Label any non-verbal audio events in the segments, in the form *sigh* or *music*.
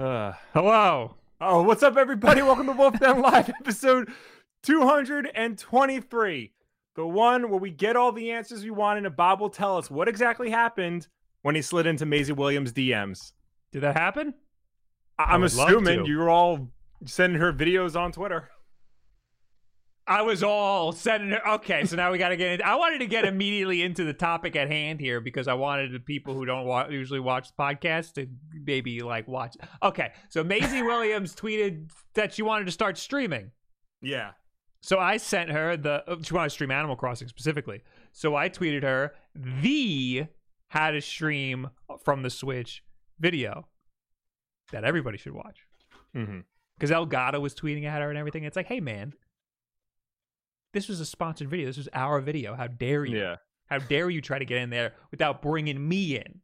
Uh, Hello. oh, what's up, everybody? Welcome to Wolf Den Live, *laughs* episode 223. The one where we get all the answers we want, and Bob will tell us what exactly happened when he slid into Maisie Williams' DMs. Did that happen? I- I'm assuming you're all sending her videos on Twitter. I was all sending her. Okay, so now we got to get. In, I wanted to get immediately into the topic at hand here because I wanted the people who don't wa- usually watch the podcast to maybe like watch. Okay, so Maisie Williams tweeted that she wanted to start streaming. Yeah. So I sent her the. uh, She wanted to stream Animal Crossing specifically. So I tweeted her the how to stream from the Switch video that everybody should watch. Mm-hmm. because Elgato was tweeting at her and everything. It's like, hey man, this was a sponsored video. This was our video. How dare you? Yeah. How dare you try to get in there without bringing me in?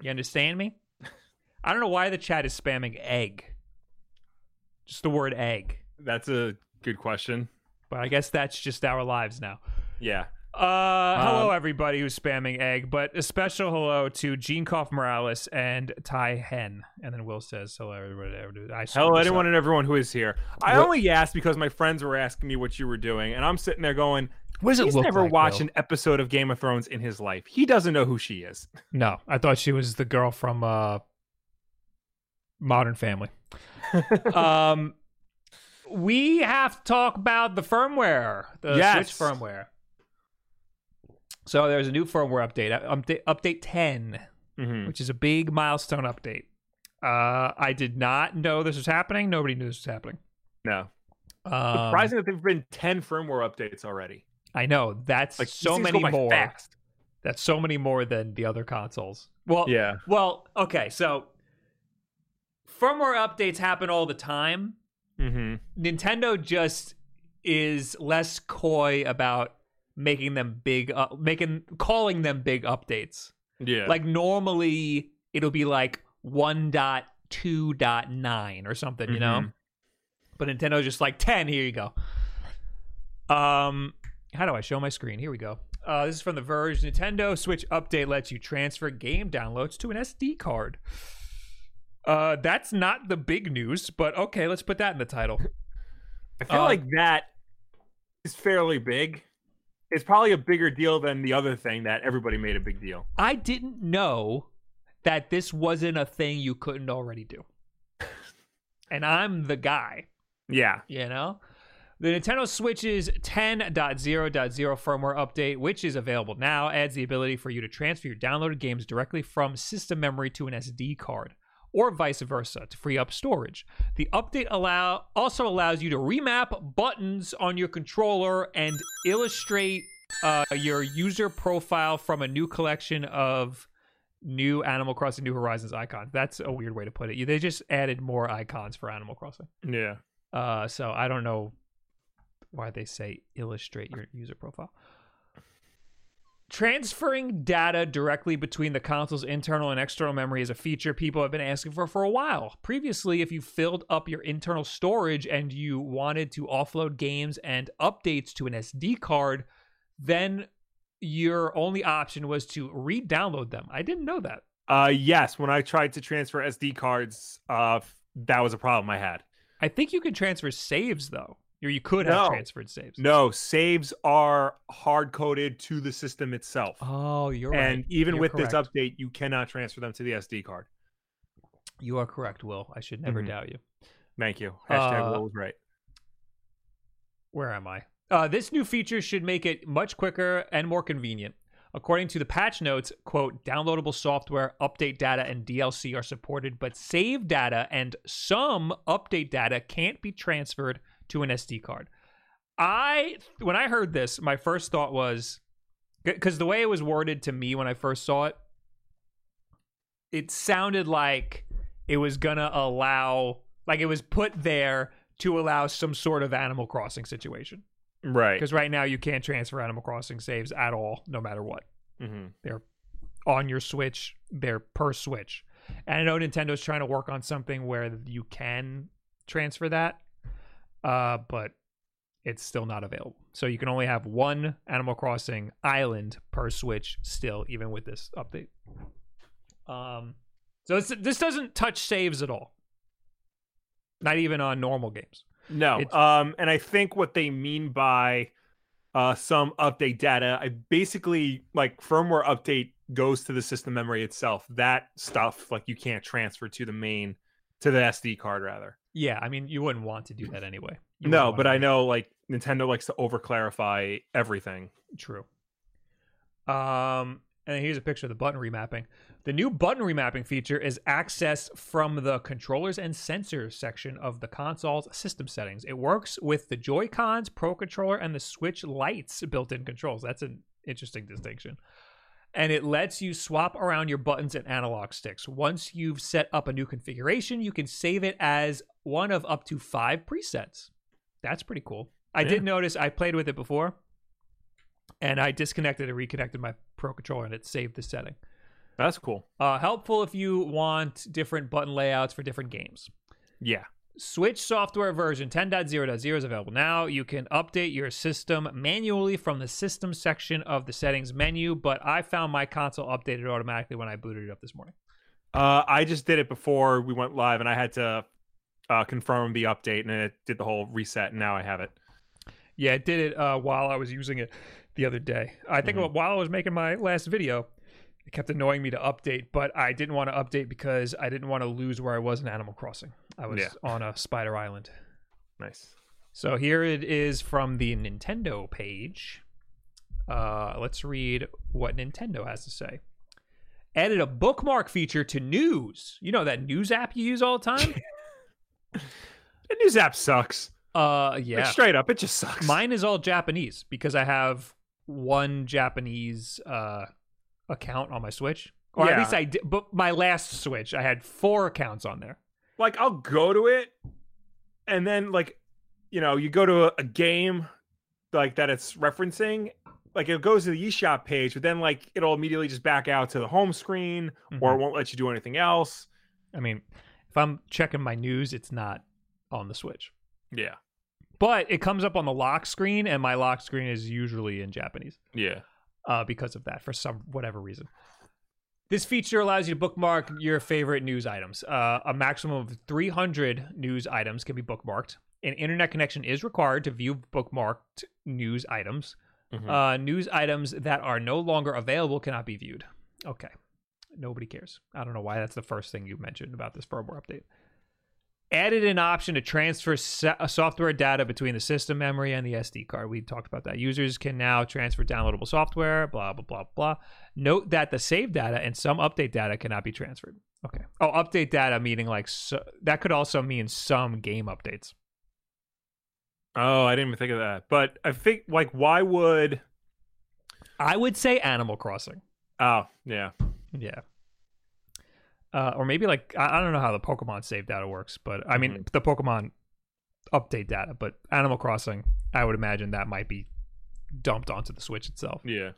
You understand me? I don't know why the chat is spamming egg. Just the word egg. That's a good question. But I guess that's just our lives now. Yeah. Uh, hello Um, everybody who's spamming egg, but a special hello to Gene Koff Morales and Ty Hen. And then Will says hello everybody. I Hello, this anyone up. and everyone who is here. I What- only asked because my friends were asking me what you were doing, and I'm sitting there going, What does it He's look never like, watched Will? an episode of Game of Thrones in his life. He doesn't know who she is. No, I thought she was the girl from uh Modern Family. *laughs* um we have to talk about the firmware, the Yes. Switch firmware. So there's a new firmware update, uh, update update 10, Mm-hmm. which is a big milestone update. Uh I did not know this was happening. Nobody knew this was happening. No. Um, Surprising that there've been 10 firmware updates already. I know that's Like, so many more. Fast. That's so many more than the other consoles. Well, Yeah. Well, okay, so firmware updates happen all the time. Mm-hmm. Nintendo just is less coy about making them big, uh, making calling them big updates. Yeah. Like normally it'll be like 1.2.9 or something, you know. Mhm. But Nintendo's just like 10. Here you go. Um, how do I show my screen? Here we go. Uh, this is from The Verge. Nintendo Switch update lets you transfer game downloads to an SD card. Uh, that's not the big news, but okay, let's put that in the title. *laughs* I feel uh, like that is fairly big. It's probably a bigger deal than the other thing that everybody made a big deal. I didn't know that this wasn't a thing you couldn't already do. *laughs* And I'm the guy. Yeah. you know the nintendo switch's 10.0.0 firmware update which is available now adds the ability for you to transfer your downloaded games directly from system memory to an sd card or vice versa to free up storage the update allow also allows you to remap buttons on your controller and illustrate uh, your user profile from a new collection of new animal crossing new horizons icons that's a weird way to put it they just added more icons for animal crossing Yeah. uh, so I don't know why they say illustrate your user profile. Transferring data directly between the console's internal and external memory is a feature people have been asking for for a while. Previously, if you filled up your internal storage and you wanted to offload games and updates to an SD card, then your only option was to re-download them. I didn't know that. Uh yes, when I tried to transfer SD cards, uh f- that was a problem I had. I think you can transfer saves though. Or you could have No. transferred saves. No, saves are hard coded to the system itself. Oh, you're right. and even You're with this update, you cannot transfer them to the SD card. You are correct, Will. I should never Mhm. doubt you. Thank you. Hashtag Uh, Will was right. Where am I? Uh, this new feature should make it much quicker and more convenient. According to the patch notes, quote, downloadable software, update data, and DLC are supported, but save data and some update data can't be transferred to an SD card. I, when I heard this, my first thought was, because the way it was worded to me when I first saw it, it sounded like it was gonna allow, like it was put there to allow some sort of Animal Crossing situation. Right. Because right now you can't transfer Animal Crossing saves at all, no matter what. hmm They're on your Switch, they're per Switch. And I know Nintendo's trying to work on something where you can transfer that, uh, but it's still not available. So you can only have one Animal Crossing island per Switch still, even with this update. Um, So it's, this doesn't touch saves at all. Not even on normal games. No. It's- Um, and I think what they mean by uh some update data, I basically like firmware update goes to the system memory itself. That stuff like you can't transfer to the main to the SD card rather. Yeah, I mean, you wouldn't want to do that anyway. You No, but I know like Nintendo likes to over clarify everything. True. Um, and here's a picture of the button remapping. The new button remapping feature is accessed from the controllers and sensors section of the console's system settings. It works with the Joy Cons, Pro Controller, and the Switch Lite's built in controls. That's an interesting distinction. And it lets you swap around your buttons and analog sticks. Once you've set up a new configuration, you can save it as one of up to five presets. That's pretty cool. I Yeah. did notice I played with it before and I disconnected and reconnected my Pro Controller and it saved the setting. That's cool. Uh, helpful if you want different button layouts for different games. Yeah. Switch software version 10.0.0 is available now. You can update your system manually from the system section of the settings menu, but I found my console updated automatically when I booted it up this morning. Uh, I just did it before we went live, and I had to uh, confirm the update, and it did the whole reset, and now I have it. Yeah, it did it uh, while I was using it the other day. I think Mhm. while I was making my last video, kept annoying me to update, but I didn't want to update because I didn't want to lose where I was in Animal Crossing. I was Yeah. on a spider island. Nice. So here it is from the Nintendo page. Uh, let's read what Nintendo has to say. Added a bookmark feature to news. You know that news app you use all the time? *laughs* The news app sucks. uh, Like, yeah. straight up, it just sucks. Mine is all Japanese because I have one Japanese uh, account on my Switch. Or at least I did. But my last Switch, I had four accounts on there. like I'll go to it, and then like, you know, you go to a, a game like that it's referencing. Like it goes to the eShop page, but then like it'll immediately just back out to the home screen, or Mhm. it won't let you do anything else. I mean, if I'm checking my news, it's not on the Switch. Yeah. But it comes up on the lock screen, and my lock screen is usually in Japanese Yeah. Uh, because of that, for some whatever reason. This feature allows you to bookmark your favorite news items. Uh, a maximum of 300 news items can be bookmarked. An internet connection is required to view bookmarked news items. Mhm. Uh, news items that are no longer available cannot be viewed. Okay. Nobody cares. I don't know why that's the first thing you mentioned about this firmware update. Added an option to transfer uh, software data between the system memory and the SD card. We talked about that. Users can now transfer downloadable software, blah, blah, blah, blah. Note that the save data and some update data cannot be transferred. Okay. Oh, update data meaning like so, that could also mean some game updates. Oh, I didn't even think of that. But I think like why would I would say Animal Crossing. oh yeah. Yeah. Uh, or maybe like I, I don't know how the Pokemon save data works, but I mean the Pokemon update data. But Animal Crossing, I would imagine that might be dumped onto the Switch itself. Yeah.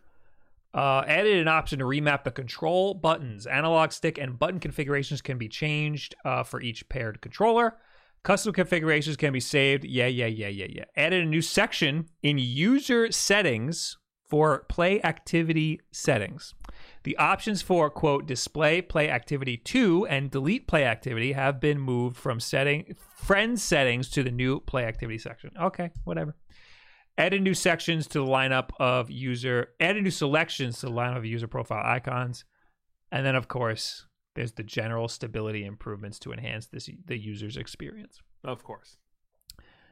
Uh, added an option to remap the control buttons. Analog stick and button configurations can be changed uh, for each paired controller. Custom configurations can be saved. Yeah, yeah, yeah, yeah, yeah. Added a new section in user settings for play activity settings. The options for quote display play activity 2 and delete play activity have been moved from setting friend settings to the new play activity section. Okay, whatever. Added new sections to the lineup of user added new selections to the lineup of user profile icons. And then of course, there's the general stability improvements to enhance this the user's experience. Of course.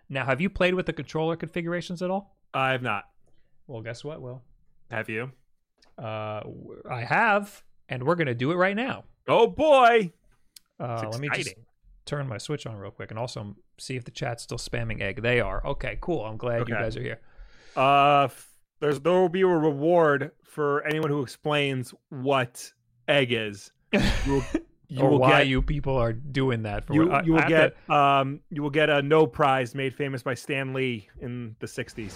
Now, have you played with the controller configurations at all? I have not. Well, guess what, Will? Have you? Uh, I have, and we're gonna do it right now. Oh boy. Uh, let me just turn my switch on real quick, and also see if the chat's still spamming egg. They are. Okay, cool. I'm glad you guys are here. Uh, there's there will be a reward for anyone who explains what egg is. You will, *laughs* you or will why get you people are doing that? For you, I- you will get to- um you will get a no prize made famous by Stan Lee in the 60s.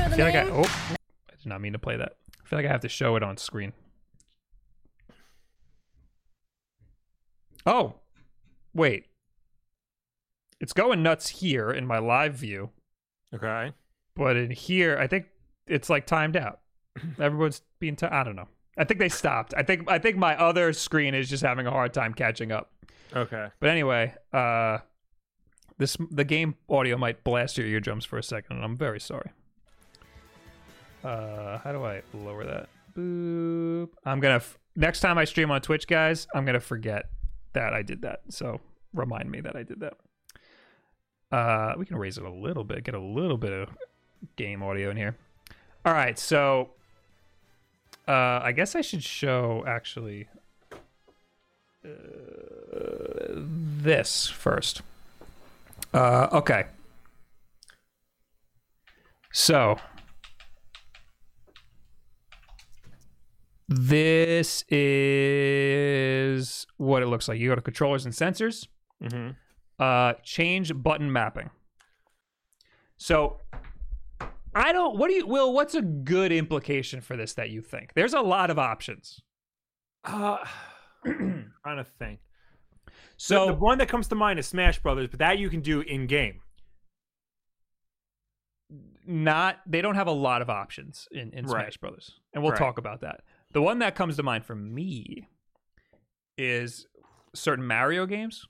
You know I feel like I. Oh, I did not mean to play that. I feel like I have to show it on screen. Oh, wait. It's going nuts here in my live view, Okay. but in here, I think it's like timed out. *clears throat* Everyone's being. T- I I don't know. I think they stopped. I think I think my other screen is just having a hard time catching up. Okay. But anyway, uh this the game audio might blast your eardrums for a second, and I'm very sorry. Uh how do I lower that? Boop. I'm gonna f- next time I stream on Twitch, guys, I'm gonna forget that I did that. So remind me that I did that. Uh we can raise it a little bit, get a little bit of game audio in here. All right, so uh I guess I should show actually uh, this first. Uh, okay. So this is what it looks like. You go to controllers and sensors. Mm-hmm. Uh, change button mapping. So I don't. What do you, Will? What's a good implication for this that you think? There's a lot of options. Uh, *clears throat* trying to think. So the, the one that comes to mind is Smash Brothers, but that you can do in game. not they don't have a lot of options in, in Right. Smash Brothers. And we'll Right. talk about that. The one that comes to mind for me is certain Mario games.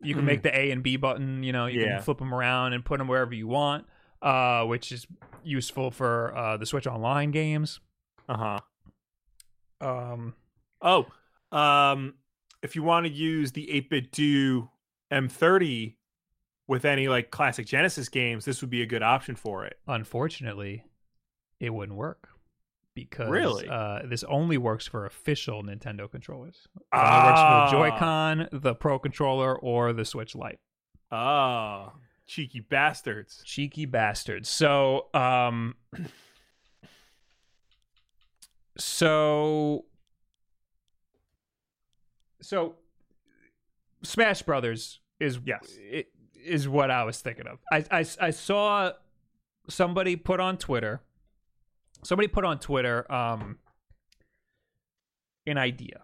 You can Mhm. make the A and B button, you know, you Yeah. can flip them around and put them wherever you want, uh, which is useful for uh, the Switch Online games. Uh huh. Um, Oh, um, if you want to use the 8BitDo M30 with any like classic Genesis games, this would be a good option for it. unfortunately, it wouldn't work because Really? uh, this only works for official Nintendo controllers. It only works for the Ah. Joy-Con, the Pro controller, or the Switch Lite. Oh, cheeky bastards. cheeky bastards so um so so smash brothers is Yes. i- is what i was thinking of I, I i saw somebody put on twitter somebody put on twitter um an idea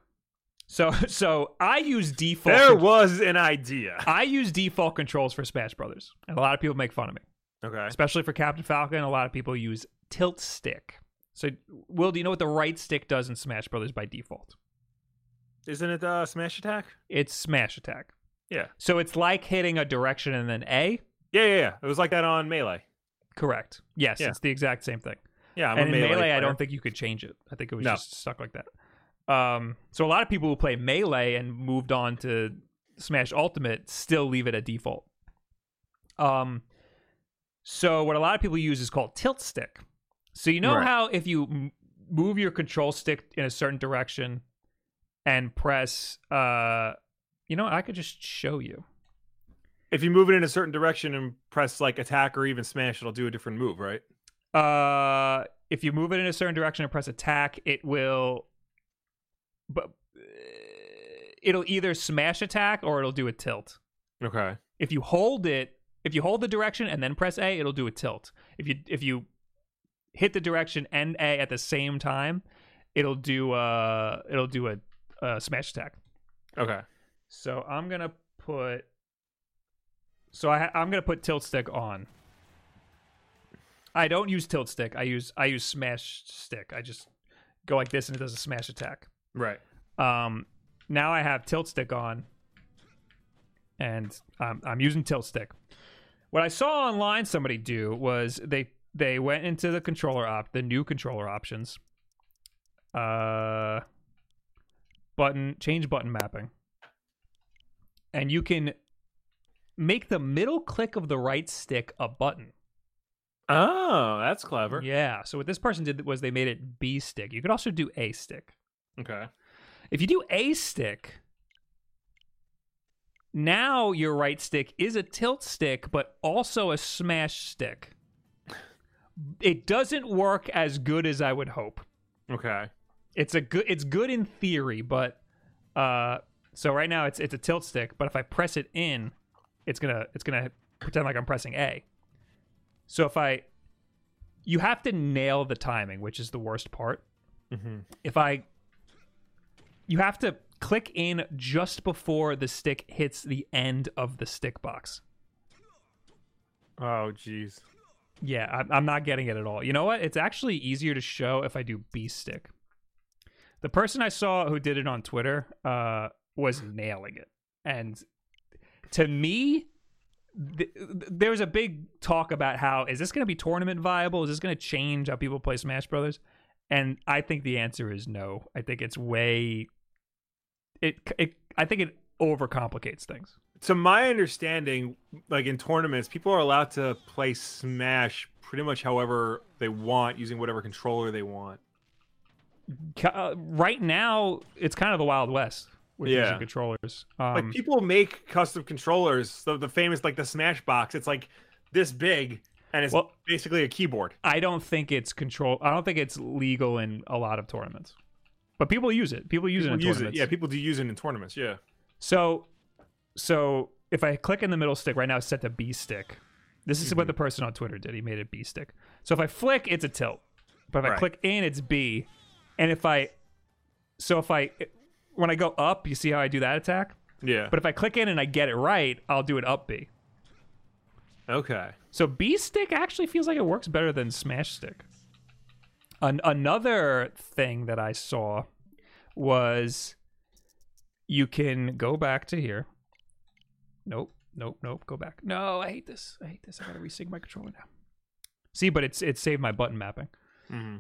so *laughs* so i use default There was an idea. I use default controls for Smash Brothers, and a lot of people make fun of me, Okay. especially for Captain Falcon. A lot of people use tilt stick. So, Will, do you know what the right stick does in Smash Brothers by default? Isn't it uh, Smash Attack? It's smash attack. Yeah. So it's like hitting a direction and then A. Yeah, yeah, yeah. It was like that on Melee. Correct. Yes, Yeah. it's the exact same thing. Yeah, I'm and in Melee. Melee, I don't think you could change it. I think it was No. just stuck like that. Um, so a lot of people who play Melee and moved on to Smash Ultimate still leave it at default. Um, so what a lot of people use is called tilt stick. So you know Right. how if you m- move your control stick in a certain direction and press, uh, you know, I could just show you. If you move it in a certain direction and press like attack or even smash, it'll do a different move, right? Uh, if you move it in a certain direction and press attack, it will, but it'll either smash attack or it'll do a tilt. Okay. If you hold it, if you hold the direction and then press A, it'll do a tilt. If you if you hit the direction and A at the same time, it'll do uh it'll do a, a smash attack. Okay. So I'm gonna put. So I I'm gonna put tilt stick on. I don't use tilt stick. I use I use smash stick. I just go like this and it does a smash attack. Right. Um, now I have tilt stick on, and um, I'm using tilt stick. What I saw online somebody do was they they went into the controller op the new controller options. Uh, button change button mapping, and you can make the middle click of the right stick a button. Oh, that's clever. Yeah. So what this person did was they made it B stick. You could also do A stick. Okay. If you do A stick, now your right stick is a tilt stick, but also a smash stick. It doesn't work as good as I would hope. Okay. It's a good. It's good in theory, but uh, so right now it's it's a tilt stick. But if I press it in, it's gonna it's gonna pretend like I'm pressing A. So if I, you have to nail the timing, which is the worst part Mm-hmm. if I you have to click in just before the stick hits the end of the stick box. Oh, jeez. Yeah, I'm, I'm not getting it at all. You know what? It's actually easier to show if I do B stick. The person I saw who did it on Twitter uh, was nailing it, and to me, th- there was a big talk about how is this going to be tournament viable? Is this going to change how people play Smash Brothers? And I think the answer is no. I think it's way it it I think it overcomplicates things. To my understanding, like in tournaments, people are allowed to play Smash pretty much however they want using whatever controller they want. Uh, right now, it's kind of the Wild West with Yeah. using controllers. Um, like people make custom controllers, the, the famous like the Smash box. It's like this big and it's Well- basically a keyboard. I don't think it's control. I don't think it's legal in a lot of tournaments, but people use it. People use People it in use it. Yeah, people do use it in tournaments. Yeah. So, so if I click in the middle stick right now, it's set to B stick. This is what the person on Twitter did. He made it B stick. So if I flick, it's a tilt. But if I click in, it's B. And if I, so if I, when I go up, you see how I do that attack. Yeah. But if I click in and I get it right, I'll do an up B. okay. So B stick actually feels like it works better than Smash stick. An- another thing that I saw was you can go back to here. Nope, nope, nope. Go back. No, I hate this. I hate this. I gotta resync my controller now. See, but it's it saved my button mapping. hmm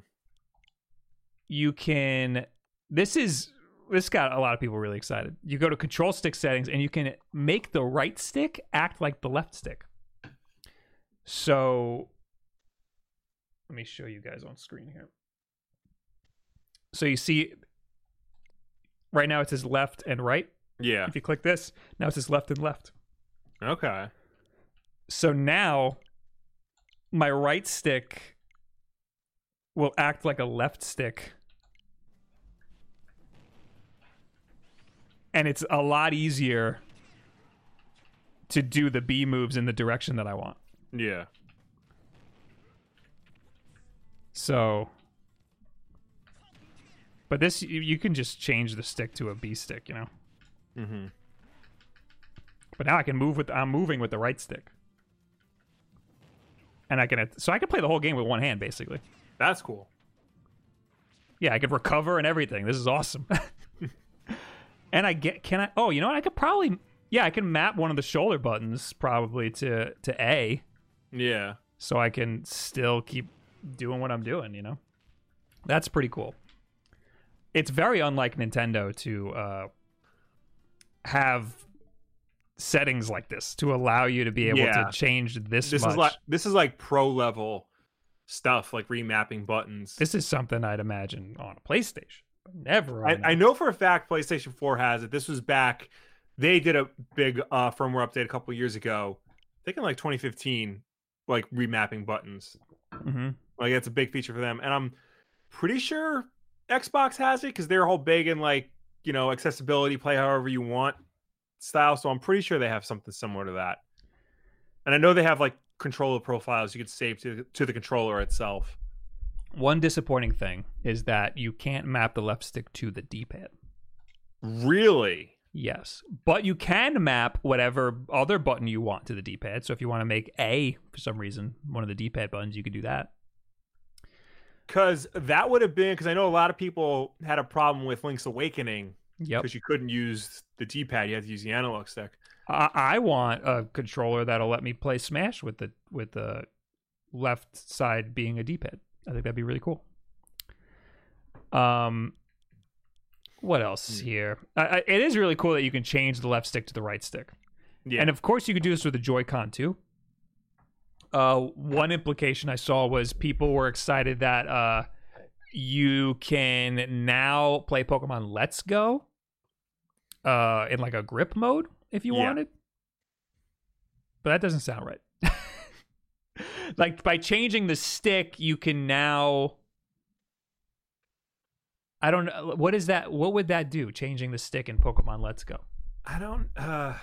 You can. This is this got a lot of people really excited. You go to control stick settings and you can make the right stick act like the left stick. So let me show you guys on screen here. So you see right now it says left and right. Yeah. If you click this, now it says left and left. Okay. So now my right stick will act like a left stick. And it's a lot easier to do the B moves in the direction that I want. Yeah. So But this you, can just change the stick to a B stick, you know. hmm But now I can move with I'm moving with the right stick. And I can so I can play the whole game with one hand basically. That's cool. Yeah, I could recover and everything. This is awesome. *laughs* and I get can I oh, you know what? I could probably yeah, I can map one of the shoulder buttons probably to to A Yeah. so I can still keep doing what I'm doing, you know. That's pretty cool. It's very unlike Nintendo to uh have settings like this to allow you to be able Yeah. to change this, This much. is like this is like pro level stuff, like remapping buttons. this is something I'd imagine on a PlayStation. Never I, I know for a fact PlayStation 4 has it. This was back. They did a big uh, firmware update a couple years ago. I think in like 2015, like remapping buttons. Mhm. Like that's a big feature for them, and I'm pretty sure Xbox has it because they're all big in like you know accessibility, play however you want style. So I'm pretty sure they have something similar to that. And I know they have like controller profiles you could save to to the controller itself. One disappointing thing is that you can't map the left stick to the D-pad. Really? Yes, but you can map whatever other button you want to the D-pad. So if you want to make A for some reason one of the D-pad buttons, you could do that. Because that would have been because I know a lot of people had a problem with Link's Awakening Yep. because you couldn't use the D-pad; you had to use the analog stick. I, I want a controller that'll let me play Smash with the with the left side being a D-pad. I think that'd be really cool. Um, what else is Hmm. here? I, I, it is really cool that you can change the left stick to the right stick. Yeah, And of course, you could do this with a Joy-Con too. Uh, one implication I saw was people were excited that uh, you can now play Pokemon Let's Go uh, in like a grip mode if you Yeah. wanted. But that doesn't sound right. Like by changing the stick, you can now. I don't know. What is that? What would that do? Changing the stick in Pokemon Let's Go. I don't uh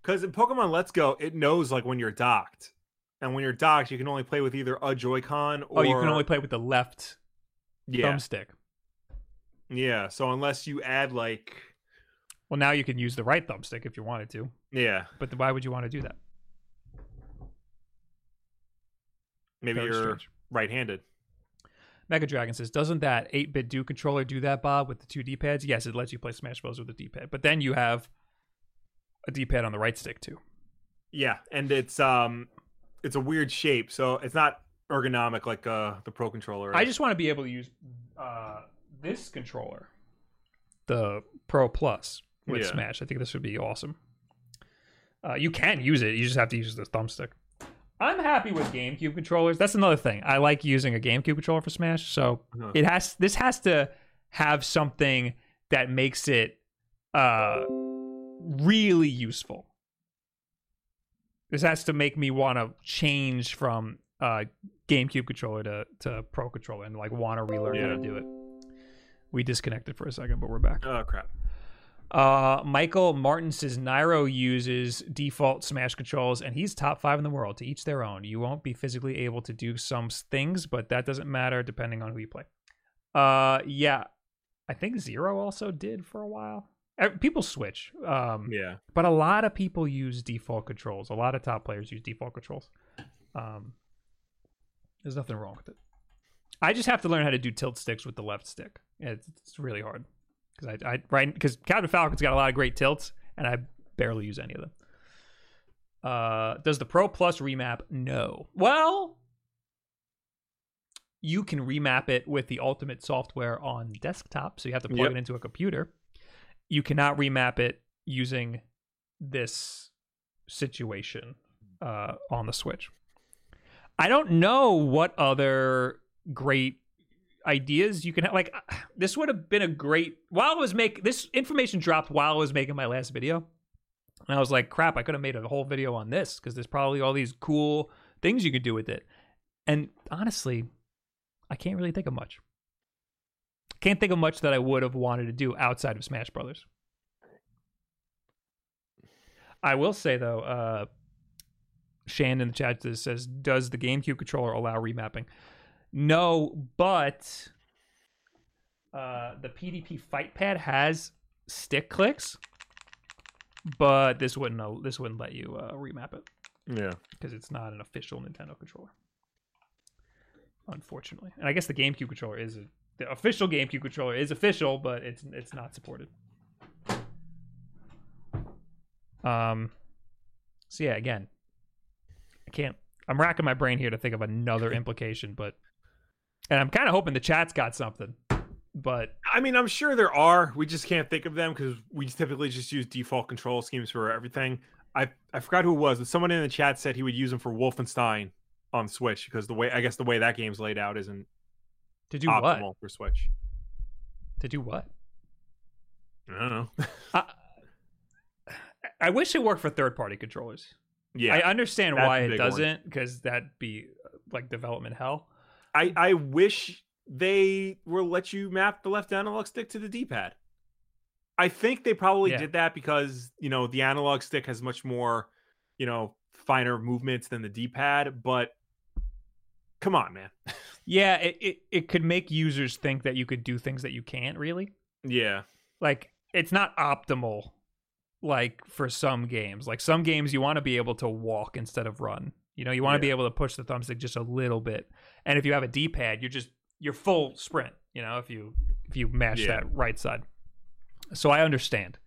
because in Pokemon Let's Go, it knows like when you're docked, and when you're docked, you can only play with either a Joy-Con or Oh, you can only play with the left yeah, thumbstick. yeah. So unless you add like Well, now you can use the right thumbstick if you wanted to, yeah, but why would you want to do that? Maybe Very you're strange. right-handed. Mega Dragon says, doesn't that 8BitDo controller do that, Bob, with the two D pads? Yes, it lets you play Smash Bros. with the D pad. But then you have a D pad on the right stick, too. Yeah, and it's um it's a weird shape, so it's not ergonomic like uh the Pro controller. I just want to be able to use uh, this controller, the Pro Plus, with Yeah. Smash. I think this would be awesome. Uh, you can use it, you just have to use the thumbstick. I'm happy with GameCube controllers. That's another thing. I like using a GameCube controller for Smash. So Uh-huh. it has this has to have something that makes it uh really useful. This has to make me want to change from uh GameCube controller to to Pro controller and like want to relearn how to do it. We disconnected for a second, but we're back. Oh crap. Uh, Michael Martin says Nairo uses default Smash controls, and he's top five in the world. To each their own. You won't be physically able to do some things, but that doesn't matter depending on who you play. Uh, yeah, I think Zero also did for a while. People switch, um, Yeah. but a lot of people use default controls. A lot of top players use default controls. Um, there's nothing wrong with it. I just have to learn how to do tilt sticks with the left stick. It's, it's really hard because I, I right because Captain Falcon's got a lot of great tilts, and I barely use any of them. Uh, does the Pro Plus remap? No. Well, you can remap it with the Ultimate software on desktop, so you have to plug Yep. it into a computer. You cannot remap it using this situation uh, on the Switch. I don't know what other great ideas you can have. Like *sighs* this would have been a great while I was make this information dropped while I was making my last video. And I was like, crap, I could have made a whole video on this because there's probably all these cool things you could do with it. And honestly, I can't really think of much. Can't think of much that I would have wanted to do outside of Smash Brothers. I will say though, uh Shan in the chat says, "Does the GameCube controller allow remapping?" No, but uh, the PDP Fight Pad has stick clicks, but this wouldn't uh, this wouldn't let you uh, remap it Yeah. because it's not an official Nintendo controller. Unfortunately, and I guess the GameCube controller is a, the official GameCube controller is official, but it's it's not supported. Um. So yeah, again, I can't. I'm racking my brain here to think of another implication, but and I'm kind of hoping the chat's got something, but I mean, I'm sure there are. We just can't think of them because we typically just use default control schemes for everything. I I forgot who it was, but someone in the chat said he would use them for Wolfenstein on Switch because the way I guess the way that game's laid out isn't to do optimal what? for Switch. To do what? I don't know. *laughs* I, I wish it worked for third party controllers. yeah, I understand why it doesn't because that'd be like development hell. I I wish they will let you map the left analog stick to the D-pad. I think they probably Yeah. did that because you know the analog stick has much more, you know, finer movements than the D-pad. But come on, man. Yeah, it, it, it could make users think that you could do things that you can't really. Yeah, Like it's not optimal like for some games. Like some games you want to be able to walk instead of run. You know, you want to be able to push the thumbstick just a little bit. And if you have a D-pad, you're just you're full sprint, you know, if you if you mash Yeah. that right side. So I understand.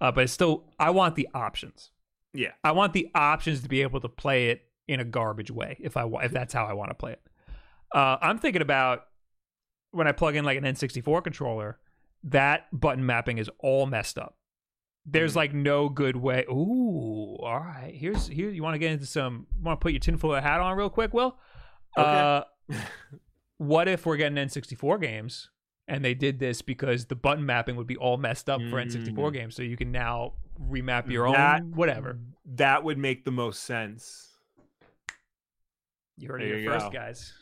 Uh, but it's still I want the options. yeah, I want the options to be able to play it in a garbage way if I if that's how I want to play it. Uh, I'm thinking about when I plug in like an N64 controller, that button mapping is all messed up. There's Mhm. like no good way. Ooh, all right. Here's here. You want to get into some? Want to put your tinfoil hat on real quick, Will? Uh, Okay. *laughs* what if we're getting N64 games and they did this because the button mapping would be all messed up for N64 Mm. games, so you can now remap your That- own whatever. that would make the most sense. You heard There it here first, go. guys.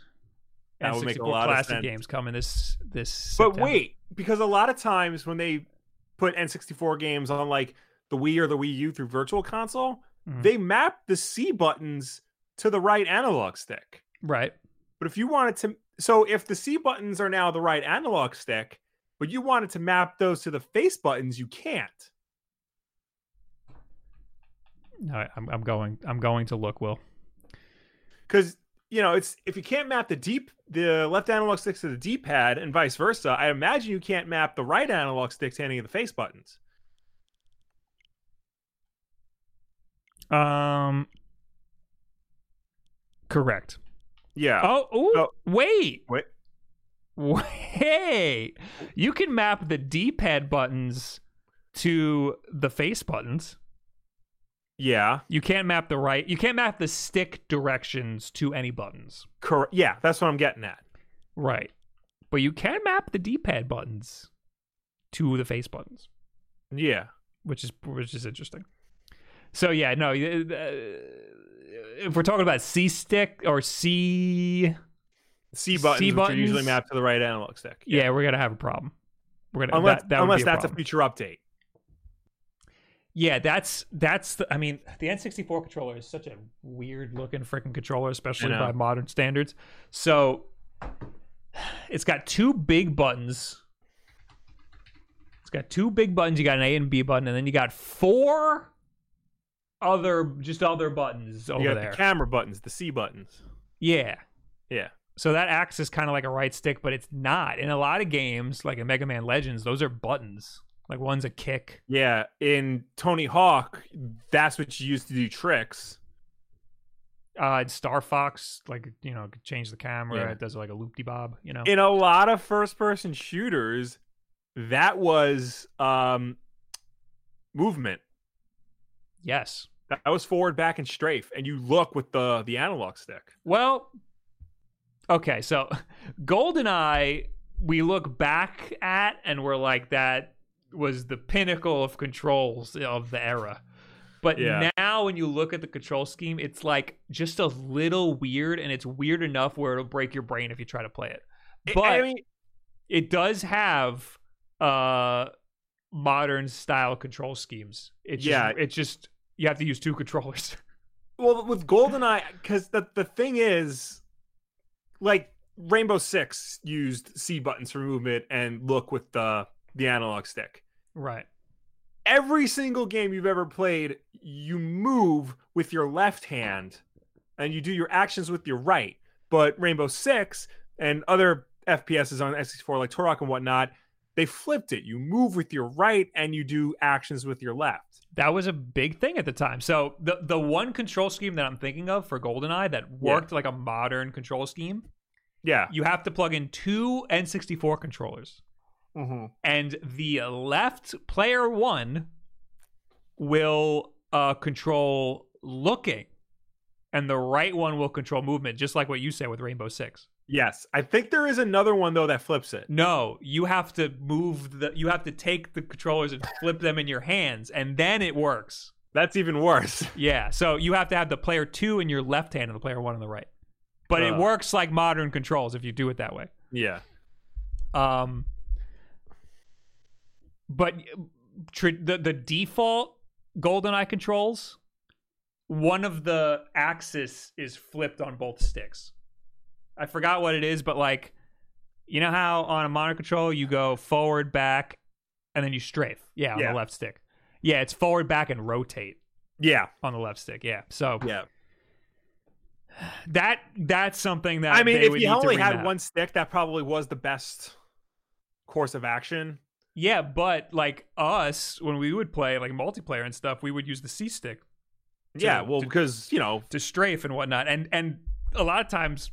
That N64 would make a lot of classic sense. games coming this this. But September. wait, because a lot of times when they put N64 games on like the Wii or the Wii U through Virtual Console, Mhm. they map the C buttons to the right analog stick. right? But if you wanted to, so if the C buttons are now the right analog stick, but you wanted to map those to the face buttons, you can't. No, I'm I'm going I'm going to look. Will Because you know, it's if you can't map the deep the left analog stick to the D-pad and vice versa, I imagine you can't map the right analog stick to any of the face buttons. Um, correct. Yeah. Oh, ooh, Oh. wait, Wait. wait. You can map the D-pad buttons to the face buttons. Yeah. You can't map the right. You can't map the stick directions to any buttons. Correct. Yeah, that's what I'm getting at. Right. But you can map the D-pad buttons to the face buttons, Yeah. which is which is interesting. So yeah, no. uh, If we're talking about C stick or C, C buttons, which are usually buttons? mapped to the right analog stick. yeah, we're gonna have a problem. We're gonna Unless, that, that unless a that's a future update. Yeah, that's that's the. I mean, the N64 controller is such a weird looking freaking controller, especially by modern standards. So it's got two big buttons. It's got two big buttons. You got an A and B button, and then you got four other just other buttons over You got there. the camera buttons, the C buttons. yeah. Yeah. So that acts as kind of like a right stick, but it's not. In a lot of games, like in Mega Man Legends, those are buttons. Like one's a kick. Yeah. In Tony Hawk, that's what you use to do tricks. uh it's Star Fox, like you know, change the camera. Yeah. It does like a loop de bob, you know. In a lot of first person shooters, that was um movement. yes. That was forward, back, and strafe, and you look with the the analog stick. Well, okay, so *laughs* GoldenEye, we look back at and we're like, that was the pinnacle of controls of the era. But Yeah. now, when you look at the control scheme, it's like just a little weird, and it's weird enough where it'll break your brain if you try to play it. But I mean, it does have uh modern style control schemes. It's Yeah. just, it's just you have to use two *laughs* controllers. well, with GoldenEye, because the the thing is, like Rainbow Six used C buttons for movement and look with the the analog stick. Right. every single game you've ever played, you move with your left hand and you do your actions with your right. But Rainbow Six and other FPSs on N64 like Turok and whatnot, they flipped it. You move with your right and you do actions with your left. That was a big thing at the time. So the the one control scheme that I'm thinking of for GoldenEye that worked like a modern control scheme, Yeah. you have to plug in two N64 controllers. Mm-hmm. and the left player one will uh, control looking, and the right one will control movement, just like what you say with Rainbow Six. Yes. I think there is another one though that flips it. No, you have to move the. You have to take the controllers and flip them in your hands, and then it works. That's even worse. *laughs* Yeah, so you have to have the player two in your left hand and the player one on the right. But it Uh. works like modern controls if you do it that way. yeah. Um, but tr- the the default GoldenEye controls, one of the axis is flipped on both sticks. I forgot what it is, but like, you know how on a monitor control you go forward, back, and then you strafe. Yeah, on Yeah. the left stick. Yeah, it's forward, back, and rotate Yeah. on the left stick. Yeah, so Yeah. that that's something that I mean, if you only had one stick, that probably was the best course of action. Yeah, but like us, when we would play like multiplayer and stuff, we would use the C stick yeah, well, to- because you know, to strafe and whatnot. And and a lot of times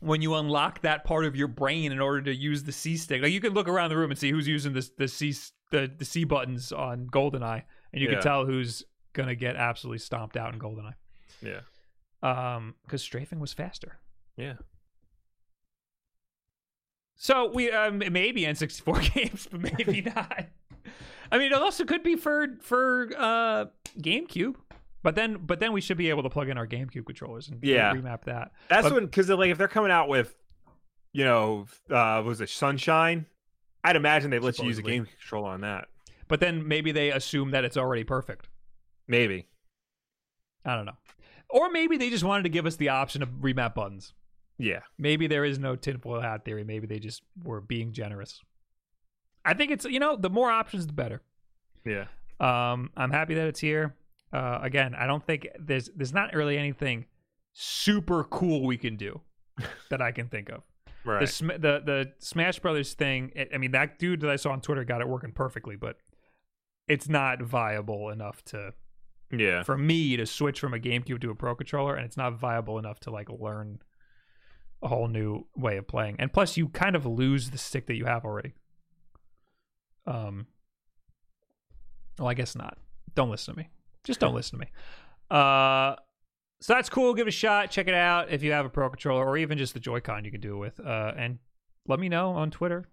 when you unlock that part of your brain in order to use the C stick, like you can look around the room and see who's using this the C the, the C buttons on GoldenEye, and you Yeah. can tell who's gonna get absolutely stomped out in GoldenEye. yeah, Um, because strafing was faster. yeah. So we um, maybe N64 *laughs* games, but maybe *laughs* not. I mean, it also could be for for uh, GameCube, but then but then we should be able to plug in our GameCube controllers and Yeah. remap that. That's But- when because like if they're coming out with, you know, uh, was it Sunshine? I'd imagine they'd let you use a game controller on that. But then maybe they assume that it's already perfect. Maybe. I don't know. Or maybe they just wanted to give us the option of remap buttons. Yeah. Maybe there is no tinfoil hat theory. Maybe they just were being generous. I think it's you know the more options the better. Yeah. Um, I'm happy that it's here. Uh, again, I don't think there's there's not really anything super cool we can do *laughs* that I can think of. Right. The, Sm- the the Smash Brothers thing. I- I mean, that dude that I saw on Twitter got it working perfectly, but it's not viable enough to yeah. for me to switch from a GameCube to a Pro controller, and it's not viable enough to like learn a whole new way of playing. And plus, you kind of lose the stick that you have already. Um. Well, I guess not. Don't listen to me. Just don't listen to me. Uh. So that's cool. Give it a shot. Check it out if you have a Pro controller or even just the Joy-Con you can do it with. Uh, and let me know on Twitter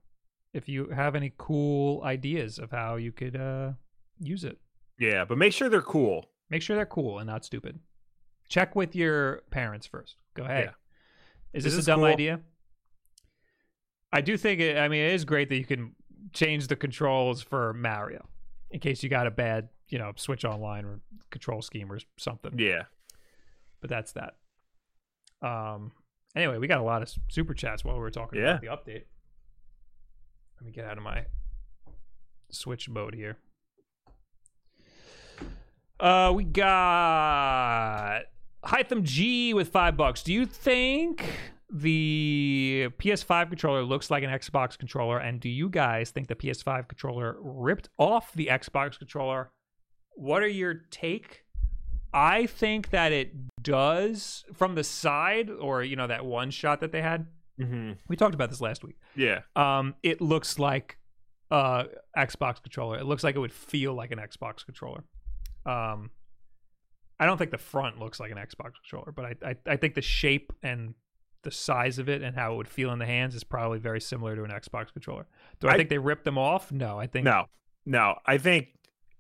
if you have any cool ideas of how you could uh use it. Yeah, but make sure they're cool. Make sure they're cool and not stupid. Check with your parents first. Go ahead. Yeah. Is This this, is a dumb cool. idea? I do think it. I mean, it is great that you can change the controls for Mario in case you got a bad, you know, switch online or control scheme or something. Yeah. But that's that. Um. Anyway, we got a lot of super chats while we were talking Yeah. about the update. Let me get out of my switch mode here. Uh, we got Hytham G with five bucks. Do you think the PS5 controller looks like an Xbox controller? And do you guys think the PS5 controller ripped off the Xbox controller? What are your take? I think that it does from the side, or you know that one shot that they had. hmm We talked about this last week. Yeah. Um, it looks like uh Xbox controller. It looks like it would feel like an Xbox controller. Um, I don't think the front looks like an Xbox controller, but I, I I think the shape and the size of it and how it would feel in the hands is probably very similar to an Xbox controller. Do I, I- think they ripped them off? No, I think No, no. I think,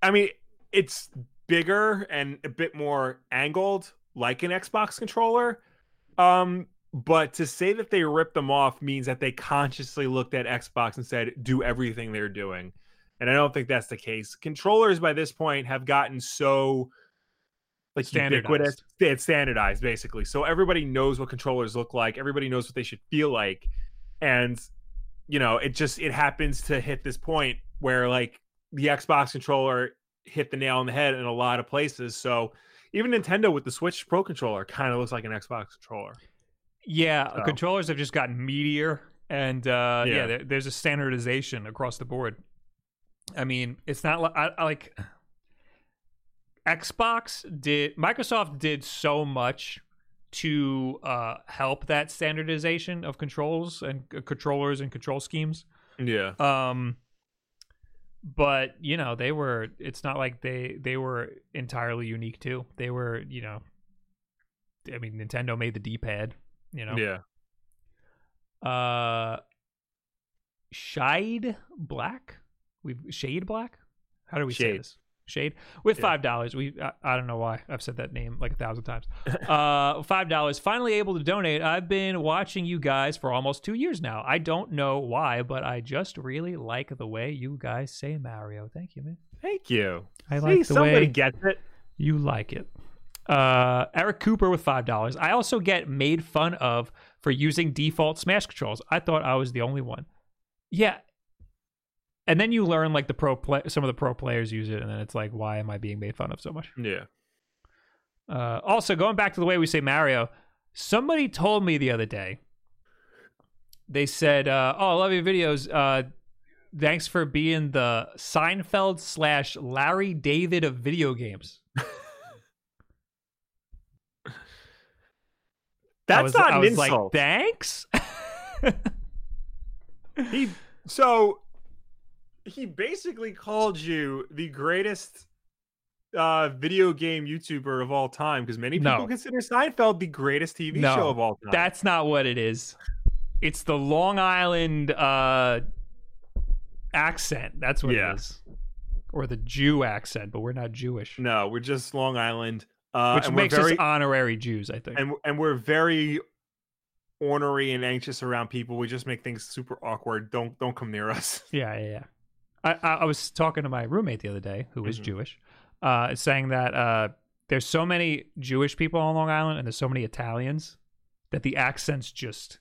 I mean, it's bigger and a bit more angled, like an Xbox controller. Um, but to say that they ripped them off means that they consciously looked at Xbox and said, "Do everything they're doing," and I don't think that's the case. Controllers by this point have gotten so like ubiquitous, it's standardized basically. So everybody knows what controllers look like. Everybody knows what they should feel like, and you know, it just it happens to hit this point where like the Xbox controller hit the nail on the head in a lot of places. So even Nintendo with the Switch Pro controller kind of looks like an Xbox controller. Yeah, So- controllers have just gotten meatier, and uh, yeah, Yeah. there, there's a standardization across the board. I mean, it's not like I, I like Xbox did. Microsoft did so much to uh, help that standardization of controls and uh, controllers and control schemes. Yeah. Um, but you know, they were. It's not like they they were entirely unique too. They were, you know. I mean, Nintendo made the D-pad. You know. Yeah. Uh, Shade Black. We've Shade Black. How do we say this? Shade with Yeah. five dollars. We I, I don't know why I've said that name like a thousand times. *laughs* uh, five dollars. Finally able to donate. I've been watching you guys for almost two years now. I don't know why, but I just really like the way you guys say Mario. Thank you, man. Thank you. I See, like the somebody way gets it. you like it. Uh, Eric Cooper with five dollars. I also get made fun of for using default Smash controls. I thought I was the only one. Yeah. And then you learn like the pro play, some of the pro players use it, and then it's like, why am I being made fun of so much? Yeah. Uh, also, going back to the way we say Mario, somebody told me the other day. They said, uh, "Oh, I love your videos. Uh, thanks for being the Seinfeld slash Larry David of video games." *laughs* That's was, not an insult. like, thanks. *laughs* he so he basically called you the greatest uh video game YouTuber of all time because many people No. consider Seinfeld the greatest TV No, show of all time. That's not what it is. It's the Long Island uh, accent. That's what Yeah. it is, or the Jew accent. But we're not Jewish, no, we're just Long Island, uh, which makes very, us honorary Jews. I think. and and we're very ornery and anxious around people. We just make things super awkward. Don't don't come near us. Yeah, yeah, yeah. I, I, was talking to my roommate the other day, who is Mhm. Jewish, uh, saying that uh, there's so many Jewish people on Long Island and there's so many Italians that the accents just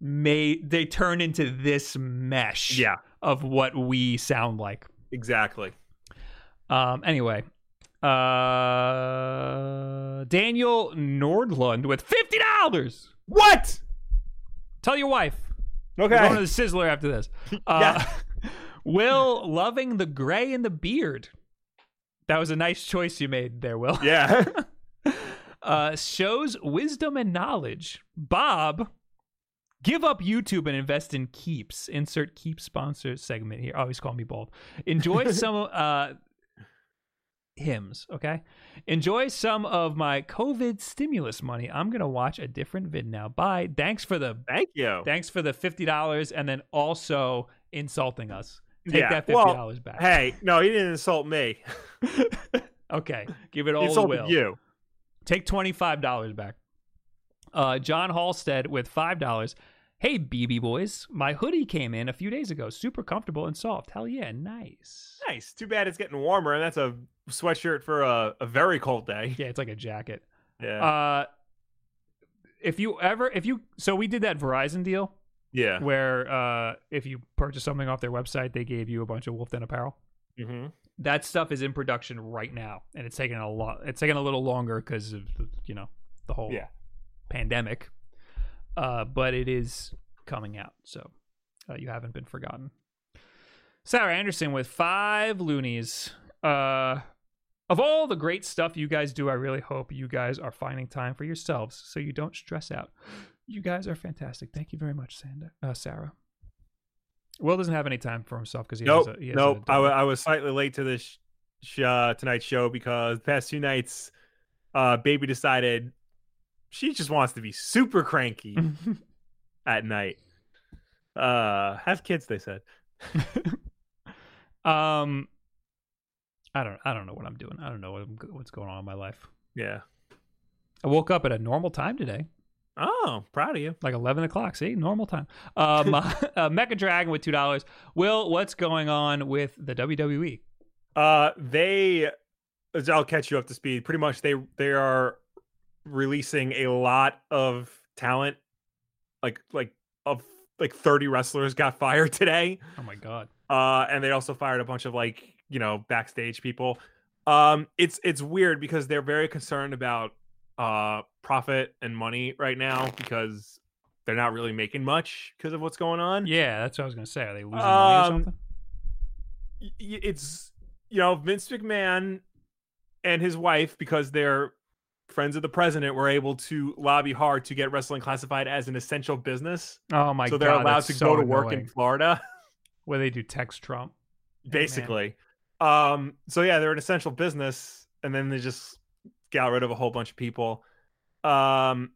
may they turn into this mesh Yeah, of what we sound like. exactly. Um, anyway, Uh, Daniel Nordlund with fifty dollars. What? Tell your wife. Okay. We're going to the Sizzler after this. *laughs* Uh, Yeah. *laughs* Will loving the gray and the beard. That was a nice choice you made there, Will. yeah. *laughs* uh, shows wisdom and knowledge. Bob, give up YouTube and invest in Keeps. Insert Keep sponsor segment here. Always call me bald. Enjoy *laughs* some uh, hymns, okay? Enjoy some of my COVID stimulus money. I'm gonna watch a different vid now. Bye. Thanks for the Thank you. thanks for the fifty dollars and then also insulting us. Take Yeah, that fifty well, dollars back. Hey, no, he didn't insult me. *laughs* okay, give it all to Will. you. Take $25 back. Uh, John Halstead with $5. Hey, BB boys. My hoodie came in a few days ago. Super comfortable and soft. Hell yeah, nice. Nice. Too bad it's getting warmer, and that's a sweatshirt for a, a very cold day. *laughs* Yeah, it's like a jacket. Yeah. Uh, if you ever, if you, so we did that Verizon deal yeah. where uh, if you purchase something off their website, they gave you a bunch of Wolf Den apparel. hmm That stuff is in production right now, and it's taking a lot. It's taking a little longer because of you know the whole Yeah. pandemic. Uh, but it is coming out, so uh, you haven't been forgotten. Sarah Anderson with five loonies. Uh, of all the great stuff you guys do, I really hope you guys are finding time for yourselves so you don't stress out. You guys are fantastic. Thank you very much, Sanda, uh, Sarah. Will doesn't have any time for himself because he Nope. has a, he has Nope. a I I was slightly late to this sh- uh, tonight's show because the past two nights, uh, baby decided she just wants to be super cranky *laughs* at night. Uh, have kids, they said. *laughs* um, I don't. I don't know what I'm doing. I don't know what I'm, what's going on in my life. Yeah. I woke up at a normal time today, Oh, proud of you. like 11 o'clock. See, normal time. Um, uh, *laughs* Mecha Dragon with two dollars. Will, what's going on with the? WWE? Uh, they, I'll catch you up to speed. Pretty much, they they are releasing a lot of talent, like like of like thirty wrestlers got fired *laughs* today. Oh my god. Uh, and they also fired a bunch of like you know backstage people. Um, it's it's weird because they're very concerned about uh profit and money right now because they're not really making much because of what's going on. Yeah, that's what I was gonna say. Are they losing money or Um, something? it's you know Vince McMahon and his wife because they're friends of the president were able to lobby hard to get wrestling classified as an essential business Oh my god. so they're allowed to so go to work in. Florida *laughs* where they do text Trump. basically um so yeah they're an essential business and then they just got rid of a whole bunch of people um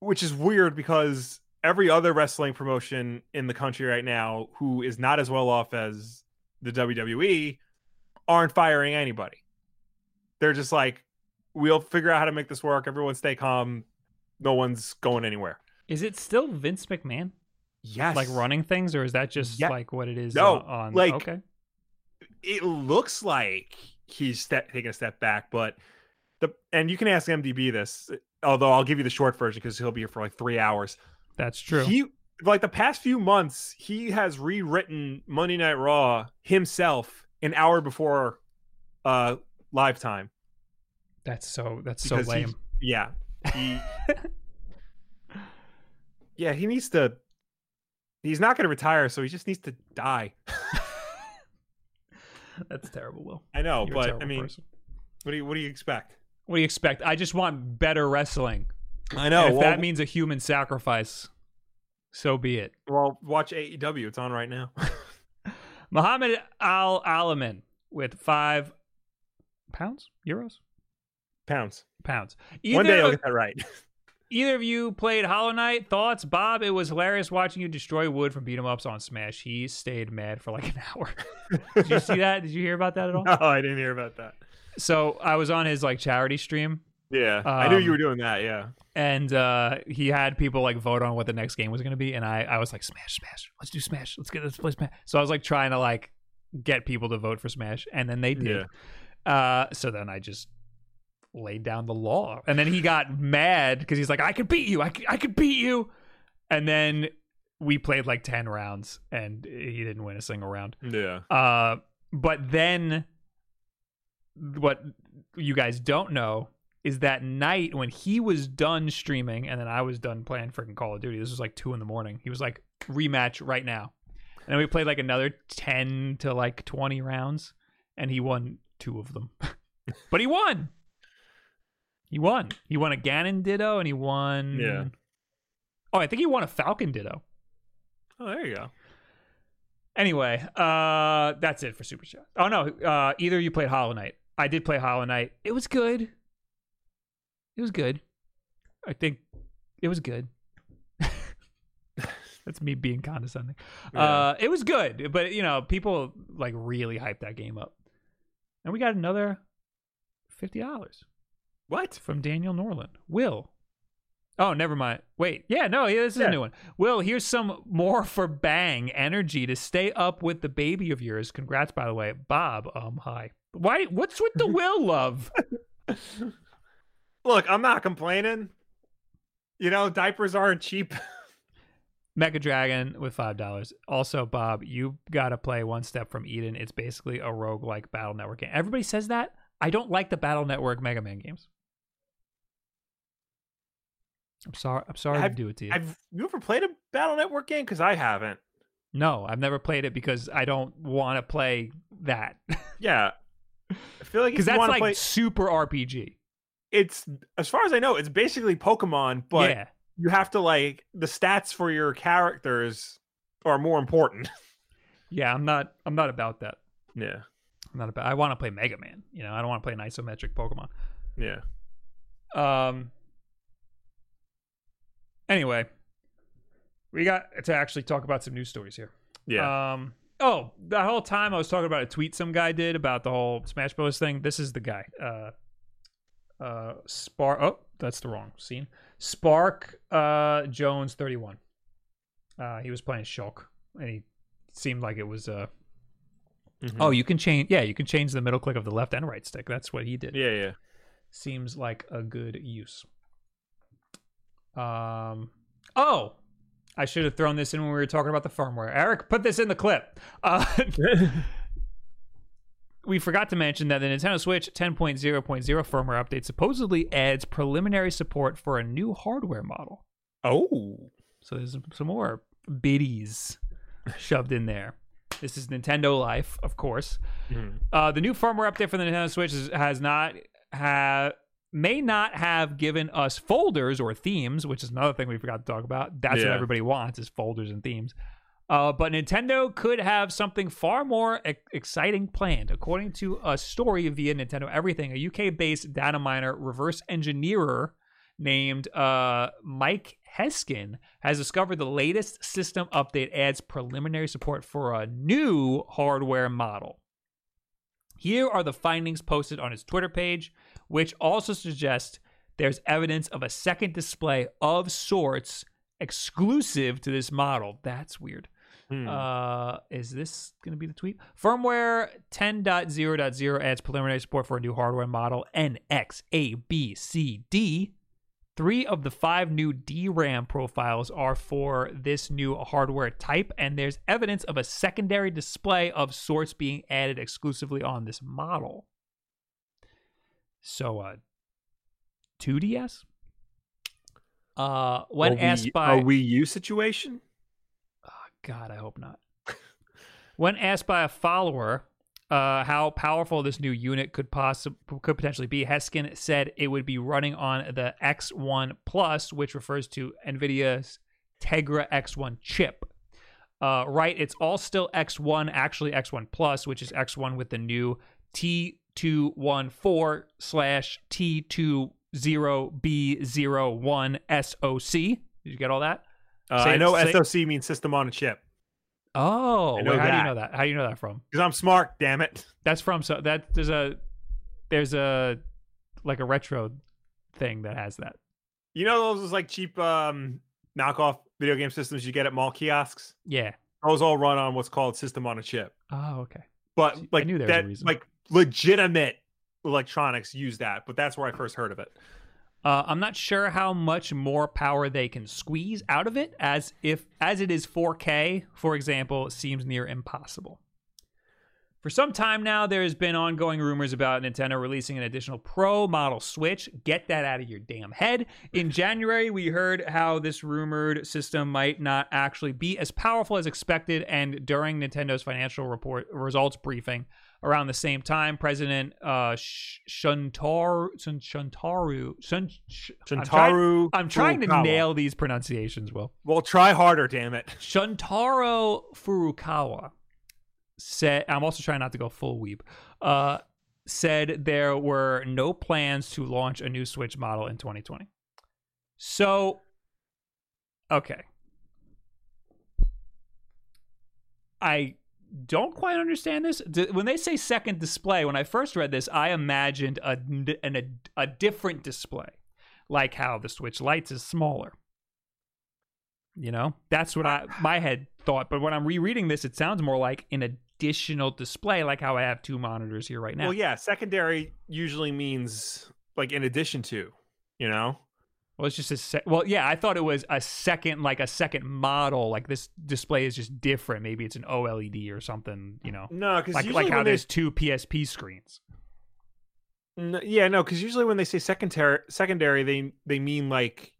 which is weird because every other wrestling promotion in the country right now who is not as well off as the WWE aren't firing anybody they're just like we'll figure out how to make this work everyone stay calm no one's going anywhere Is it still Vince McMahon yes like running things, or is that just Yeah. like what it is? No, on like- okay. it looks like he's step, taking a step back, but the and you can ask MDB this, although I'll give you the short version because he'll be here for like three hours. That's true. He like the past few months, he has rewritten Monday Night Raw himself an hour before uh live time. that's so. That's Because so he- lame. Yeah, he *laughs* yeah he needs to. He's not going to retire, so he just needs to die. *laughs* That's terrible, Will. I know, You're but I mean, person. what do you what do you expect? What do you expect? I just want better wrestling. I And if that means a human sacrifice, so be it. Well, watch AEW. It's on right now. *laughs* Muhammad Al Alamin with five pounds, euros, Pounds. pounds. One day I'll Either, get that right. *laughs* either of you played Hollow Knight. Thoughts, Bob? It was hilarious watching you destroy wood from beat 'em ups on Smash. He stayed mad for like an hour. *laughs* Did you see that? Did you hear about that at all? no, I didn't hear about that. So I was on his like charity stream, Yeah, I knew you Um, were doing that. Yeah. and uh, he had people like vote on what the next game was going to be, and I, I was like, Smash, Smash, let's do Smash, let's get let's play Smash. So I was like trying to like get people to vote for Smash, and then they did. Uh, so then I just laid down the law, and then he got mad because he's like, I could beat you, I could, I could beat you, and then we played like ten rounds, and he didn't win a single round. Yeah. Uh, but then what you guys don't know is that night when he was done streaming and then I was done playing freaking Call of Duty. This was like two in the morning. He was like, rematch right now. And then we played like another 10 to like 20 rounds and he won two of them. *laughs* but he won. He won. He won a Ganon Ditto and he won. Yeah. Oh, I think he won a Falcon Ditto. Oh, there you go. Anyway, uh, that's it for Super Chat. Oh no, uh, either you played Hollow Knight. I did play Hollow Knight. It was good. It was good. I think it was good. *laughs* that's me being condescending. Yeah. Uh, it was good, but you know, people like really hyped that game up, and we got another fifty dollars What? from Daniel Nordlund. Will. Oh, never mind. Wait. Yeah, no, yeah, this is Yeah. a new one. Will, here's some more for Bang energy to stay up with the baby of yours. Congrats, by the way. Bob, um, hi. Why what's with the *laughs* Will love? Look, I'm not complaining. You know, diapers aren't cheap. *laughs* Mega Dragon with five dollars. Also, Bob, you gotta play One Step from Eden. It's basically a roguelike battle network game. Everybody says that. I don't like the Battle Network Mega Man games. I'm sorry. I'm sorry to I've- do it to you. Have you ever played a Battle Network game? Because I haven't. No, I've never played it because I don't want to play that. *laughs* Yeah. I feel like Because that's like play, super RPG. it's as far as I know, it's basically Pokemon, but yeah, you have to like the stats for your characters are more important. *laughs* yeah. I'm not. I'm not about that. yeah. I'm not about. I want to play Mega Man. You know, I don't want to play an isometric Pokemon. Yeah. Um. Anyway, we got to actually talk about some news stories here. Yeah. Um. Oh, the whole time I was talking about a tweet some guy did about the whole Smash Bros. thing. This is the guy. Uh. Uh. Spark. Oh, that's the wrong scene. Spark. Uh. Jones. Thirty-one. Uh. He was playing Shulk, and he seemed like it was. Uh. Mhm. Oh, you can change. Yeah, you can change the middle click of the left and right stick. That's what he did yeah, yeah. seems like a good use. Um. Oh, I should have thrown this in when we were talking about the firmware. Eric, put this in the clip. Uh, *laughs* we forgot to mention that the Nintendo Switch 10.0.0 firmware update supposedly adds preliminary support for a new hardware model. oh. So there's some more biddies shoved in there. This is Nintendo Life, of course. Mhm. Uh, the new firmware update for the Nintendo Switch is, has not have may not have given us folders or themes, which is another thing we forgot to talk about. That's what everybody wants is folders and themes. Uh, but Nintendo could have something far more e- exciting planned. According to a story via Nintendo Everything, a UK-based data miner reverse engineer named uh, Mike Heskin has discovered the latest system update adds preliminary support for a new hardware model. Here are the findings posted on his Twitter page, which also suggests there's evidence of a second display of sorts exclusive to this model. That's weird. Hmm. Uh, is this going to be the tweet? Firmware 10.0.0 adds preliminary support for a new hardware model NXABCD. Three of the five new DRAM profiles are for this new hardware type, and there's evidence of a secondary display of sorts being added exclusively on this model. So, uh, 2DS? Uh, when asked by a Wii U situation. Oh, God, I hope not. *laughs* when asked by a follower uh, how powerful this new unit could possibly could potentially be, Heskin said it would be running on the X1 Plus, which refers to NVIDIA's Tegra X1 chip. Uh, right, it's all still X1, actually X1 Plus, which is X1 with the new T214 slash T20B01 SoC. Did you get all that? Uh, I know say- SoC means system on a chip Oh, wait, how do you know that? How do you know that from? because I'm smart. Damn it. That's from so that there's a there's a like a retro thing that has that. You know those like cheap um knockoff video game systems you get at mall kiosks. Yeah. Those all run on what's called system on a chip. Oh, okay. But See, I like knew there was a that, reason. like legitimate electronics use that. But that's where I first heard of it. Uh, I'm not sure how much more power they can squeeze out of it, as if as it is 4K, for example, seems near impossible. For some time now, there has been ongoing rumors about Nintendo releasing an additional Pro model Switch. Get that out of your damn head. In January, we heard how this rumored system might not actually be as powerful as expected, and during Nintendo's financial report results briefing around the same time, President uh, Sh- Shuntaru Shuntaru Shun, Sh- I'm trying, I'm trying to nail these pronunciations, Will. Well, try harder, damn it. Shuntaro Furukawa said, I'm also trying not to go full weep. uh, said there were no plans to launch a new Switch model in 2020. So, okay. I don't quite understand this. When they say second display, when I first read this, I imagined a, an, a, a different display, like how the Switch Lite's is smaller. You know, that's what I my head thought. But when I'm rereading this, it sounds more like an additional display, like how I have two monitors here right now. Well, yeah, secondary usually means like in addition to, you know? Well, it's just a sec- well, yeah. I thought it was a second, like a second model. Like this display is just different. Maybe it's an OLED or something. You know, No, because like like how there's two PSP screens. N- yeah, no, because usually when they say secondary, secondary, they they mean like,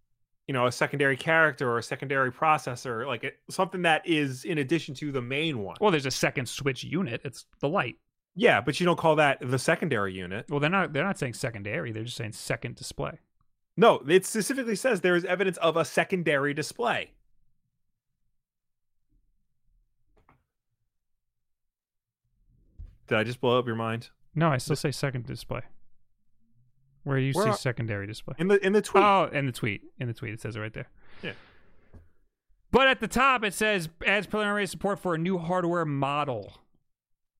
you know, a secondary character or a secondary processor, like it, something that is in addition to the main one. Well, there's a second Switch unit. It's the Lite. Yeah, but you don't call that the secondary unit. Well, they're not. They're not saying secondary. They're just saying second display. No, it specifically says there is evidence of a secondary display. Did I just blow up your mind? No, I still say second display. Where do you Where see are- secondary display? In the in the tweet. Oh, in the tweet. In the tweet, it says it right there. Yeah. But at the top, it says adds preliminary support for a new hardware model.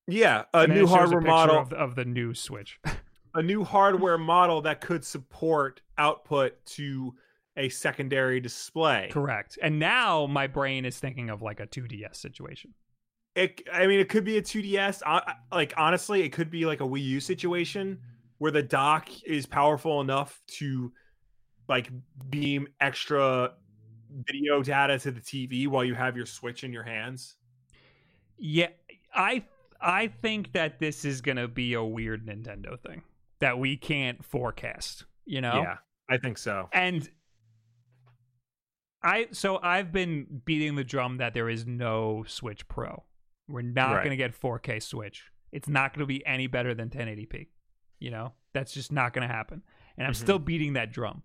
yeah, a new hardware picture model, of of the new Switch. *laughs* a new hardware model that could support output to a secondary display. Correct. And now my brain is thinking of like a 2DS situation. It, I mean, it could be a 2DS. I- I- Like honestly, it could be like a Wii U situation where the dock is powerful enough to like beam extra video data to the TV while you have your Switch in your hands. Yeah, I I think that this is gonna be a weird Nintendo thing that we can't forecast. You know. Yeah, I think so. And I so I've been beating the drum that there is no Switch Pro. We're not Right. going to get 4K Switch. It's not going to be any better than 1080p. You know, that's just not going to happen. And I'm Mhm. still beating that drum.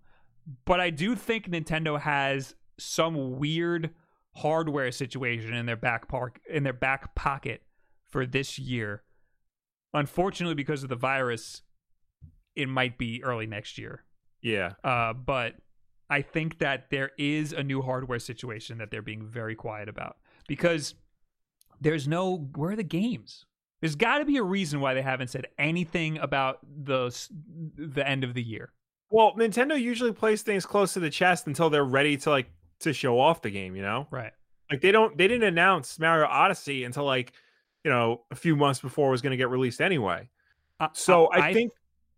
But I do think Nintendo has some weird hardware situation in their back park in their back pocket for this year. Unfortunately, because of the virus, it might be early next year. Yeah, Uh, but I think that there is a new hardware situation that they're being very quiet about because there's no where are the games? There's got to be a reason why they haven't said anything about the the end of the year. Well, Nintendo usually plays things close to the chest until they're ready to like to show off the game, you know? Right. Like they don't they didn't announce Mario Odyssey until like, you know, a few months before it was going to get released anyway. Uh, So uh, I, think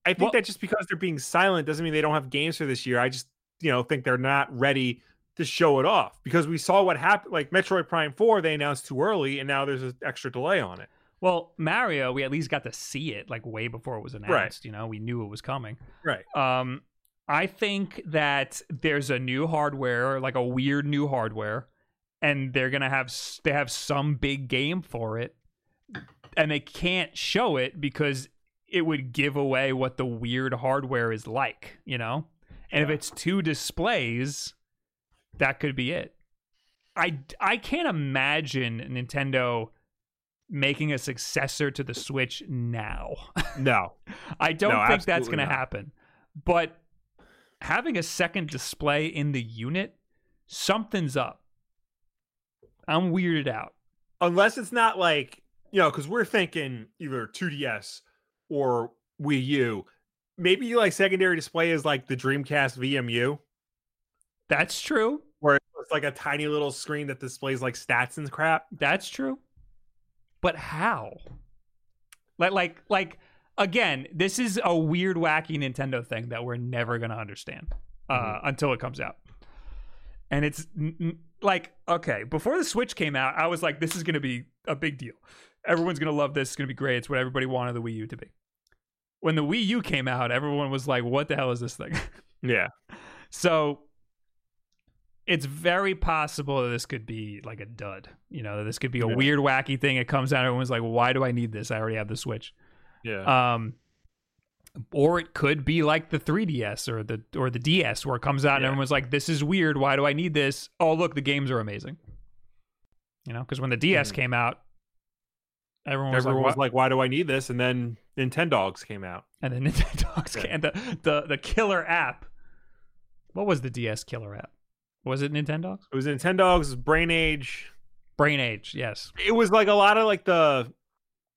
I think well- that just because they're being silent doesn't mean they don't have games for this year. I just, you know, think they're not ready to show it off because we saw what happened like Metroid Prime 4 they announced too early and now there's an extra delay on it. well, Mario, we at least got to see it like way before it was announced. You know, we knew it was coming. Right. Um, I think that there's a new hardware, like a weird new hardware, and they're gonna have s- they have some big game for it, and they can't show it because it would give away what the weird hardware is like, you know. And if it's two displays, that could be it. I I can't imagine Nintendo making a successor to the Switch now. *laughs* No. I don't No, think that's going to happen. But having a second display in the unit, something's up. I'm weirded out. Unless it's not like, you know, cuz we're thinking either 2DS or Wii U. Maybe like secondary display is like the Dreamcast VMU That's true. where it's like a tiny little screen that displays like stats and crap. That's true. But how? Like like like again, this is a weird wacky Nintendo thing that we're never going to understand uh, Mhm. until it comes out. And it's n- n- like okay, before the Switch came out, I was like this is going to be a big deal. Everyone's gonna love this. It's gonna be great. It's what everybody wanted the Wii U to be. When the Wii U came out, everyone was like, "What the hell is this thing?" *laughs* Yeah. so it's very possible that this could be like a dud. You know, that this could be a Yeah. weird, wacky thing. It comes out, everyone's like, "Why do I need this? I already have the Switch." Yeah. Um, or it could be like the 3DS or the or the DS, where it comes out and everyone's like, "This is weird. Why do I need this?" Oh, look, the games are amazing. You know, because when the DS Mhm. came out, everyone was Everyone like, was like, "Why do I need this?" And then Nintendogs came out. and then *laughs* Nintendogs Yeah. and the, the the killer app. What was the DS killer app? Was it Nintendogs? It was Nintendogs, Brain Age. Brain Age, yes. It was like a lot of like the,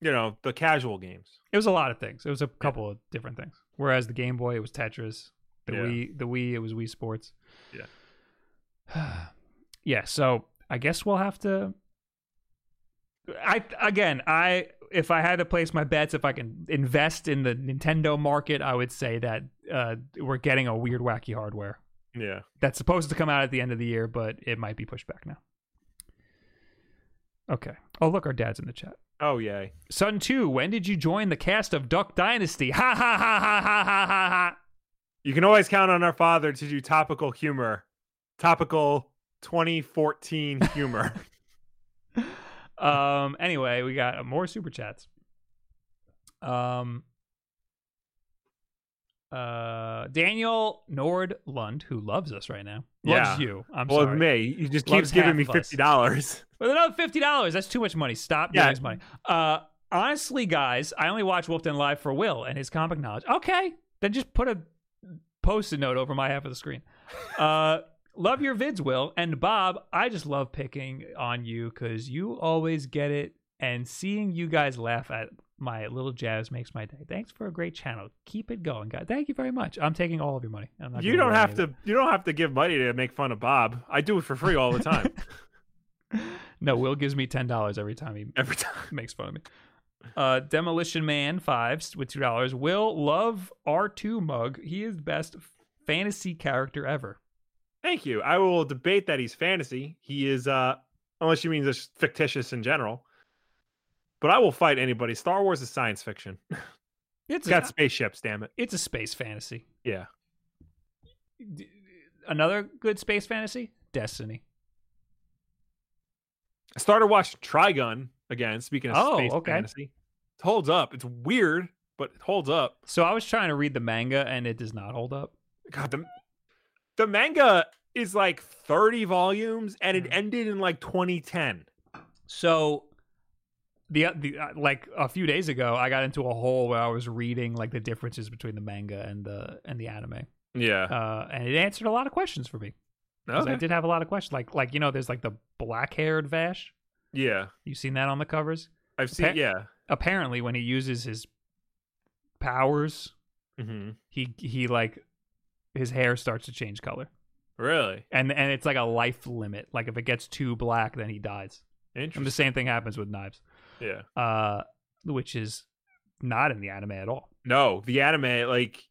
you know, the casual games. It was a lot of things. It was a couple of different things. Whereas the Game Boy, it was Tetris. The Yeah. Wii, the Wii, it was Wii Sports. Yeah. *sighs* yeah. So I guess we'll have to. I again, I if I had to place my bets, if I can invest in the Nintendo market, I would say that uh, we're getting a weird, wacky hardware Yeah. that's supposed to come out at the end of the year, but it might be pushed back now. Okay. Oh, look, our dad's in the chat. Oh yay. Son 2, when did you join the cast of Duck Dynasty? Ha ha ha ha ha ha ha ha. You can always count on our father to do topical humor. Topical 2014 humor. *laughs* Um anyway, we got more super chats. Um uh Daniel Nordlund, who loves us right now. Loves Yeah. you. I'm well, sorry. me. He just Loves keeps giving me fifty dollars. With another fifty dollars, that's too much money. Stop Yeah. giving us money. Uh, honestly, guys, I only watch Wolfden live for Will and his comic knowledge. Okay, then just put a post-it note over my half of the screen. Uh, love your vids, Will and Bob. I just love picking on you because you always get it, and seeing you guys laugh at my little jazz makes my day. Thanks for a great channel. Keep it going, guys. Thank you very much. I'm taking all of your money. I'm not You don't have to. You don't have to give money to make fun of Bob. I do it for free all the time. *laughs* No, Will gives me ten dollars every time he Every time. makes fun of me. Uh, Demolition Man fives with two dollars. Will love R two mug. He is the best fantasy character ever. Thank you. I will debate that he's fantasy. He is, uh unless you mean just fictitious in general. But I will fight anybody. Star Wars is science fiction. *laughs* It's It's got a, spaceships. Damn it. it's a space fantasy. Yeah. Another good space fantasy, Destiny. I started watching Trigun again. Speaking of Oh, space okay. fantasy, it holds up. It's weird, but it holds up. So I was trying to read the manga and it does not hold up. God, the the manga is like thirty volumes, and it Mhm. ended in like 2010. So the the uh, like a few days ago, I got into a hole where I was reading like the differences between the manga and the and the anime, Yeah. uh, and it answered a lot of questions for me. 'Cause I Okay. did have a lot of questions, like like you know, there's like the black haired Vash. Yeah. you've seen that on the covers? I've seen. Appa- Yeah. Apparently, when he uses his powers, hmm he he like his hair starts to change color, Really and and it's like a life limit. Like if it gets too black, then he dies. And the same thing happens with knives, Yeah. uh, which is not in the anime at all. No, the anime like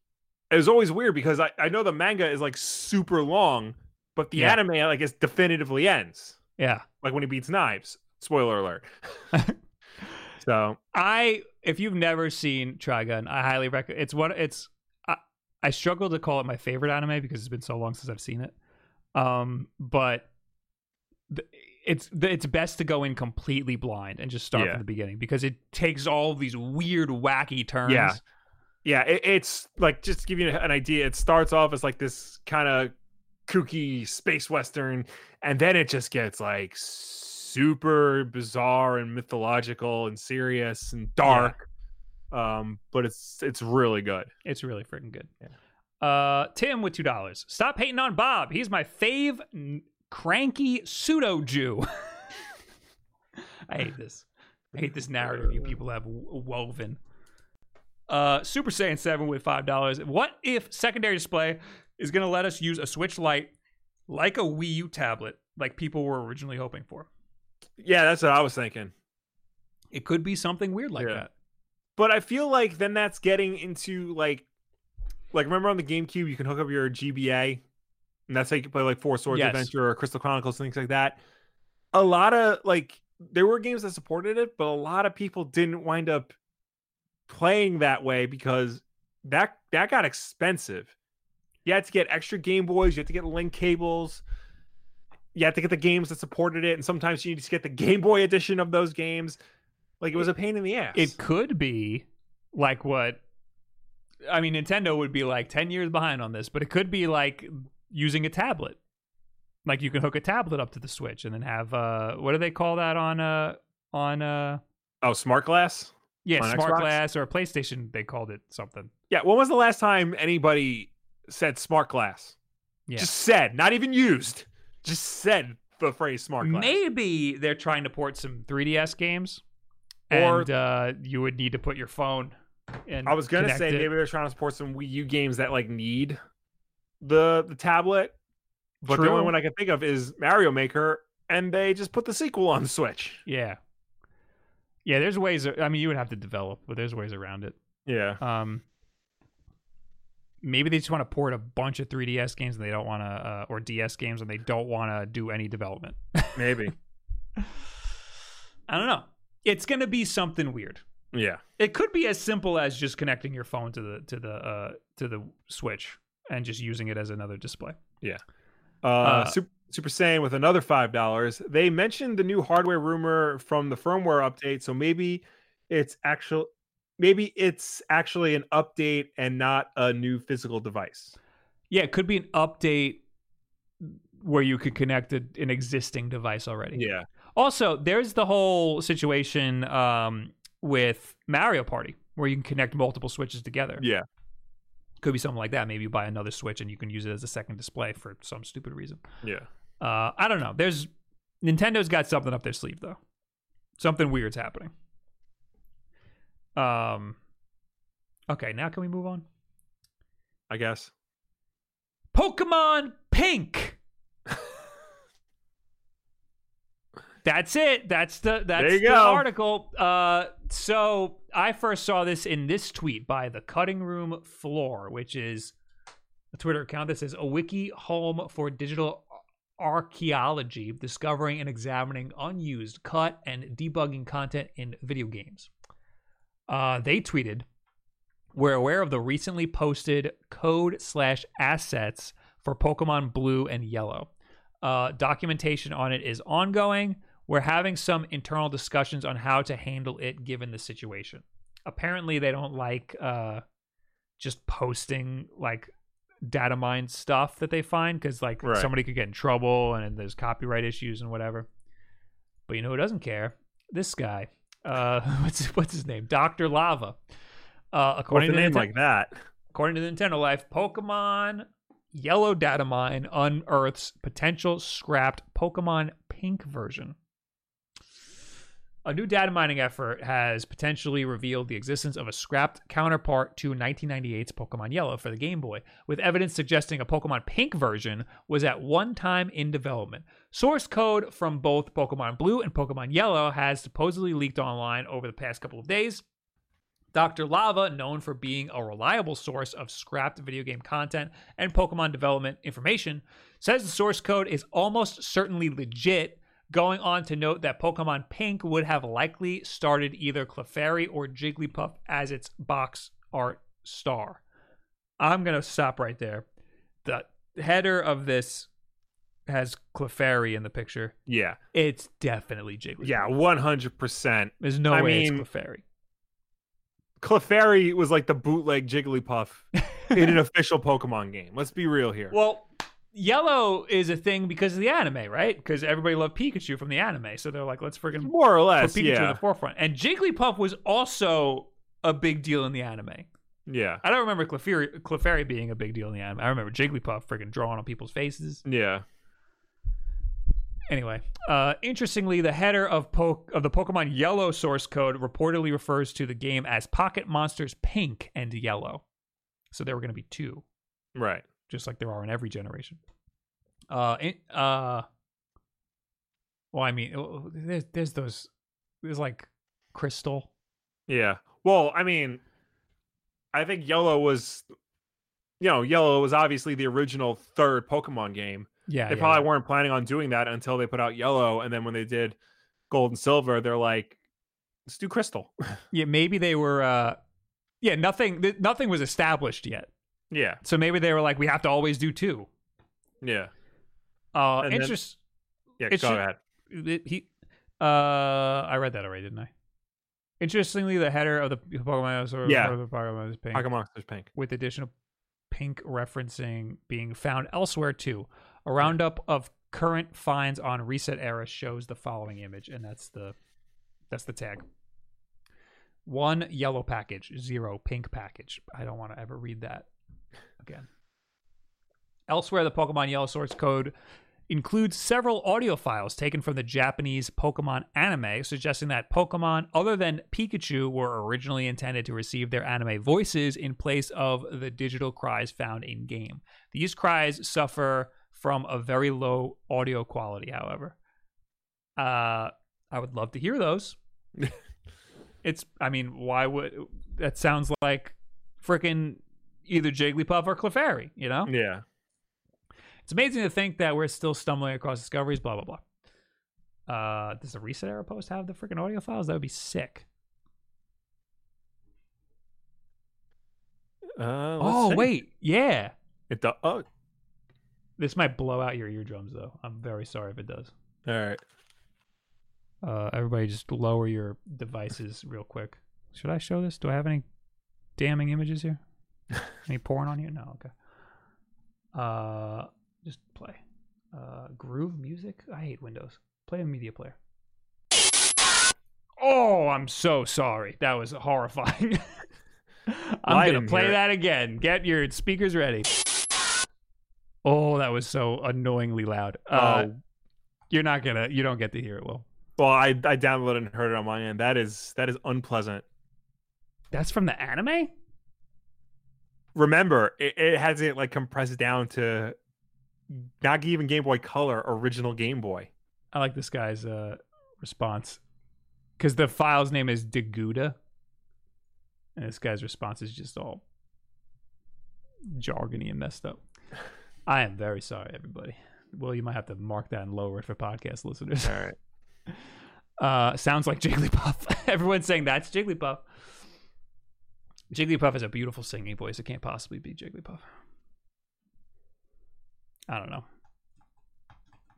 it was always weird because I I know the manga is like super long, but the Yeah. anime like is definitively ends Yeah, like when he beats knives. Spoiler alert. *laughs* so I if you've never seen Trigun, I highly recommend. It's what it's. I, struggle to call it my favorite anime because it's been so long since I've seen it. Um, but th- it's th- it's best to go in completely blind and just start Yeah. from the beginning because it takes all these weird, wacky turns. Yeah. yeah, it, it's like just to give you an idea. It starts off as like this kind of kooky space western, and then it just gets like super bizarre and mythological and serious and dark. Um, but it's it's really good. It's really freaking good. Uh, Tim with two dollars. Stop hating on Bob. He's my fave n- cranky pseudo Jew. *laughs* I hate this. I hate this narrative you people have w- woven. Uh, Super Saiyan Seven with five dollars. What if secondary display is going to let us use a Switch Lite like a Wii U tablet, like people were originally hoping for? Yeah, that's what I was thinking. It could be something weird like Yeah. that. But I feel like then that's getting into like, like remember on the GameCube you can hook up your GBA, and that's how you can play like Four Swords Yes. Adventure or Crystal Chronicles things like that. A lot of like there were games that supported it, but a lot of people didn't wind up playing that way because that that got expensive. You had to get extra Game Boys, you had to get link cables, you had to get the games that supported it, and sometimes you need to get the Game Boy edition of those games. Like it was a pain in the ass. It could be like what I mean, Nintendo would be like 10 years behind on this, but it could be like using a tablet. Like you can hook a tablet up to the Switch and then have uh what do they call that on uh on uh oh, Smart Glass. yeah, On Smart Xbox? Glass or a PlayStation they called it something. Yeah, when was the last time anybody said Smart Glass? Yeah. Just said, not even used. Just said the phrase Smart Glass. Maybe they're trying to port some 3DS games Or- and uh you would need to put your phone and I was gonna say it. maybe they're trying to support some Wii U games that like need the the tablet, but the only one I can think of is Mario Maker, and they just put the sequel on the Switch. Yeah. Yeah, there's ways I mean you would have to develop, but there's ways around it. Yeah, Um, maybe they just want to port a bunch of 3DS games and they don't want to, uh, or DS games and they don't want to do any development. maybe. *laughs* I don't know. It's gonna be something weird. yeah, It could be as simple as just connecting your phone to the to the uh, to the Switch and just using it as another display. uh, Uh, Super, Super Saiyan with another five dollars. They mentioned the new hardware rumor from the firmware update, so maybe it's actual. Maybe it's actually an update and not a new physical device. Yeah, it could be an update where you could connect a, an existing device already. Yeah, Also, there's the whole situation um, with Mario Party where you can connect multiple switches together. yeah, Could be something like that. Maybe you buy another switch and you can use it as a second display for some stupid reason. yeah. Uh, I don't know. There's Nintendo's got something up their sleeve though. Something weird's happening. Um. Okay, now can we move on? I guess. Pokemon Pink. *laughs* That's it. That's the that's the go. article. Uh, so I first saw this in this tweet by the Cutting Room Floor, which is a Twitter account that says a wiki home for digital archaeology, discovering and examining unused, cut, and debugging content in video games. Uh, they tweeted, "We're aware of the recently posted code slash assets for Pokemon Blue and Yellow. Uh, documentation on it is ongoing. We're having some internal discussions on how to handle it given the situation. Apparently, they don't like uh, just posting like data mine stuff that they find because like Right. somebody could get in trouble and there's copyright issues and whatever. But you know who doesn't care? This guy. Uh, *laughs* what's what's his name? Doctor Lava. Uh, according a to name like that. According to Nintendo Life, Pokemon Yellow data mine unearths potential scrapped Pokemon Pink version. A new data mining effort has potentially revealed the existence of a scrapped counterpart to 1998's Pokemon Yellow for the Game Boy, with evidence suggesting a Pokemon Pink version was at one time in development. Source code from both Pokemon Blue and Pokemon Yellow has supposedly leaked online over the past couple of days. Dr. Lava, known for being a reliable source of scrapped video game content and Pokemon development information, says the source code is almost certainly legit, going on to note that Pokemon Pink would have likely started either Clefairy or Jigglypuff as its box art star. I'm going to stop right there. The header of this has Clefairy in the picture. Yeah. It's definitely Jigglypuff. Yeah, 100%. There's no I way mean- it's Clefairy. Clefairy was like the bootleg Jigglypuff *laughs* in an official Pokemon game. Let's be real here. Well, yellow is a thing because of the anime, right? Because everybody loved Pikachu from the anime, so they're like, let's freaking More or put less, Pikachu in the forefront. And Jigglypuff was also a big deal in the anime. Yeah. I don't remember Clefairy, Clefairy being a big deal in the anime. I remember Jigglypuff freaking drawing on people's faces. Yeah. Anyway, uh, interestingly, the header of po- of the Pokemon Yellow source code reportedly refers to the game as Pocket Monsters Pink and Yellow. So there were going to be two. Right. Just like there are in every generation. Uh, uh, well, I mean, uh, there's there's those there's like Crystal. Yeah. Well, I mean, I think Yellow was, you know, Yellow was obviously the original third Pokemon game. Yeah, They yeah, probably yeah. weren't planning on doing that until they put out Yellow, and then when they did gold and silver, they're like, let's do crystal. *laughs* Yeah, maybe they were. uh Yeah, nothing. Th- nothing was established yet. Yeah, So maybe they were like, we have to always do two. yeah, Uh, And then- interest. yeah. Go ahead. it- he uh I read that already, didn't I? Interestingly, the header of the Pokemon is Yeah. Pokemon is pink, Pokemon Monsters Pink. with additional pink referencing being found elsewhere too. A roundup of current finds on Reset Era shows the following image, and that's the that's the tag. One yellow package, zero pink package. I don't want to ever read that again. Elsewhere, the Pokemon Yellow source code includes several audio files taken from the Japanese Pokemon anime, suggesting that Pokemon other than Pikachu were originally intended to receive their anime voices in place of the digital cries found in game. These cries suffer from a very low audio quality, however. Uh, I would love to hear those. *laughs* it's, I mean, why would that sounds like freaking either Jigglypuff or Clefairy, you know? Yeah. It's amazing to think that we're still stumbling across discoveries, blah, blah, blah. Uh, does the ResetEra post have the freaking audio files? That would be sick. Uh, Oh, see. wait. Yeah. It do- oh, This might blow out your eardrums, though. I'm very sorry if it does. all right. Uh, everybody just lower your devices real quick. Should I show this? Do I have any damning images here? *laughs* any porn on here? No, okay. Uh, just play. Uh, Groove music? I hate Windows. Play a media player. Oh, I'm so sorry. That was horrifying. *laughs* I'm I gonna play that again. Get your speakers ready. Oh, that was so annoyingly loud. Uh, Oh. you're not gonna. You don't get to hear it. Well, Well, I I downloaded and heard it on my end. That is that is unpleasant. that's from the anime. Remember, it, it has it like compressed down to not even Game Boy Color, original Game Boy. I like this guy's uh, response because the file's name is Deguda, and this guy's response is just all jargony and messed up. *laughs* I am very sorry, everybody. Well, you might have to mark that and lower it for podcast listeners. All right. *laughs* Uh, sounds like Jigglypuff. *laughs* Everyone's saying that's Jigglypuff. Jigglypuff has a beautiful singing voice. It can't possibly be Jigglypuff. I don't know.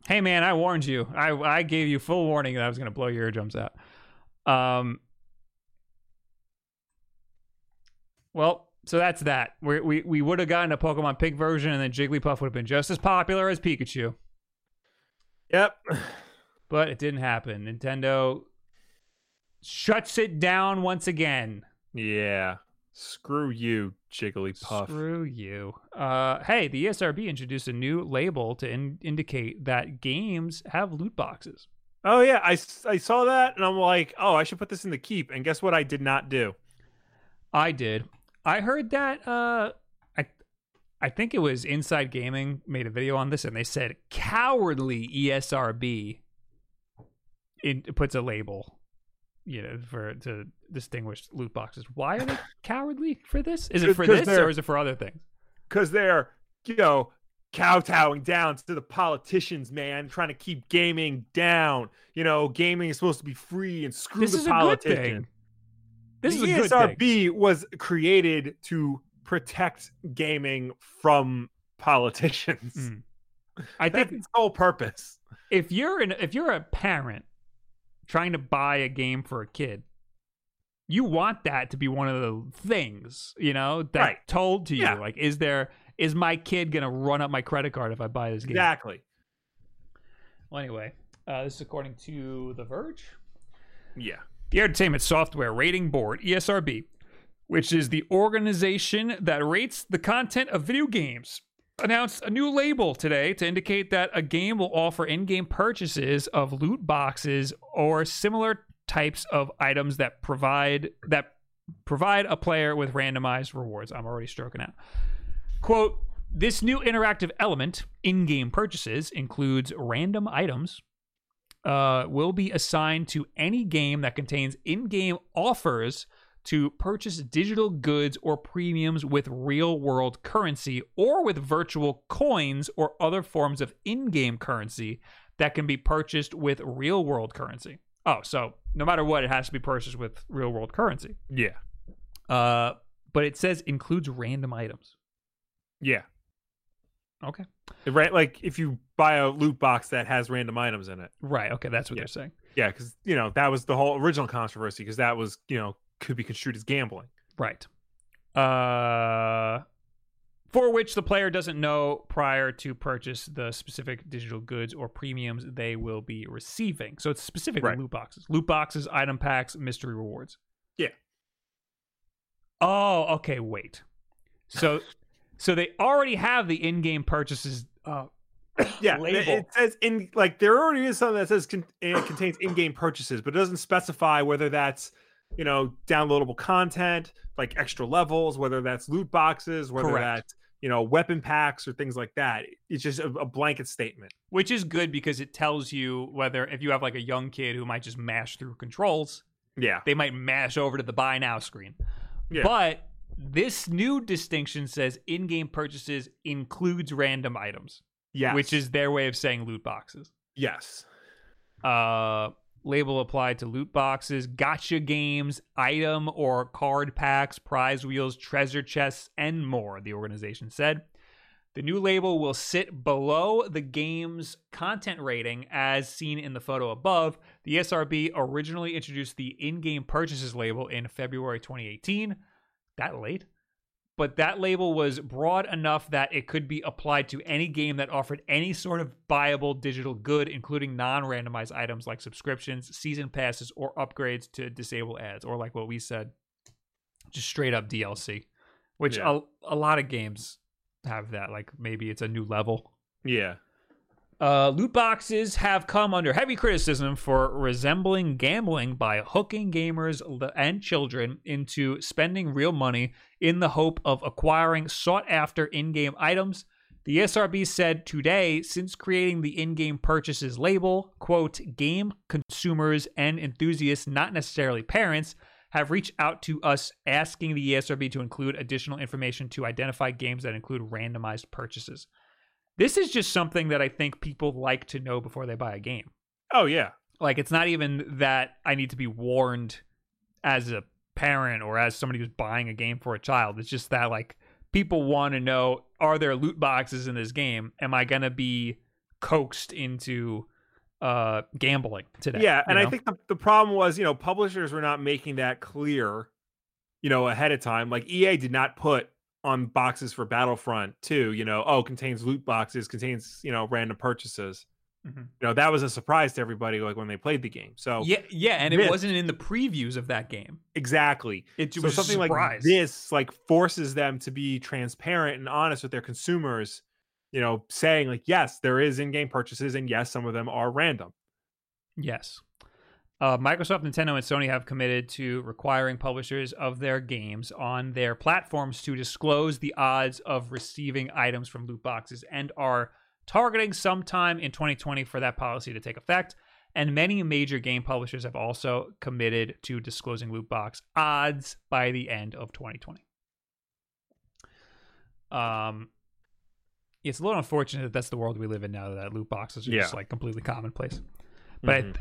Hey man, I warned you. I I gave you full warning that I was going to blow your eardrums out. Um. Well, so that's that. we we we would have gotten a Pokemon Pink version, and then Jigglypuff would have been just as popular as Pikachu Yep. but it didn't happen. Nintendo shuts it down once again. Yeah. Screw you, Jigglypuff. Screw you. Uh, hey, the ESRB introduced a new label to in- indicate that games have loot boxes. Oh yeah, I, I saw that and I'm like, oh, I should put this in the keep. And guess what? I did not do. I did. I heard that. Uh, I I think it was Inside Gaming made a video on this, and they said cowardly ESRB. It puts a label, you know, for to distinguish loot boxes. Why are they *sighs* cowardly for this? Is it for this or is it for other things? because they're you know kowtowing down to the politicians, man, trying to keep gaming down. You know, gaming is supposed to be free and screw This the is a good politicians. thing. This the is a good thing. ESRB was created to protect gaming from politicians. Mm. *laughs* I That's think its whole purpose. if you're an if you're a parent trying to buy a game for a kid, you want that to be one of the things, you know, that Right. told to you. Yeah. Like, is there is my kid gonna run up my credit card if I buy this game? Exactly. Well, anyway, uh, this is according to The Verge. Yeah. The Entertainment Software Rating Board, ESRB, which is the organization that rates the content of video games, announced a new label today to indicate that a game will offer in game purchases of loot boxes or similar types of items that provide that provide a player with randomized rewards. I'm already stroking out. Quote, this new interactive element, in game purchases, includes random items uh, will be assigned to any game that contains in game offers to purchase digital goods or premiums with real world currency or with virtual coins or other forms of in game currency that can be purchased with real world currency. Oh, so no matter what, it has to be purchased with real world currency. Yeah. Uh, but it says includes random items. Yeah. Okay. Right. Like if you buy a loot box that has random items in it. Right. Okay. That's what Yeah. they're saying. Yeah, because you know that was the whole original controversy because that was you know could be construed as gambling. Right. Uh, for which the player doesn't know prior to purchase the specific digital goods or premiums they will be receiving. So it's specifically Right. loot boxes, loot boxes, item packs, mystery rewards. Yeah. Oh, okay. Wait. So, so they already have the in-game purchases. Uh, *coughs* Yeah, it- label. it says in like there already is something that says con- it contains in-game purchases, but it doesn't specify whether that's you know downloadable content like extra levels, whether that's loot boxes, whether Correct. that's you know weapon packs or things like that. It's just a, a blanket statement. which is good because it tells you whether if you have like a young kid who might just mash through controls, Yeah, they might mash over to the buy now screen. Yeah. But this new distinction says in-game purchases includes random items, yeah which is their way of saying loot boxes. yes, Uh label applied to loot boxes, gacha games, item or card packs, prize wheels, treasure chests, and more, the organization said. The new label will sit below the game's content rating as seen in the photo above. The ESRB originally introduced the in game purchases label in February 2018. That late? But that label was broad enough that it could be applied to any game that offered any sort of buyable digital good, including non randomized items like subscriptions, season passes, or upgrades to disable ads, or like what we said, just straight up DLC, which Yeah. a, a lot of games have that. Like maybe it's a new level. yeah, Uh, loot boxes have come under heavy criticism for resembling gambling by hooking gamers and children into spending real money in the hope of acquiring sought after in game items. The ESRB said today, since creating the in game purchases label, quote, game consumers and enthusiasts, not necessarily parents, have reached out to us asking the ESRB to include additional information to identify games that include randomized purchases. This is just something that I think people like to know before they buy a game. oh yeah, Like it's not even that I need to be warned as a parent or as somebody who's buying a game for a child. It's just that like people want to know are there loot boxes in this game? Am I going to be coaxed into uh gambling today? Yeah, you and I think the, the problem was, you know, publishers were not making that clear, you know, ahead of time. Like EA did not put on boxes for Battlefront 2. you know, oh, contains loot boxes, contains, you know, random purchases. Mhm. You know, that was a surprise to everybody like when they played the game. So Yeah, yeah, and it wasn't in the previews of that game. exactly. It So was something a like this like forces them to be transparent and honest with their consumers, you know, saying like, yes, there is in-game purchases and yes, some of them are random. Yes. Uh, Microsoft, Nintendo, and Sony have committed to requiring publishers of their games on their platforms to disclose the odds of receiving items from loot boxes and are targeting sometime in 2020 for that policy to take effect. And many major game publishers have also committed to disclosing loot box odds by the end of 2020. Um, it's a little unfortunate that that's the world we live in now. That loot boxes are just like completely commonplace. But Mhm. I,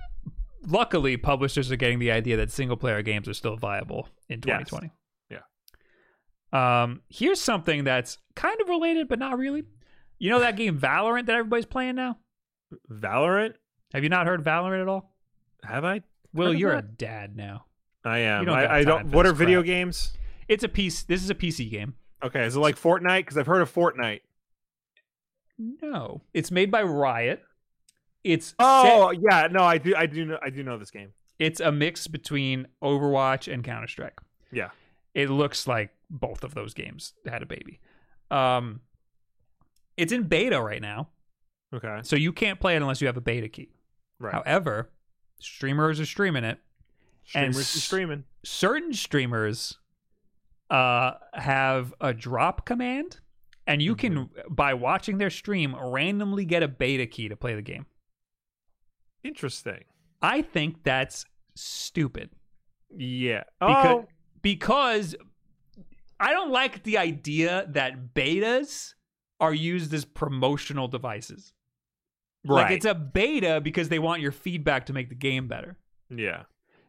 luckily, publishers are getting the idea that single player games are still viable in Yes. 2020. Yeah. Um, here's something that's kind of related, but not really. You know that game Valorant that everybody's playing now? Valorant? Have you not heard Valorant at all? Have I? Will, you're a dad now. I am. don't I, I don't. What are video games? It's a piece. This is a PC game. Okay, is it like Fortnite? Because I've heard of Fortnite. No, it's made by Riot. It's set- Oh yeah, no, I do. I do know. I do know this game. it's a mix between Overwatch and Counter Strike. Yeah. It looks like both of those games had a baby. Um, it's in beta right now, Okay. so you can't play it unless you have a beta key. Right. However, streamers are streaming it. and Streamers s- streaming. Certain streamers uh, have a drop command, and you can, Mm-hmm. by watching their stream, randomly get a beta key to play the game. Interesting. I think that's stupid. Yeah. because oh, because I don't like the idea that betas are used as promotional devices. right. Like it's a beta because they want your feedback to make the game better. Yeah.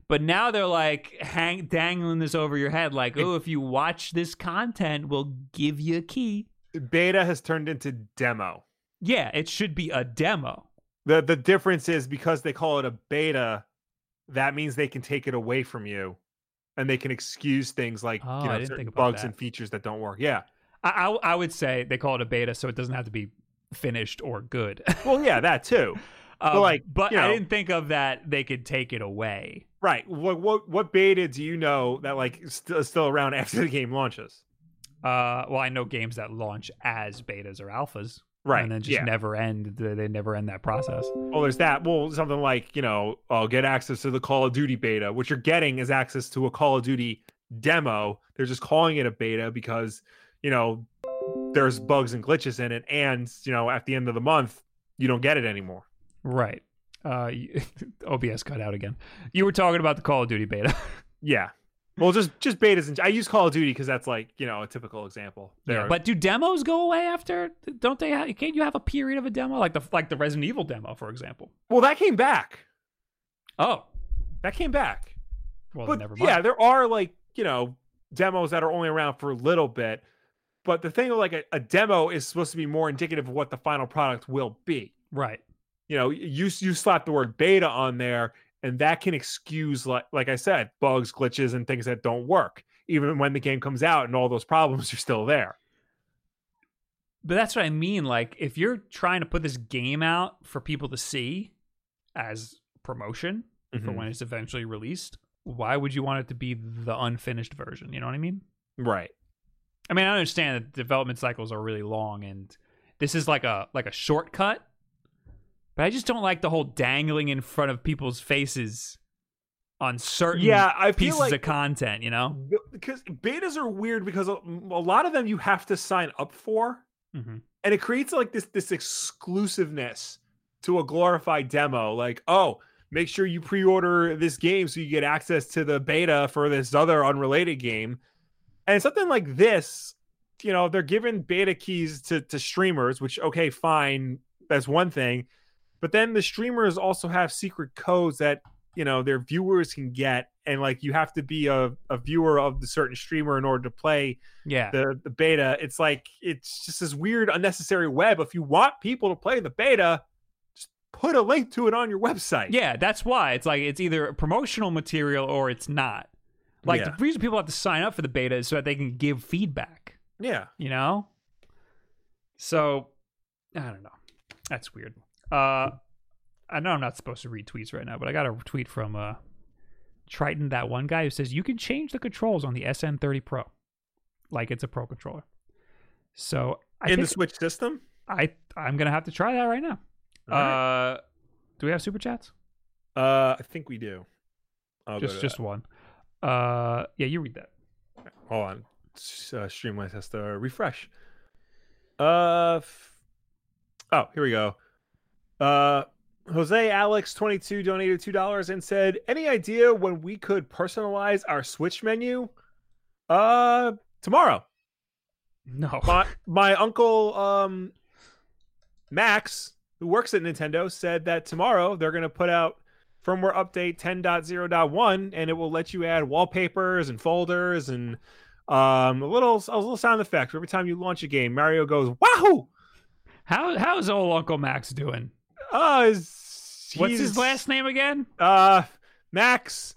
But now they're like hang dangling this over your head, like, oh, if you watch this content, we'll give you a key. Beta has turned into demo. Yeah, it should be a demo. The the difference is because they call it a beta, that means they can take it away from you and they can excuse things like Oh, you know certain bugs that. and features that don't work. Yeah. I, I I would say they call it a beta, so it doesn't have to be finished or good. Well, yeah, that too. *laughs* Um, like, but you I didn't think of that they could take it away. Right. What what what beta do you know that like is still, still around *laughs* after the game launches? Uh, well, I know games that launch as betas or alphas, Right. and then just yeah. never end. They never end that process. Well, there's that. Well, something like you know, oh, get access to the Call of Duty beta. What you're getting is access to a Call of Duty demo. They're just calling it a beta because you know there's bugs and glitches in it, and you know at the end of the month you don't get it anymore. Right. Uh, *laughs* OBS cut out again. You were talking about the Call of Duty beta. *laughs* Yeah. Well, just just betas. And I use Call of Duty because that's like you know a typical example. There, But do demos go away after? Don't they? Ha- can't you have a period of a demo like the like the Resident Evil demo, for example? well, that came back. Oh, That came back. well, but never mind. yeah, there are like you know demos that are only around for a little bit. But the thing of like a, a demo is supposed to be more indicative of what the final product will be. right. You know, you you slap the word beta on there, and that can excuse like like I said, bugs, glitches, and things that don't work, even when the game comes out and all those problems are still there. But that's what I mean. Like, if you're trying to put this game out for people to see as promotion for Mhm. when it's eventually released, why would you want it to be the unfinished version? You know what I mean? Right. I mean, I understand that development cycles are really long, and this is like a like a shortcut. But I just don't like the whole dangling in front of people's faces on certain Yeah, I pieces like of content. You know? because betas are weird because a, a lot of them you have to sign up for. Mm-hmm. and it creates like this this exclusiveness to a glorified demo like oh make sure you pre-order this game so you get access to the beta for this other unrelated game and something like this you know they're giving beta keys to to streamers which okay fine that's one thing but then the streamers also have secret codes that you know their viewers can get and like you have to be a, a viewer of the certain streamer in order to play Yeah. the the beta it's like it's just this weird unnecessary web if you want people to play the beta just put a link to it on your website Yeah, that's why it's like it's either promotional material or it's not. Like Yeah. the reason people have to sign up for the beta is so that they can give feedback. yeah You know. So I don't know. That's weird. Uh, I know I'm not supposed to read tweets right now, but I got a tweet from uh Triton, that one guy who says you can change the controls on the SN30 Pro, like it's a Pro controller. So I in think the switch system I I'm gonna have to try that right now. Right. Uh, do we have super chats? uh i think we do I'll just just one. Uh, yeah, you read that. that. hold on uh, streamlines has to refresh uh f- oh here we go uh Jose Alex 22 donated $2 and said, Any idea when we could personalize our Switch menu? Uh, tomorrow. No. my my uncle um Max, who works at Nintendo, said that tomorrow they're going to put out firmware update 10.0.1 and it will let you add wallpapers and folders and um a little a little sound effect every time you launch a game. Mario goes, "Wahoo!" How how's old Uncle Max doing? Uh, is- What's his last name again? Uh, Max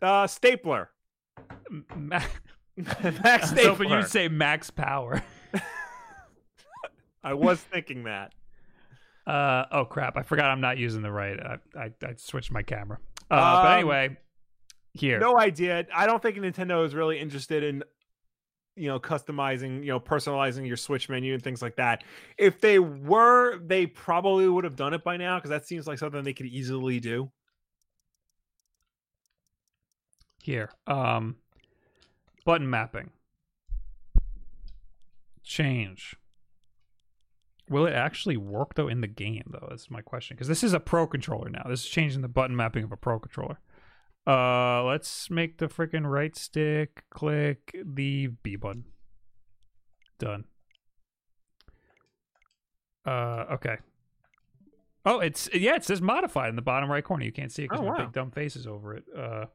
uh Stapler. Ma- *laughs* Max I was hoping Stapler. you'd say Max Power. *laughs* I was thinking that. Uh oh crap! I forgot I'm not using the right. I I, I switched my camera. Uh, but Um, anyway, here. No idea. I don't think Nintendo is really interested in you know customizing, you know, personalizing your Switch menu and things like that. If they were, they probably would have done it by now because that seems like something they could easily do. Here. Um button mapping. Change. Will it actually work though in the game though? That's my question. Because this is a pro controller now. This is changing the button mapping of a pro controller. Uh let's make the freaking right stick click the B button. Done. Uh okay. Oh, it's yeah, it says modified in the bottom right corner. You can't see it because Oh, my wow. big dumb face is over it. Uh,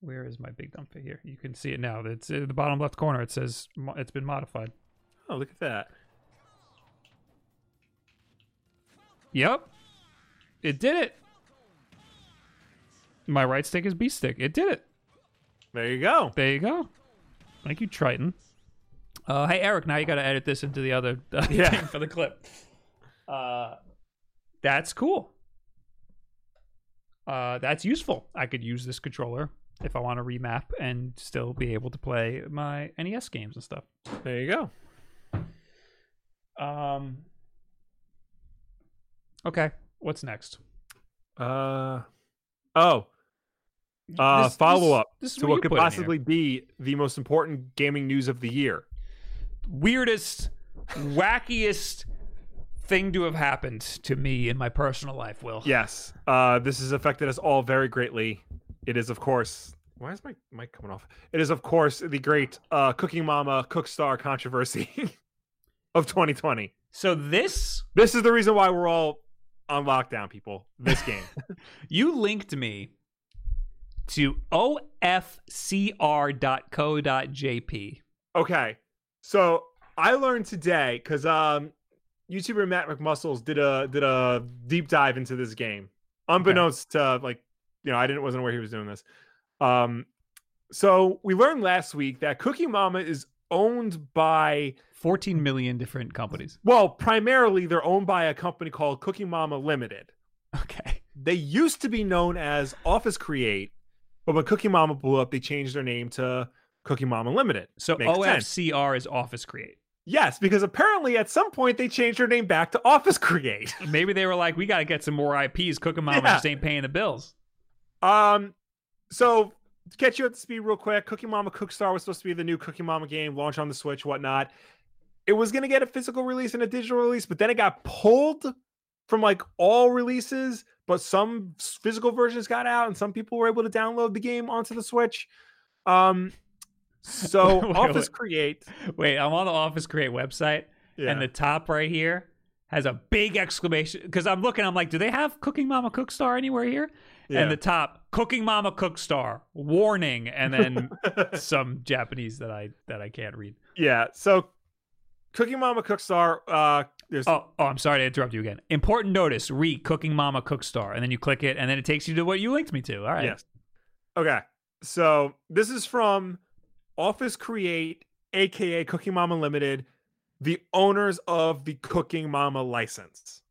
where is my big dumb face? Here, you can see it now. It's in the bottom left corner. It says mo- it's been modified. Oh, look at that. Yep, it did it. My right stick is B stick. It did it. There you go. There you go. Thank you, Triton. Uh, hey, Eric. Now you got to edit this into the other uh, Yeah. thing for the clip. Uh, that's cool. Uh, that's useful. I could use this controller if I want to remap and still be able to play my NES games and stuff. There you go. Um. Okay, what's next? Uh oh. Uh, This- follow up this is to what could here. possibly be the most important gaming news of the year. weirdest, wackiest thing to have happened to me in my personal life. Will Yes, uh, this has affected us all very greatly. It is, of course. Why is my mic coming off? It is, of course, the great uh, Cooking Mama Cookstar controversy *laughs* of 2020. So this This is the reason why we're all on lockdown, people. This game. *laughs* you linked me to ofcr.co.jp. okay, so I learned today because um, YouTuber Matt McMuscles did a did a deep dive into this game, unbeknownst to like you know I didn't wasn't aware he was doing this. Um, so we learned last week that Cooking Mama is owned by 14 million different companies. well, primarily they're owned by a company called Cooking Mama Limited. Okay. They used to be known as Office Create, but when Cooking Mama blew up, they changed their name to Cooking Mama Limited. So Makes sense. OFCR is Office Create. Yes, because apparently at some point they changed their name back to Office Create. *laughs* Maybe they were like, we got to get some more IPs. Cooking Mama Yeah. just ain't paying the bills. Um, so to catch you up to speed real quick, Cooking Mama Cookstar was supposed to be the new Cooking Mama game, launch on the Switch, whatnot. It was gonna get a physical release and a digital release, but then it got pulled from like all releases. But some physical versions got out, and some people were able to download the game onto the Switch. Um, *laughs* so Wait, Office wait. Create, Wait, I'm on the Office Create website. yeah, and the top right here has a big exclamation because I'm looking. I'm like, do they have Cooking Mama Cookstar anywhere here? yeah. And the top, Cooking Mama Cookstar, warning, and then *laughs* some Japanese that I that I can't read. yeah. So Cooking Mama Cookstar, uh, there's Oh, oh, I'm sorry to interrupt you again. Important notice: re Cooking Mama Cookstar, and then you click it, and then it takes you to what you linked me to. All right. Yes. Okay. So this is from Office Create, aka Cooking Mama Limited, the owners of the Cooking Mama license.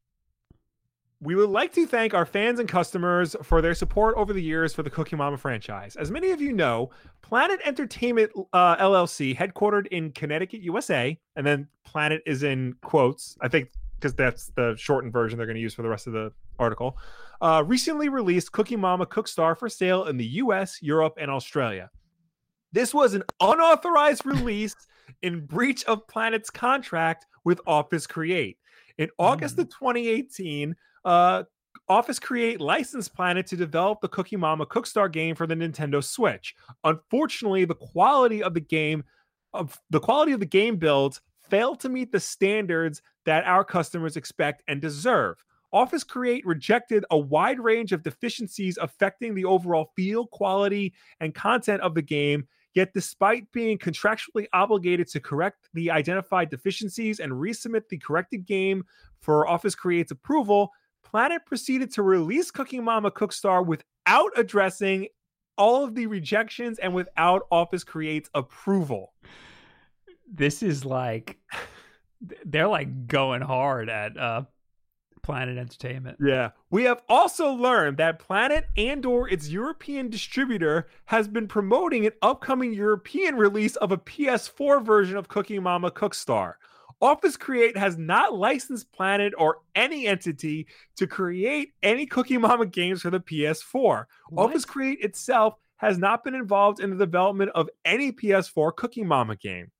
We would like to thank our fans and customers for their support over the years for the Cooking Mama franchise. As many of you know, Planet Entertainment uh, LLC, headquartered in Connecticut, USA, and then Planet is in quotes, I think because that's the shortened version they're going to use for the rest of the article, uh, recently released Cooking Mama Cookstar for sale in the US, Europe, and Australia. This was an unauthorized release in breach of Planet's contract with Office Create. In August of 2018, uh, Office Create licensed Planet to develop the Cooking Mama Cookstar game for the Nintendo Switch. Unfortunately, the quality of the game of the quality of the game builds failed to meet the standards that our customers expect and deserve. Office Create rejected a wide range of deficiencies affecting the overall feel, quality, and content of the game. Yet, despite being contractually obligated to correct the identified deficiencies and resubmit the corrected game for Office Create's approval, Planet proceeded to release Cooking Mama Cookstar without addressing all of the rejections and without Office Create's approval. This is like they're like going hard at uh Planet Entertainment. Yeah. We have also learned that Planet and or its European distributor has been promoting an upcoming European release of a PS4 version of Cooking Mama Cookstar. Office Create has not licensed Planet or any entity to create any Cooking Mama games for the PS4. What? Office Create itself has not been involved in the development of any PS4 Cooking Mama game.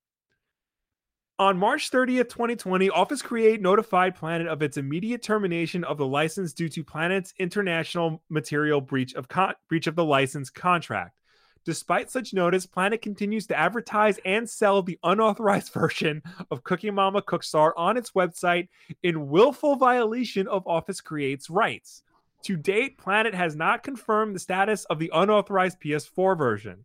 On March 30th, 2020, Office Create notified Planet of its immediate termination of the license due to Planet's international material breach of con- breach of the license contract. Despite such notice, Planet continues to advertise and sell the unauthorized *laughs* version of Cooking Mama Cookstar on its website in willful violation of Office Create's rights. To date, Planet has not confirmed the status of the unauthorized PS4 version.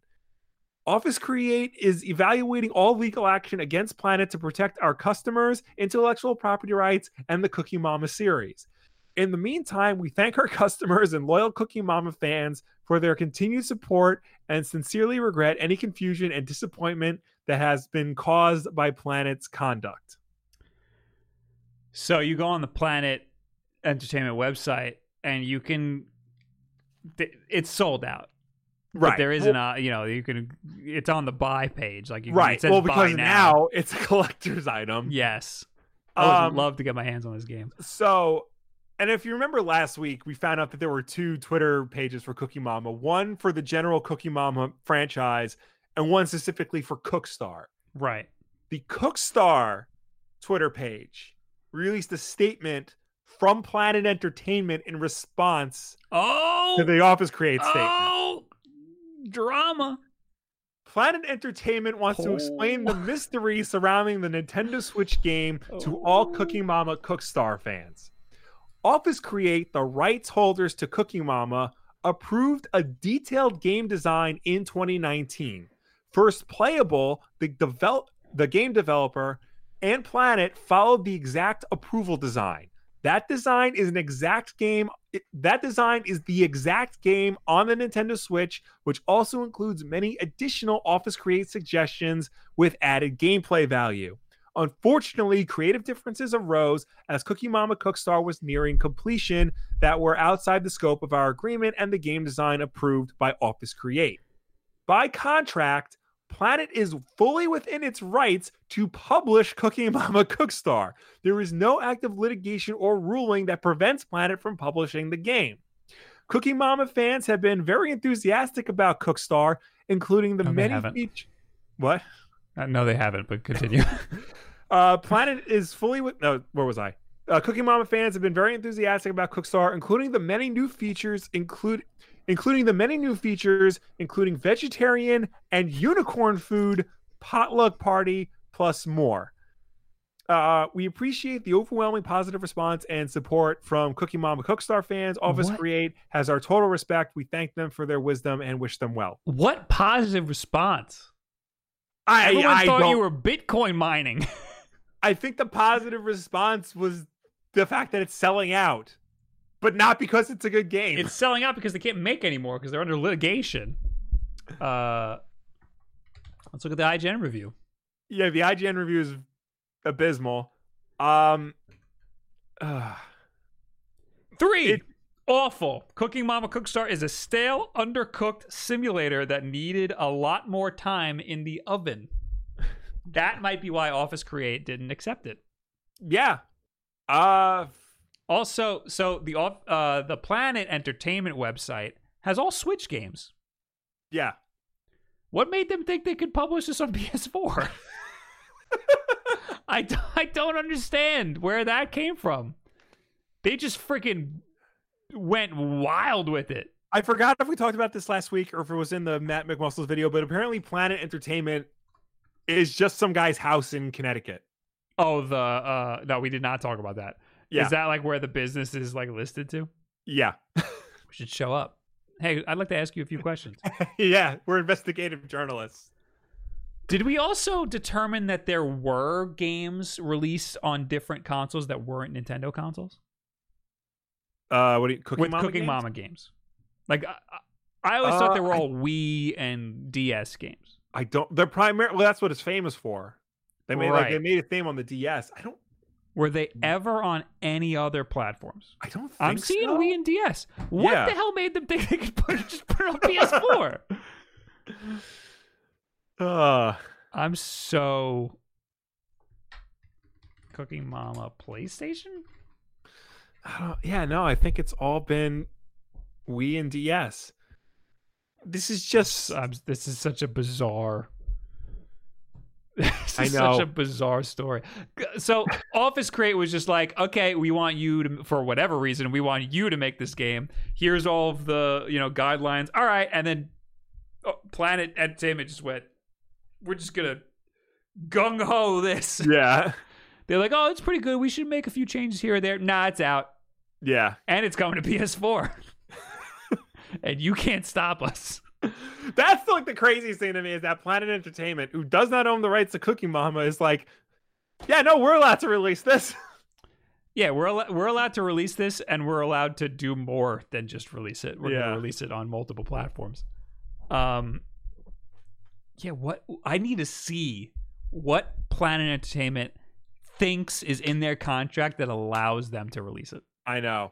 Office Create is evaluating all legal action against Planet to protect our customers, intellectual property rights, and the Cooking Mama series. In the meantime, we thank our *laughs* customers and loyal Cooking Mama fans for their continued support and sincerely regret any confusion and disappointment that has been caused by Planet's conduct. So you go on the Planet Entertainment website and you can it's sold out. Right. But there isn't a you know, you can it's on the buy page. Like you right. Says well, because now. now it's a *laughs* collector's item. Yes. I would Um, love to get my hands on this game. So, and if you remember last week, we found out that there were two Twitter pages for Cooking Mama one for the general Cooking Mama franchise, and one specifically for Cookstar. Right. The Cookstar Twitter page released a statement from Planet Entertainment in response Oh, to the Office Create statement. oh, drama. Planet Entertainment wants to explain the Oh. *laughs* mystery surrounding the Nintendo Switch game to all oh. Cooking Mama Cookstar fans. Office Create, the rights holders to Cooking Mama, approved a detailed game design in 2019. First playable, the develop the game developer and Planet followed the exact approval design. That design is an exact game. that design is the exact game on the Nintendo Switch, which also includes many additional Office Create suggestions with added gameplay value. Unfortunately, creative differences arose as Cooking Mama Cookstar was nearing completion that were outside the scope of our agreement and the game design approved by Office Create. By contract, Planet is fully within its rights to publish Cooking Mama *laughs* Cookstar. There is no active litigation or ruling that prevents Planet from publishing the game. Cooking Mama fans have been very enthusiastic about Cookstar, including the No, many features. What? Uh, no, they haven't. But continue. *laughs* Uh, Planet is fully with. No, where was I? Uh, Cooking Mama fans have been very enthusiastic about Cookstar, including the many new features, include including the many new features, including vegetarian and unicorn food, potluck party, plus more. Uh, we appreciate the overwhelming positive response and support from Cooking Mama Cookstar fans. Office What? Create has our total respect. We thank them for their wisdom and wish them well. what positive response? I, Everyone I thought don't- you were Bitcoin mining. *laughs* I think the positive response was the fact that it's selling out, but not because it's a good game. it's selling out because they can't make anymore because they're under litigation. Uh, let's look at the IGN review. yeah, the IGN review is abysmal. Um, uh, Three. It- Awful. Cooking Mama Cookstar is a stale, undercooked simulator that needed a lot more time in the oven. That might be why Office Create didn't accept it. yeah. Uh, Also, so the off- uh, the Planet Entertainment website has all Switch games. yeah. What made them think they could publish this on *laughs* PS4? *laughs* I, d- I don't understand where that came from. They just freaking went wild with it. I forgot if we talked about this last week or if it was in the Matt McMuscles video, but apparently Planet Entertainment is just some guy's house in Connecticut. Oh, the uh no, we did not talk about that. Is that like where the business is like listed to? Yeah. *laughs* We should show up. Hey, I'd like to ask you a few questions. *laughs* yeah. We're investigative journalists. Did we also determine that there were games released on different consoles that weren't Nintendo consoles? Uh, what are you, Cookie With Mama Cooking games? Mama games. Like I, I always thought they Uh, were I- all Wii and DS games. I don't. They're primary. Well, that's what it's famous for. They made like they made a theme on the DS. I don't. Were they ever on any other platforms? I don't. Think I'm seeing so. Wii and DS. What Yeah. the hell made them think they could put *laughs* just put it on PS4? Uh, I'm so Cooking Mama PlayStation? I don't, yeah, no, I think it's all been Wii and DS. This is just. I'm, this is such a bizarre. *laughs* This I is such a bizarre story. So Office Create was just like, okay, we want you to, for whatever reason, we want you to make this game. Here's all of the you know guidelines. All right, and then oh, Planet Entertainment just went, we're just gonna gung ho this. *laughs* Yeah. They're like, oh, it's pretty good. We should make a few changes here or there. Nah, it's out, Yeah. and it's coming to *laughs* PS4, and you can't stop us. *laughs* That's like the craziest thing to me is that Planet Entertainment, who does not own the rights to Cooking Mama, is like, yeah, no, we're allowed to release this. *laughs* Yeah, we're al- we're allowed to release this, and we're allowed to do more than just release it. We're Yeah. gonna release it on multiple platforms. Um, yeah. What I need to see what Planet Entertainment thinks is in their contract that allows them to release it. I know.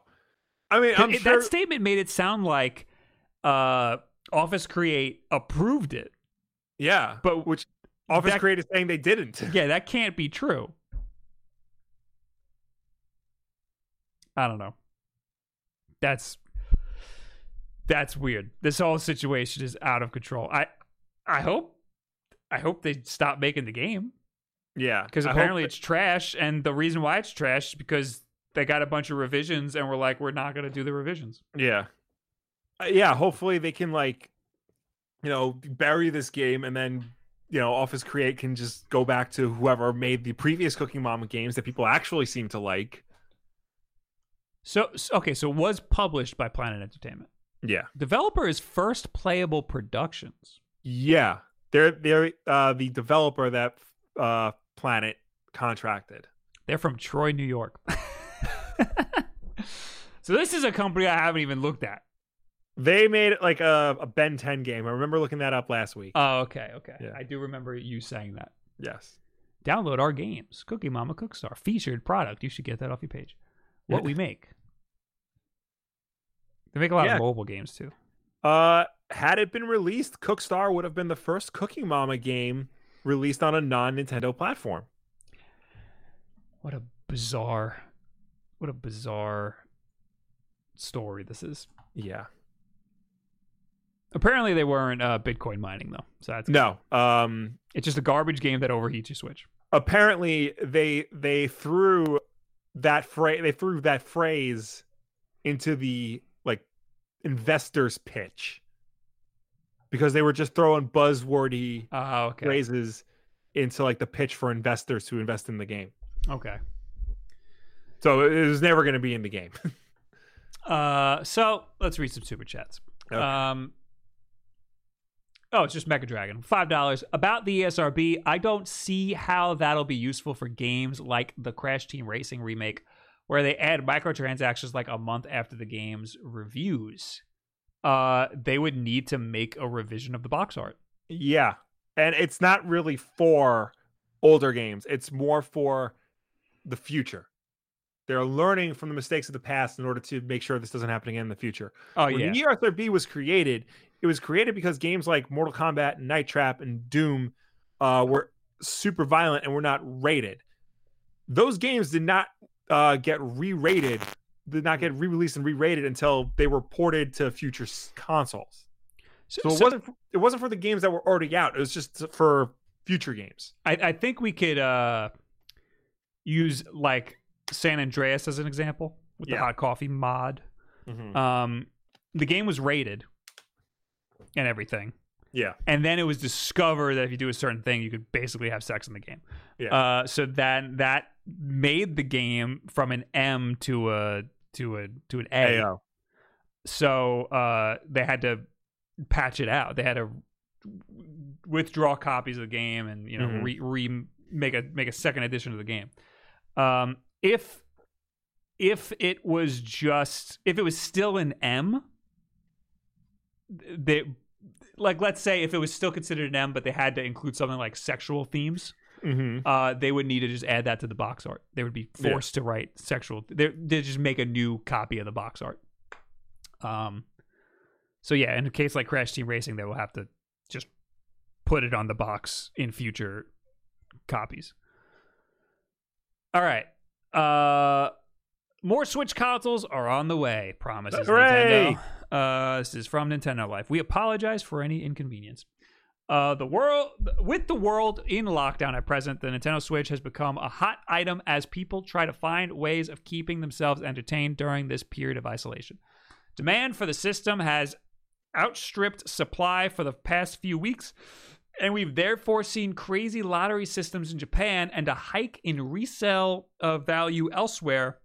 I mean, I'm It- sure. That statement made it sound like uh, Office Create approved it, yeah, but which Office that- Create is saying they didn't. *laughs* yeah, that can't be true. I don't know. That's that's weird. This whole situation is out of control. I I hope I hope they stop making the game Yeah, because apparently that- it's trash, and the reason why it's trash is because they got a bunch of revisions, and we're like, we're not going to do the revisions. Yeah. Uh, yeah, hopefully they can like you know, bury this game and then you know, Office Create can just go back to whoever made the previous Cooking Mama games that people actually seem to like. So okay, so it was published by Planet Entertainment. Yeah. Developer is First Playable Productions. Yeah. They're they're uh the developer that uh Planet contracted. They're from Troy, New York. *laughs* so this is a company I haven't even looked at. They made like a, a Ben 10 game. I remember looking that up last week. Oh, okay, okay. Yeah. I do remember you saying that. yes. Download our games. Cooking Mama Cookstar. Featured product. You should get that off your page. What Yeah. we make. They make a lot Yeah. of mobile games too. Uh had it been released, Cookstar would have been the first Cooking Mama game released on a non-Nintendo platform. What a bizarre what a bizarre story this is. Yeah. Apparently they weren't uh, Bitcoin mining though. So that's No. Um it's just a garbage game that overheats your Switch. apparently they they threw that phrase they threw that phrase into the like investors pitch because they were just throwing buzzwordy Oh, okay. phrases into like the pitch for investors to invest in the game. Okay. So it was never going to be in the game. *laughs* Uh, so let's read some super chats. Okay. Um, oh, it's just Mega Dragon, five dollars. About the ESRB, I don't see how that'll be useful for games like the Crash Team Racing remake, where they add microtransactions like a month after the game's reviews. Uh, they would need to make a revision of the box art. yeah. And it's not really for older games. It's more for the future. They're learning from the mistakes of the past in order to make sure this doesn't happen again in the future. Oh when yeah, the ESRB was created, it was created because games like Mortal Kombat, and Night Trap, and Doom uh, were super violent and were not rated. Those games did not uh, get re-rated, did not get re-released and re-rated until they were ported to future s- consoles. So it wasn't it wasn't for the games that were already out. It was just for future games. I, I think we could uh use like San Andreas as an example with the hot coffee mod. Um, the game was rated and everything, yeah, and then it was discovered that if you do a certain thing, you could basically have sex in the game. Yeah. Uh, so that that made the game from an M to a to a to an A. AO. So uh, they had to patch it out. They had to withdraw copies of the game and you know Mhm. re, re make a make a second edition of the game. Um, if if it was just if it was still an M, they like let's say if it was still considered an M, but they had to include something like sexual themes, hmm uh, they would need to just add that to the box art. They would be Yeah. forced to write sexual. They they just make a new copy of the box art. Um, so yeah, in a case like Crash Team Racing, they will have to just put it on the box in future copies. All right. Uh, more Switch consoles are on the way. Promises Hooray! Nintendo. Uh, this is from Nintendo Life. We apologize for any inconvenience. Uh, the world with the world in lockdown at present, the Nintendo Switch has become a hot item as people try to find ways of keeping themselves entertained during this period of isolation. Demand for the system has outstripped supply for the past few weeks, and we've therefore seen crazy lottery systems in Japan and a hike in resale uh, value elsewhere,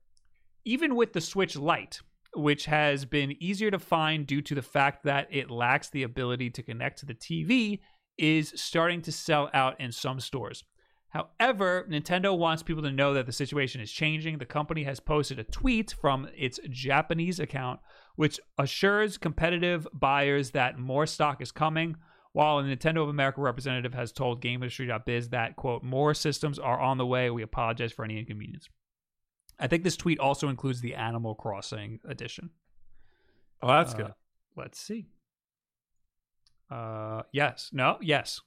even with the Switch Lite, which has been easier to find due to the fact that it lacks the ability to connect to the TV, is starting to sell out in some stores. However, Nintendo wants people to know that the situation is changing. The company has posted a tweet from its Japanese account, which assures competitive buyers that more stock is coming, while a Nintendo of America representative has told GameIndustry.biz that, quote, more systems are on the way. We apologize for any inconvenience. I think this tweet also includes the Animal Crossing edition. Oh, that's Uh, good. Let's see. Uh, yes. No. Yes.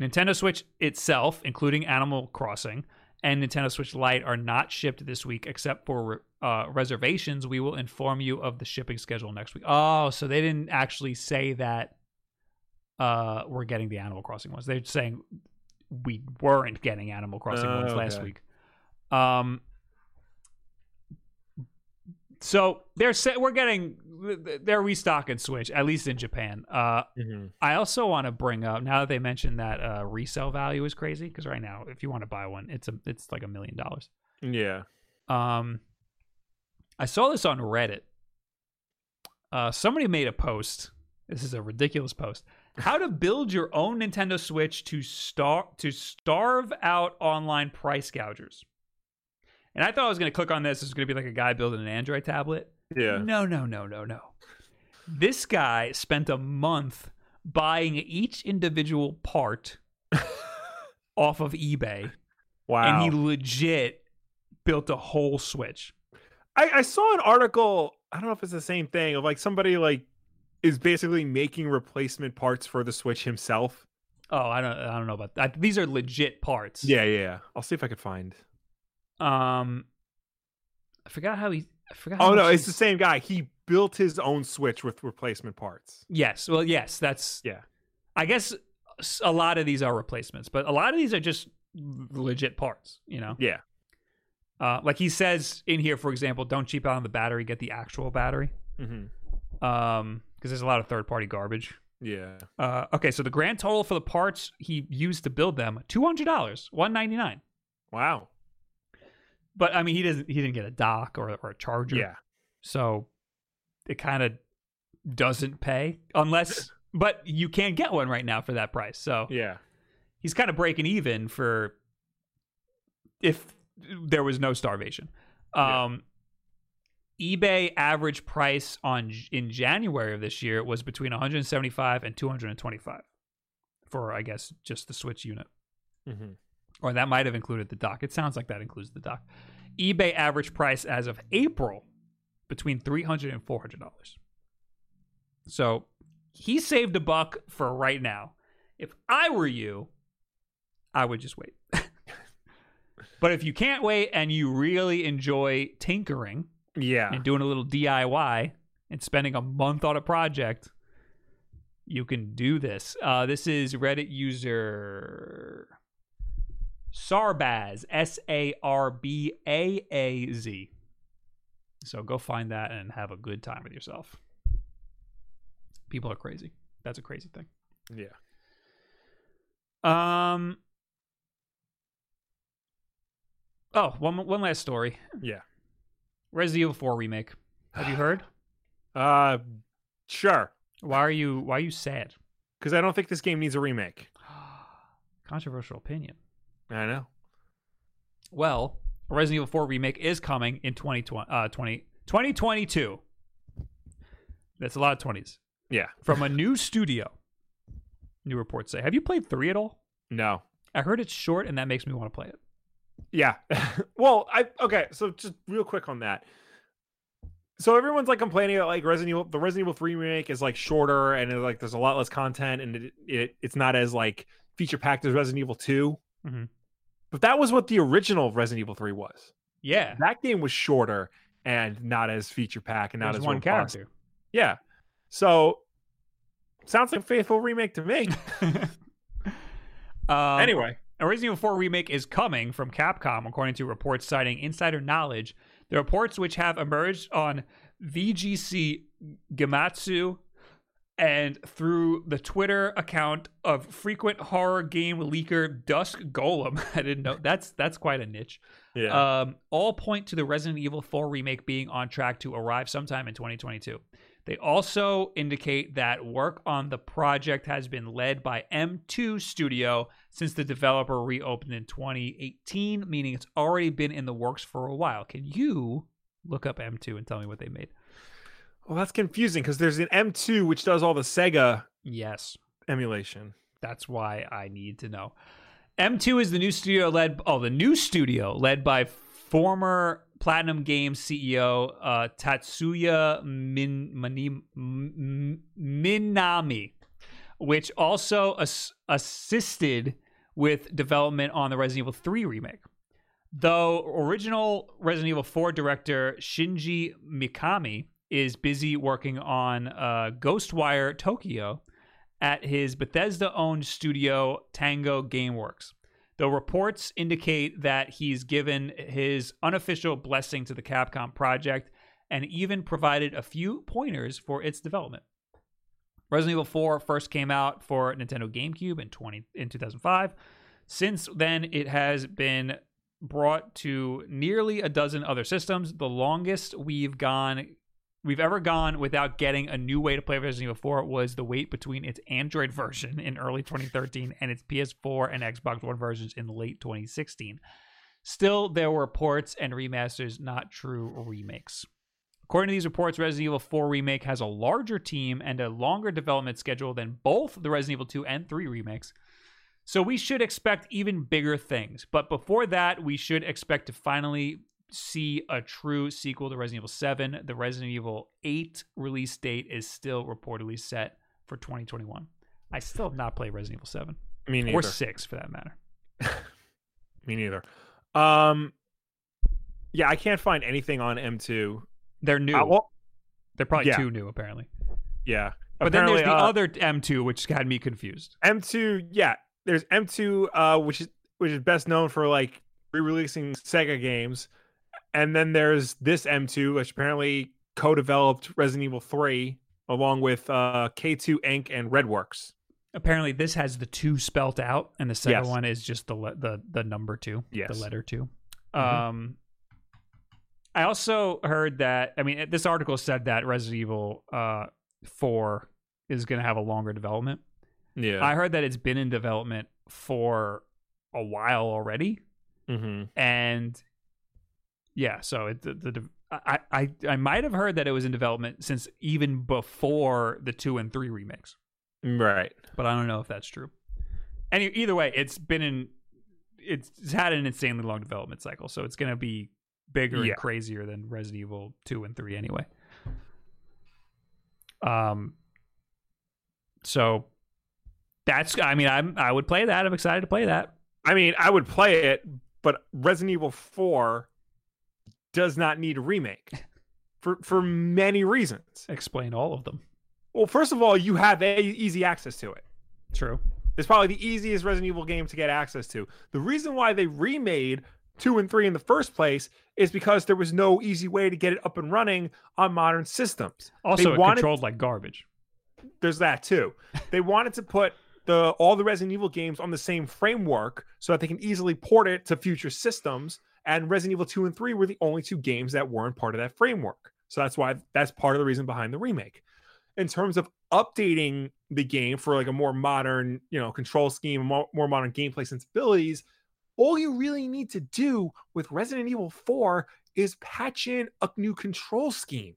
Nintendo Switch itself, including Animal Crossing and Nintendo Switch Lite, are not shipped this week except for uh, reservations. We will inform you of the shipping schedule next week. Oh, so they didn't actually say that uh, we're getting the Animal Crossing ones. They're saying we weren't getting Animal Crossing Oh, ones last week. Um, so they're sa- we're getting they're restocking Switch at least in Japan. Uh, Mhm. I also want to bring up now that they mentioned that uh, resale value is crazy because right now if you want to buy one, it's a it's like a million dollars. Yeah. Um, I saw this on Reddit. Uh, somebody made a post. This is a ridiculous post. How to build your own Nintendo Switch to star to starve out online price gougers. And I thought I was going to click on this. It's going to be like a guy building an Android tablet. Yeah. No, no, no, no, no. This guy spent a month buying each individual part *laughs* off of eBay, Wow. and he legit built a whole Switch. I, I saw an article. I don't know if it's the same thing of like somebody like is basically making replacement parts for the Switch himself. Oh, I don't, I don't know about that. These are legit parts. Yeah, yeah. yeah. I'll see if I could find. Um, I forgot how he. I forgot. How Oh no, it's the same guy. He built his own Switch with replacement parts. Yes. Well, yes. That's. Yeah. I guess a lot of these are replacements, but a lot of these are just legit parts. You know. Yeah. Uh, like he says in here, for example, don't cheap out on the battery. Get the actual battery. Mm-hmm. Um, because there's a lot of third party garbage. Yeah. Uh, okay, so the grand total for the parts he used to build them two hundred dollars, one ninety nine. Wow. But I mean, he doesn't. He didn't get a dock or or a charger. Yeah. So it kind of doesn't pay unless. *laughs* But you can't get one right now for that price. So Yeah. he's kind of breaking even for if there was no starvation. Yeah. Um, eBay average price on in January of this year was between 175 and 225 for I guess just the Switch unit, Mm-hmm. Or that might have included the dock. It sounds like that includes the dock. eBay average price as of April between 300 and 400 dollars. So he saved a buck for right now. If I were you, I would just wait. *laughs* but if you can't wait and you really enjoy tinkering Yeah. and doing a little DIY and spending a month on a project, you can do this. Uh, this is Reddit user Sarbaz, S A R B A A Z. So go find that and have a good time with yourself. People are crazy. That's a crazy thing. Yeah. Um. Oh, one one last story. Yeah. Resident Evil 4 remake. Have you heard? *sighs* Uh, sure. Why are you Why are you sad? Because I don't think this game needs a remake. *gasps* Controversial opinion. I know. Well, a Resident Evil 4 remake is coming in 2020, uh, 20, 2022. That's a lot of 20s. Yeah. From a new studio. New reports say. Have you played 3 at all? No. I heard it's short and that makes me want to play it. Yeah. *laughs* well, I okay. So just real quick on that. So everyone's like complaining that like Resident Evil, the Resident Evil Three remake is like shorter and it, like there's a lot less content and it, it it's not as like feature packed as Resident Evil 2 Mhm. But that was what the original Resident Evil Three was. Yeah. That game was shorter and not as feature packed and not There's as one character. Yeah. So sounds like a faithful remake to me. *laughs* um, anyway. A Resident Evil 4 remake is coming from Capcom, according to reports citing insider knowledge. The reports, which have emerged on VGC Gematsu and through the Twitter account of frequent horror game leaker Dusk Golem. *laughs* I didn't know that's that's quite a niche. Yeah. Um, all point to the Resident Evil 4 remake being on track to arrive sometime in 2022. They also indicate that work on the project has been led by M2 Studio since the developer reopened in 2018, meaning it's already been in the works for a while. Can you look up M2 and tell me what they made? Well, that's confusing because there's an M2 which does all the Sega Yes. emulation. That's why I need to know. M2 is the new studio led oh the new studio led by former Platinum Games CEO uh, Tatsuya Min, Mani, M- Minami, which also as- assisted with development on the Resident Evil 3 remake. Though original Resident Evil 4 director Shinji Mikami is busy working on uh, Ghostwire Tokyo at his Bethesda owned studio, Tango Gameworks. Though reports indicate that he's given his unofficial blessing to the Capcom project and even provided a few pointers for its development. Resident Evil 4 first came out for Nintendo GameCube in 20 in 2005. Since then, it has been brought to nearly a dozen other systems. The longest we've gone we've ever gone without getting a new way to play Resident Evil 4 was the wait between its Android version in early 2013 and its PS4 and Xbox One versions in late 2016. Still, there were ports and remasters, not true remakes. According to these reports, Resident Evil 4 Remake has a larger team and a longer development schedule than both the Resident Evil 2 and 3 remakes. So we should expect even bigger things. But before that, we should expect to finally see a true sequel to Resident Evil 7. The Resident Evil 8 release date is still reportedly set for 2021. I still have not played Resident Evil 7 Me neither. or 6 for that matter. *laughs* Me neither. Um, yeah, I can't find anything on M2. They're new. Uh, well, They're probably yeah. too new apparently. yeah. But then there's the uh, other M2 which had me confused. M2. Yeah, there's M2, uh, which is which is best known for like re-releasing Sega games, and then there's this M2, which apparently co-developed Resident Evil 3 along with uh, K2 Inc. and Redworks. Apparently this has the 2 spelt out and the second Yes. one is just the le- the the number 2, Yes. the letter 2. Mhm. Um I also heard that I mean this article said that Resident Evil uh 4 is going to have a longer development. Yeah. I heard that it's been in development for a while already. mm-hmm. and yeah so it, the, the I, I i might have heard that it was in development since even before the two and three remakes. Right. but i don't know if that's true. Any either way it's been in it's, it's had an insanely long development cycle so it's going to be bigger Yeah. and crazier than resident evil 2 and 3 anyway. Um so that's i mean i'm i would play that. I'm excited to play that. I mean, I would play it, but Resident Evil 4 does not need a remake *laughs* for for many reasons. explain all of them Well, first of all, you have a- easy access to it. true It's probably the easiest Resident Evil game to get access to. The reason why they remade 2 and 3 in the first place is because there was no easy way to get it up and running on modern systems. Also, They it wanted- controlled like garbage. there's that too. *laughs* They wanted to put the all the Resident Evil games on the same framework so that they can easily port it to future systems. And Resident Evil 2 and 3 were the only two games that weren't part of that framework. So that's why that's part of the reason behind the remake. In terms of updating the game for like a more modern, you know, control scheme, more, more modern gameplay sensibilities, all you really need to do with Resident Evil 4 is patch in a new control scheme.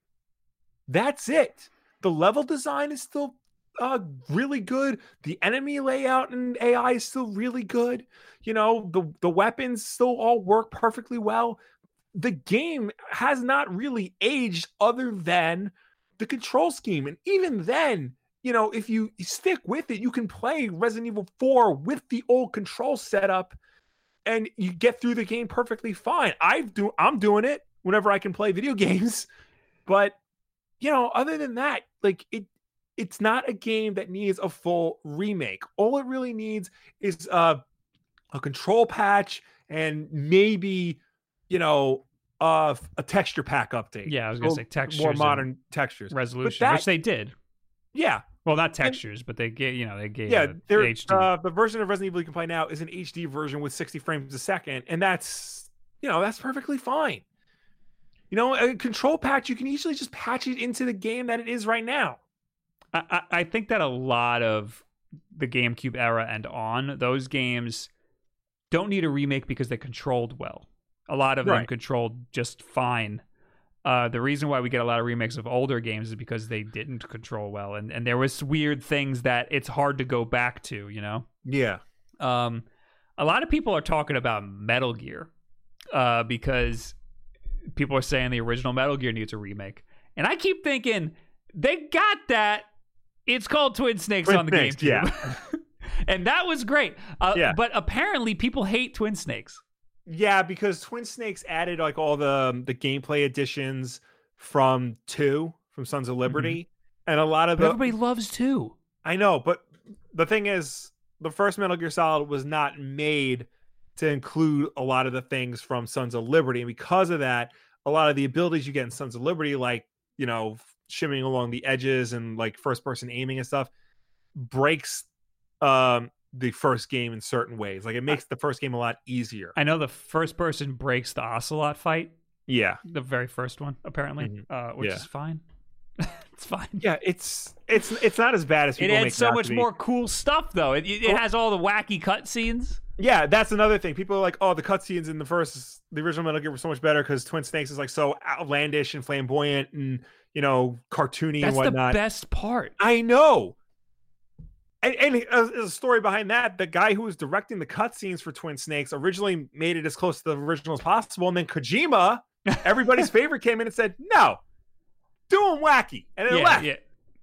That's it. The level design is still uh, really good. The enemy layout and AI is still really good. You know, the the weapons still all work perfectly well. The game has not really aged other than the control scheme. And even then, you know, if you stick with it, you can play Resident Evil 4 with the old control setup and you get through the game perfectly fine. I've do I'm doing it whenever I can play video *laughs* games. But you know, other than that, like it it's not a game that needs a full remake. All it really needs is uh, a control patch and maybe, you know, uh, a texture pack update. Yeah, I was gonna So say textures more modern textures. resolution, that- which they did. Yeah, Well, not textures, but they gave you know they gave Yeah, the HD. uh, the version of Resident Evil you can play now is an HD version with 60 frames a second, and that's you know that's perfectly fine. You know, a control patch you can easily just patch it into the game that it is right now. I, I think that a lot of the GameCube era and on those games don't need a remake because they controlled well. A lot of them controlled just fine. Uh, the reason why we get a lot of remakes of older games is because they didn't control well, and, and there was weird things that it's hard to go back to. You know, Yeah, um, a lot of people are talking about Metal Gear uh, because people are saying the original Metal Gear needs a remake, and I keep thinking they got that. It's called Twin Snakes Twin on the Snakes, GameCube, *laughs* and that was great. Uh, Yeah. But apparently, people hate Twin Snakes. yeah, because Twin Snakes added like all the the gameplay additions from two from Sons of Liberty, and a lot of the everybody loves two. I know, but the thing is, the first Metal Gear Solid was not made to include a lot of the things from Sons of Liberty, and because of that, a lot of the abilities you get in Sons of Liberty, like you know, shimming along the edges and like first person aiming and stuff, breaks um the first game in certain ways. Like it makes the first game a lot easier. I know the first person breaks the Ocelot fight, Yeah, the very first one, apparently, Mhm. uh, which Yeah. is fine. *laughs* it's fine. yeah, it's it's it's not as bad as It people make adds so much more cool stuff, though. It, it, it has all the wacky cutscenes. Yeah, that's another thing. People are like, "Oh, the cutscenes in the first, the original Metal Gear were so much better because Twin Snakes is like so outlandish and flamboyant and you know cartoony That's and whatnot. That's the best part. I know. And, and uh, there's a story behind that. The guy who was directing the cutscenes for Twin Snakes originally made it as close to the original as possible, and then Kojima, *laughs* everybody's favorite, came in and said, "No, do them wacky," and it yeah, left. yeah,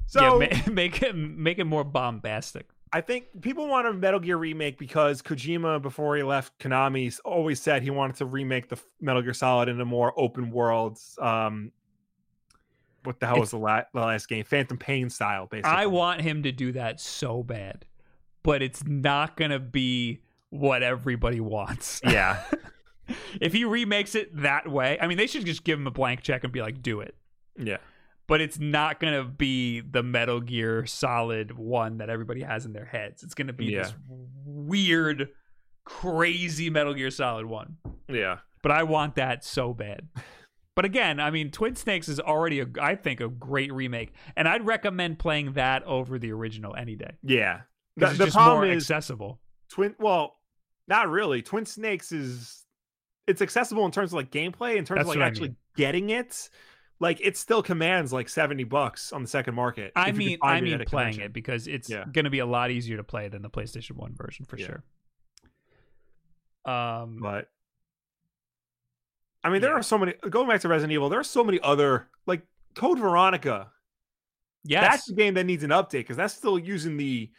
So yeah. ma- *laughs* make it make it more bombastic. I think people want a Metal Gear remake because Kojima, before he left Konami, always said he wanted to remake the Metal Gear Solid in a more open world. Um, what the hell was the, la- the last game? Phantom Pain style, basically. I want him to do that so bad, but it's not gonna be what everybody wants. yeah, *laughs* if he remakes it that way, I mean, they should just give him a blank check and be like, "Do it." yeah, But it's not gonna be the Metal Gear Solid one that everybody has in their heads. It's gonna be Yeah. this weird, crazy Metal Gear Solid one. yeah. but I want that so bad. *laughs* But again, I mean, Twin Snakes is already, a, I think, a great remake, and I'd recommend playing that over the original any day. Yeah. The, the just problem more is accessible. Twin. Well, not really. Twin Snakes is it's accessible in terms of like gameplay, in terms That's of like what I actually mean. getting it. Like it still commands like seventy bucks on the second market. I if you can mean, I mean playing convention. it because it's Yeah. going to be a lot easier to play than the PlayStation One version for Yeah. sure. Um, but I mean, there Yeah. are so many. Going back to Resident Evil, there are so many other like Code Veronica. yes, That's the game that needs an update because that's still using the,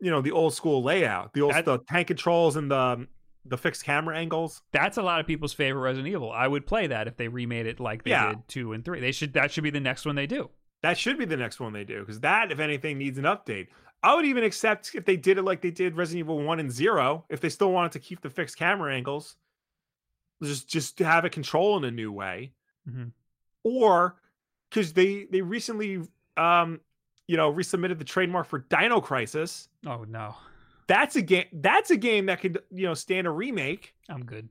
you know, the old school layout, the old That- the tank controls and the um, the fixed camera angles. that's a lot of people's favorite Resident Evil. I would play that if they remade it like they Yeah. did two and three. They should that should be the next one they do. That should be the next one they do because that, if anything, needs an update. I would even accept if they did it like they did Resident Evil One and Zero, if they still wanted to keep the fixed camera angles, just just to have it control in a new way, Mhm. or because they they recently um you know resubmitted the trademark for Dino Crisis. Oh no, That's a game. That's a game that could you know stand a remake. I'm good.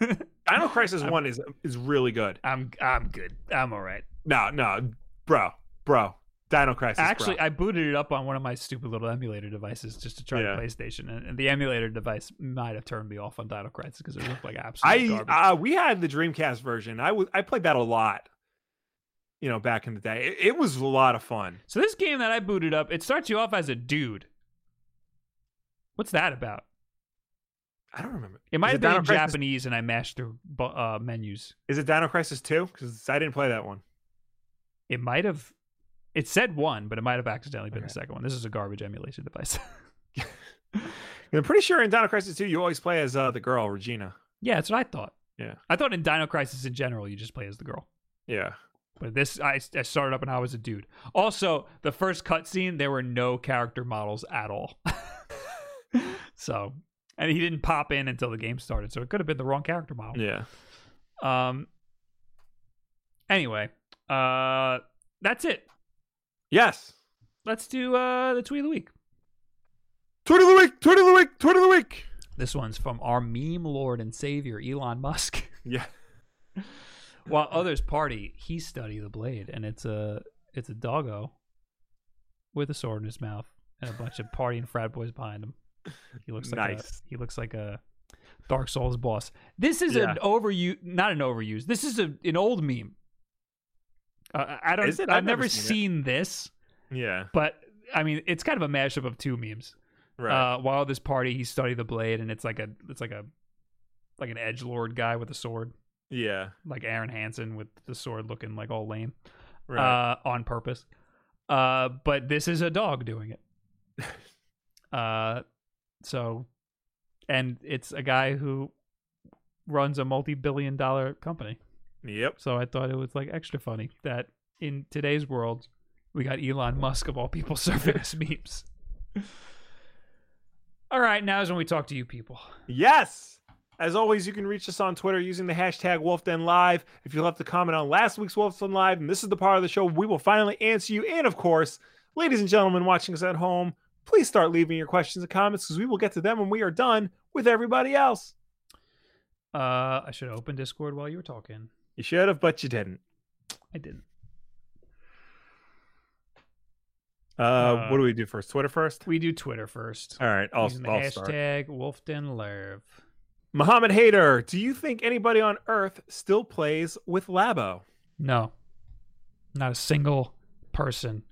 Dino *laughs* Crisis I'm- One is is really good. I'm I'm good. I'm all right. No, no, bro, bro. Dino Crisis. Actually, I booted it up on one of my stupid little emulator devices just to try Yeah. the PlayStation, and, the emulator device might have turned me off on Dino Crisis because it looked like absolute I garbage. uh, we had the Dreamcast version. I was I played that a lot. You know, back in the day, it, it was a lot of fun. so this game that I booted up, it starts you off as a dude. What's that about? I don't remember. It might Is have been in Crisis- Japanese, and I mashed through uh, menus. Is it Dino Crisis Two? Because I didn't play that one. It might have. It said one, but it might have accidentally been the second one. This is a garbage emulation device. *laughs* I'm pretty sure in Dino Crisis Two, you always play as uh, the girl Regina. yeah, that's what I thought. Yeah. I thought in Dino Crisis in general, you just play as the girl. Yeah, But this, I, I started up and I was a dude. Also, the first cutscene, there were no character models at all. *laughs* so, and he didn't pop in until the game started, so it could have been the wrong character model. yeah. Um. Anyway, uh, that's it. Yes. let's do uh the tweet of the week. Tweet of the week. Tweet of the week. Tweet of the week. This one's from our meme lord and savior Elon Musk. *laughs* Yeah. While others party, he study the blade, and it's a it's a doggo with a sword in his mouth and a bunch of partying frat boys behind him. He looks like a, he looks like a Dark Souls boss. This is Yeah. an overuse, not an overuse. This is a, an old meme. Uh, I don't. Is it? I've, I've never never seen seen this, Yeah. but I mean, it's kind of a mashup of two memes. Right. Uh, while this party, he studied the blade, and it's like a it's like a like an edge lord guy with a sword, yeah. like Aaron Hansen with the sword looking like all lame, Right. uh, on purpose. Uh, but this is a dog doing it. *laughs* uh, so, and it's a guy who runs a multi-billion dollar company. Yep. So I thought it was like extra funny that in today's world, we got Elon Musk of all people *laughs* serving us memes. All right, now is when we talk to you people. Yes. As always, you can reach us on Twitter using the hashtag WolfDenLive. If you left a comment on last week's Wolfden Live, and this is the part of the show we will finally answer you. And of course, ladies and gentlemen watching us at home, please start leaving your questions and comments because we will get to them when we are done with everybody else. Uh, I should open Discord while you were talking. You should have, but you didn't. I didn't. Uh, Uh, what do we do first? Twitter first? We do Twitter first. All right, I'll, Using the I'll start. hashtag WolfdenLerv. Muhammad Hader, do you think anybody on Earth still plays with Labo? No, not a single person.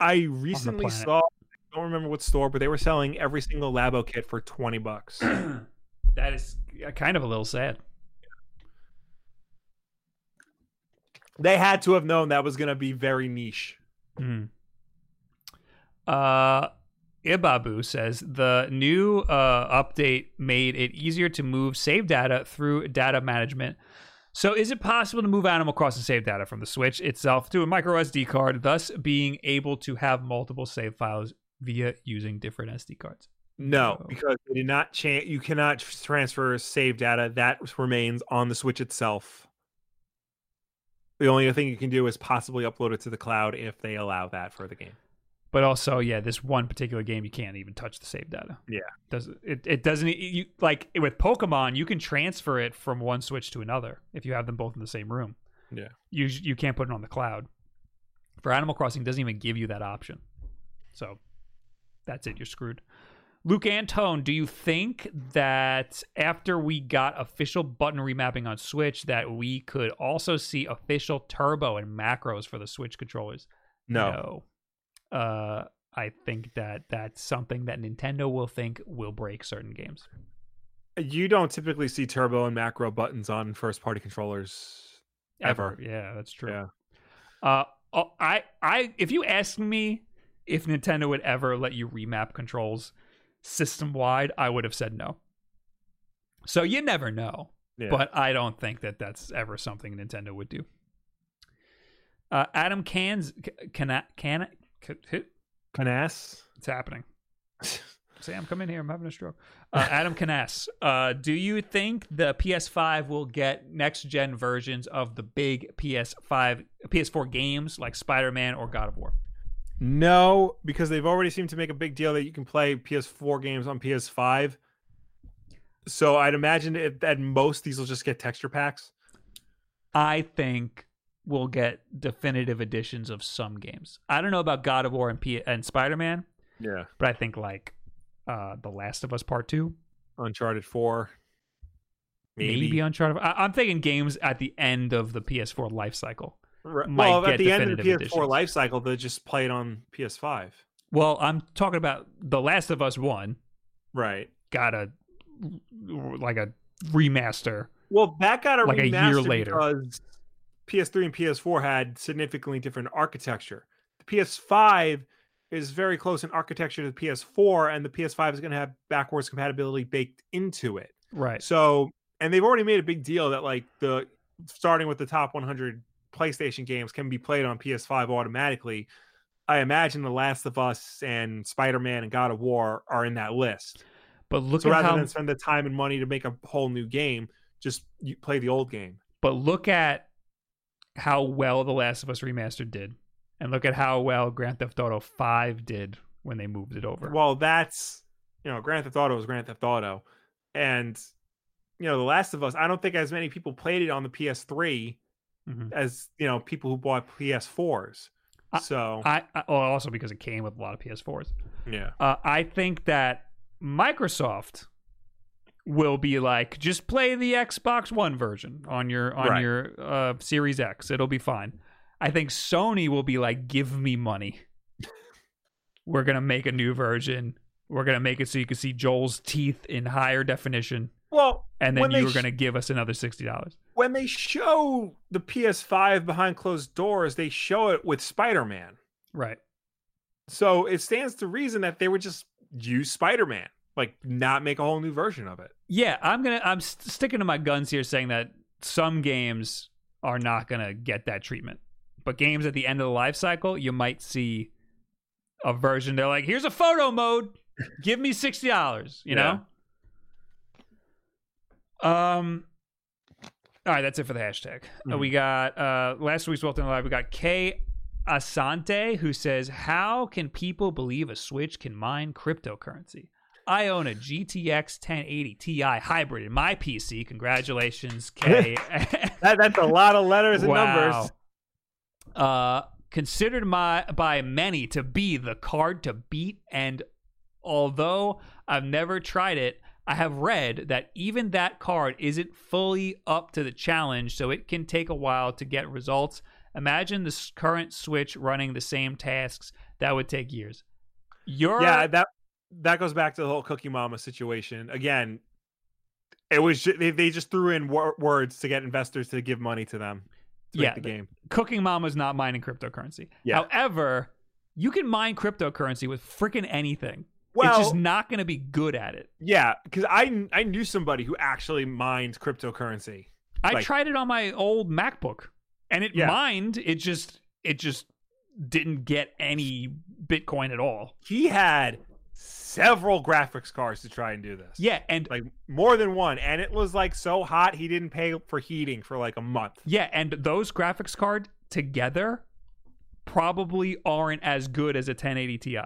I recently saw, I don't remember what store, but they were selling every single Labo kit for 20 bucks. *clears throat* that is kind of a little sad. They had to have known that was going to be very niche. Mm. Uh, Ibabu says the new uh, update made it easier to move save data through data management. So, is it possible to move Animal Crossing save data from the Switch itself to a micro SD card, thus being able to have multiple save files via using different SD cards? No, because they did not change. You cannot transfer save data. That remains on the Switch itself. The only thing you can do is possibly upload it to the cloud if they allow that for the game. But also, yeah, this one particular game you can't even touch the save data. Yeah. does it? It doesn't. You like with Pokemon, you can transfer it from one Switch to another if you have them both in the same room. Yeah. You you can't put it on the cloud. For Animal Crossing, it doesn't even give you that option. So that's it. You're screwed. Luke Antone, do you think that after we got official button remapping on Switch, that we could also see official turbo and macros for the Switch controllers? No. No. Uh, I think that that's something that Nintendo will think will break certain games. You don't typically see turbo and macro buttons on first party controllers. Ever. Yeah, that's true. Yeah. Uh, oh, I, I, if you ask me if Nintendo would ever let you remap controls system wide, I would have said no. So you never know, Yeah. but I don't think that that's ever something Nintendo would do. Uh, Adam Cans, can, can, can, Canas? It's happening. *laughs* Sam, come in here. I'm having a stroke. Uh, Adam Canas, uh, do you think the PS5 will get next gen versions of the big PS5, PS4 games like Spider Man or God of War? No, because they've already seemed to make a big deal that you can play PS4 games on PS5. So I'd imagine it, at most these will just get texture packs. I think we'll get definitive editions of some games. I don't know about God of War and, P- and Spider Man, Yeah. but I think like uh, The Last of Us Part 2, Uncharted 4. maybe, Maybe. Uncharted. I- I'm thinking games at the end of the PS4 life cycle. Right. Well, at the end of the PS4 definitive editions. life cycle, they just play it on PS5. Well, I'm talking about The Last of Us 1 Right. got a like a remaster. Well, that got a Like a year later. because PS3 and PS4 had significantly different architecture. The PS5 is very close in architecture to the PS4, and the PS5 is going to have backwards compatibility baked into it. Right. So, and they've already made a big deal that like the starting with the top 100 PlayStation games can be played on PS5 automatically. I imagine The Last of Us and Spider Man and God of War are in that list. But look So at rather how than spend the time and money to make a whole new game, just you play the old game. but look at how well The Last of Us remastered did And look at how well Grand Theft Auto 5 did when they moved it over. Well, that's you know, Grand Theft Auto is Grand Theft Auto, and you know, The Last of Us. I don't think as many people played it on the PS3 Mhm. as you know people who bought PS4s. So I, I also because it came with a lot of PS4s. yeah, Uh, I think that Microsoft will be like, just play the Xbox One version on your on Right. your uh, Series X. It'll be fine. I think Sony will be like, give me money. We're gonna make a new version. We're gonna make it so you can see Joel's teeth in higher definition, well, and then you were sh- gonna give us another sixty dollars. when they show the PS5 behind closed doors, they show it with Spider-Man. Right. So it stands to reason that they would just use Spider-Man, like not make a whole new version of it. Yeah, I'm gonna. I'm st- sticking to my guns here, saying that some games are not gonna get that treatment, but games at the end of the life cycle, you might see a version. They're like, "Here's a photo mode. Give me sixty dollars." You know. Um. All right, that's it for the hashtag. Uh, Mhm. we got uh last week's Wolfden Live. We got K Asante who says, "How can people believe a Switch can mine cryptocurrency?" I own a GTX 1080 Ti hybrid in my PC. Congratulations, *laughs* K. That, that's a lot of letters and Wow. numbers. Uh, considered my by many to be the card to beat, and although I've never tried it, I have read that even that card isn't fully up to the challenge, so it can take a while to get results. Imagine the current Switch running the same tasks that would take years. Your Yeah, that that goes back to the whole Cooking Mama situation. Again, it was ju- they, they just threw in wor- words to get investors to give money to them to Yeah, the game. Cooking Mama's not mining cryptocurrency. Yeah. However, you can mine cryptocurrency with freaking anything. Well, it's just not going to be good at it. yeah, because I I knew somebody who actually mined cryptocurrency. I Like- tried it on my old MacBook, and it Yeah. mined. It just it just didn't get any Bitcoin at all. He had several graphics cards to try and do this. Yeah, and like more than one, and it was like so hot he didn't pay for heating for like a month. yeah, and those graphics card together probably aren't as good as a 1080 Ti.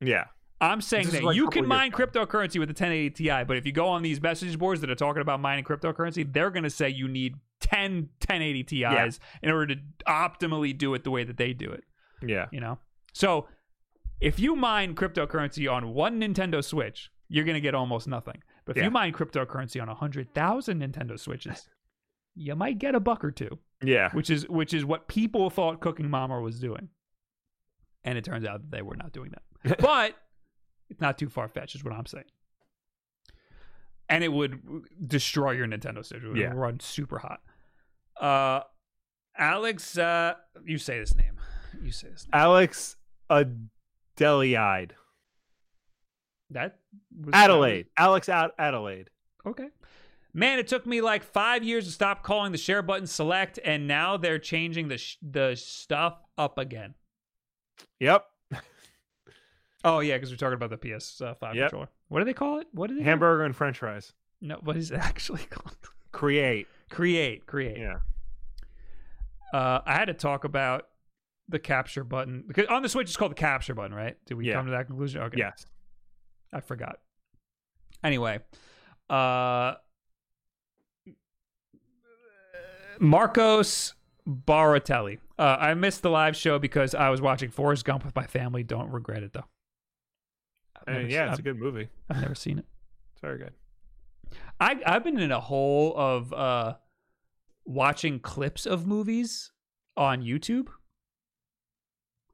Yeah, I'm saying This that like you can mine ago. cryptocurrency with a 1080 Ti, but if you go on these message boards that are talking about mining cryptocurrency, they're going to say you need 10 1080 Ti's in order to optimally do it the way that they do it. yeah, you know so if you mine cryptocurrency on one nintendo switch you're going to get almost nothing but if Yeah. you mine cryptocurrency on 100000 nintendo switches you might get a buck or two yeah. which is which is what people thought cooking mama was doing and it turns out that they were not doing that *laughs* but it's not too far-fetched is what i'm saying. And it would destroy your nintendo switch. It would Yeah. run super hot. Uh alex uh you say this name. You say this name. Alex Adeliide, That was Adelaide, Alex Ad- Adelaide. Okay. Man, it took me like five years to stop calling the share button select, and now they're changing the sh- the stuff up again. Yep, Oh yeah, because we're talking about the PS5 Yep. controller. What do they call it? What do they? call it? hamburger and French fries. No, what is it *laughs* actually called? Create. Create, create. Yeah, Uh, I had to talk about the capture button because on the Switch it's called the capture button, right? Did we Yeah. come to that conclusion? Okay. yes. I forgot. Anyway, uh Marcos Baratelli. Uh, I missed the live show because I was watching Forrest Gump with my family. Don't regret it though. Mean, yeah, it's a good movie. I've, never seen it. It's very good. I I've been in a hole of uh watching clips of movies on YouTube.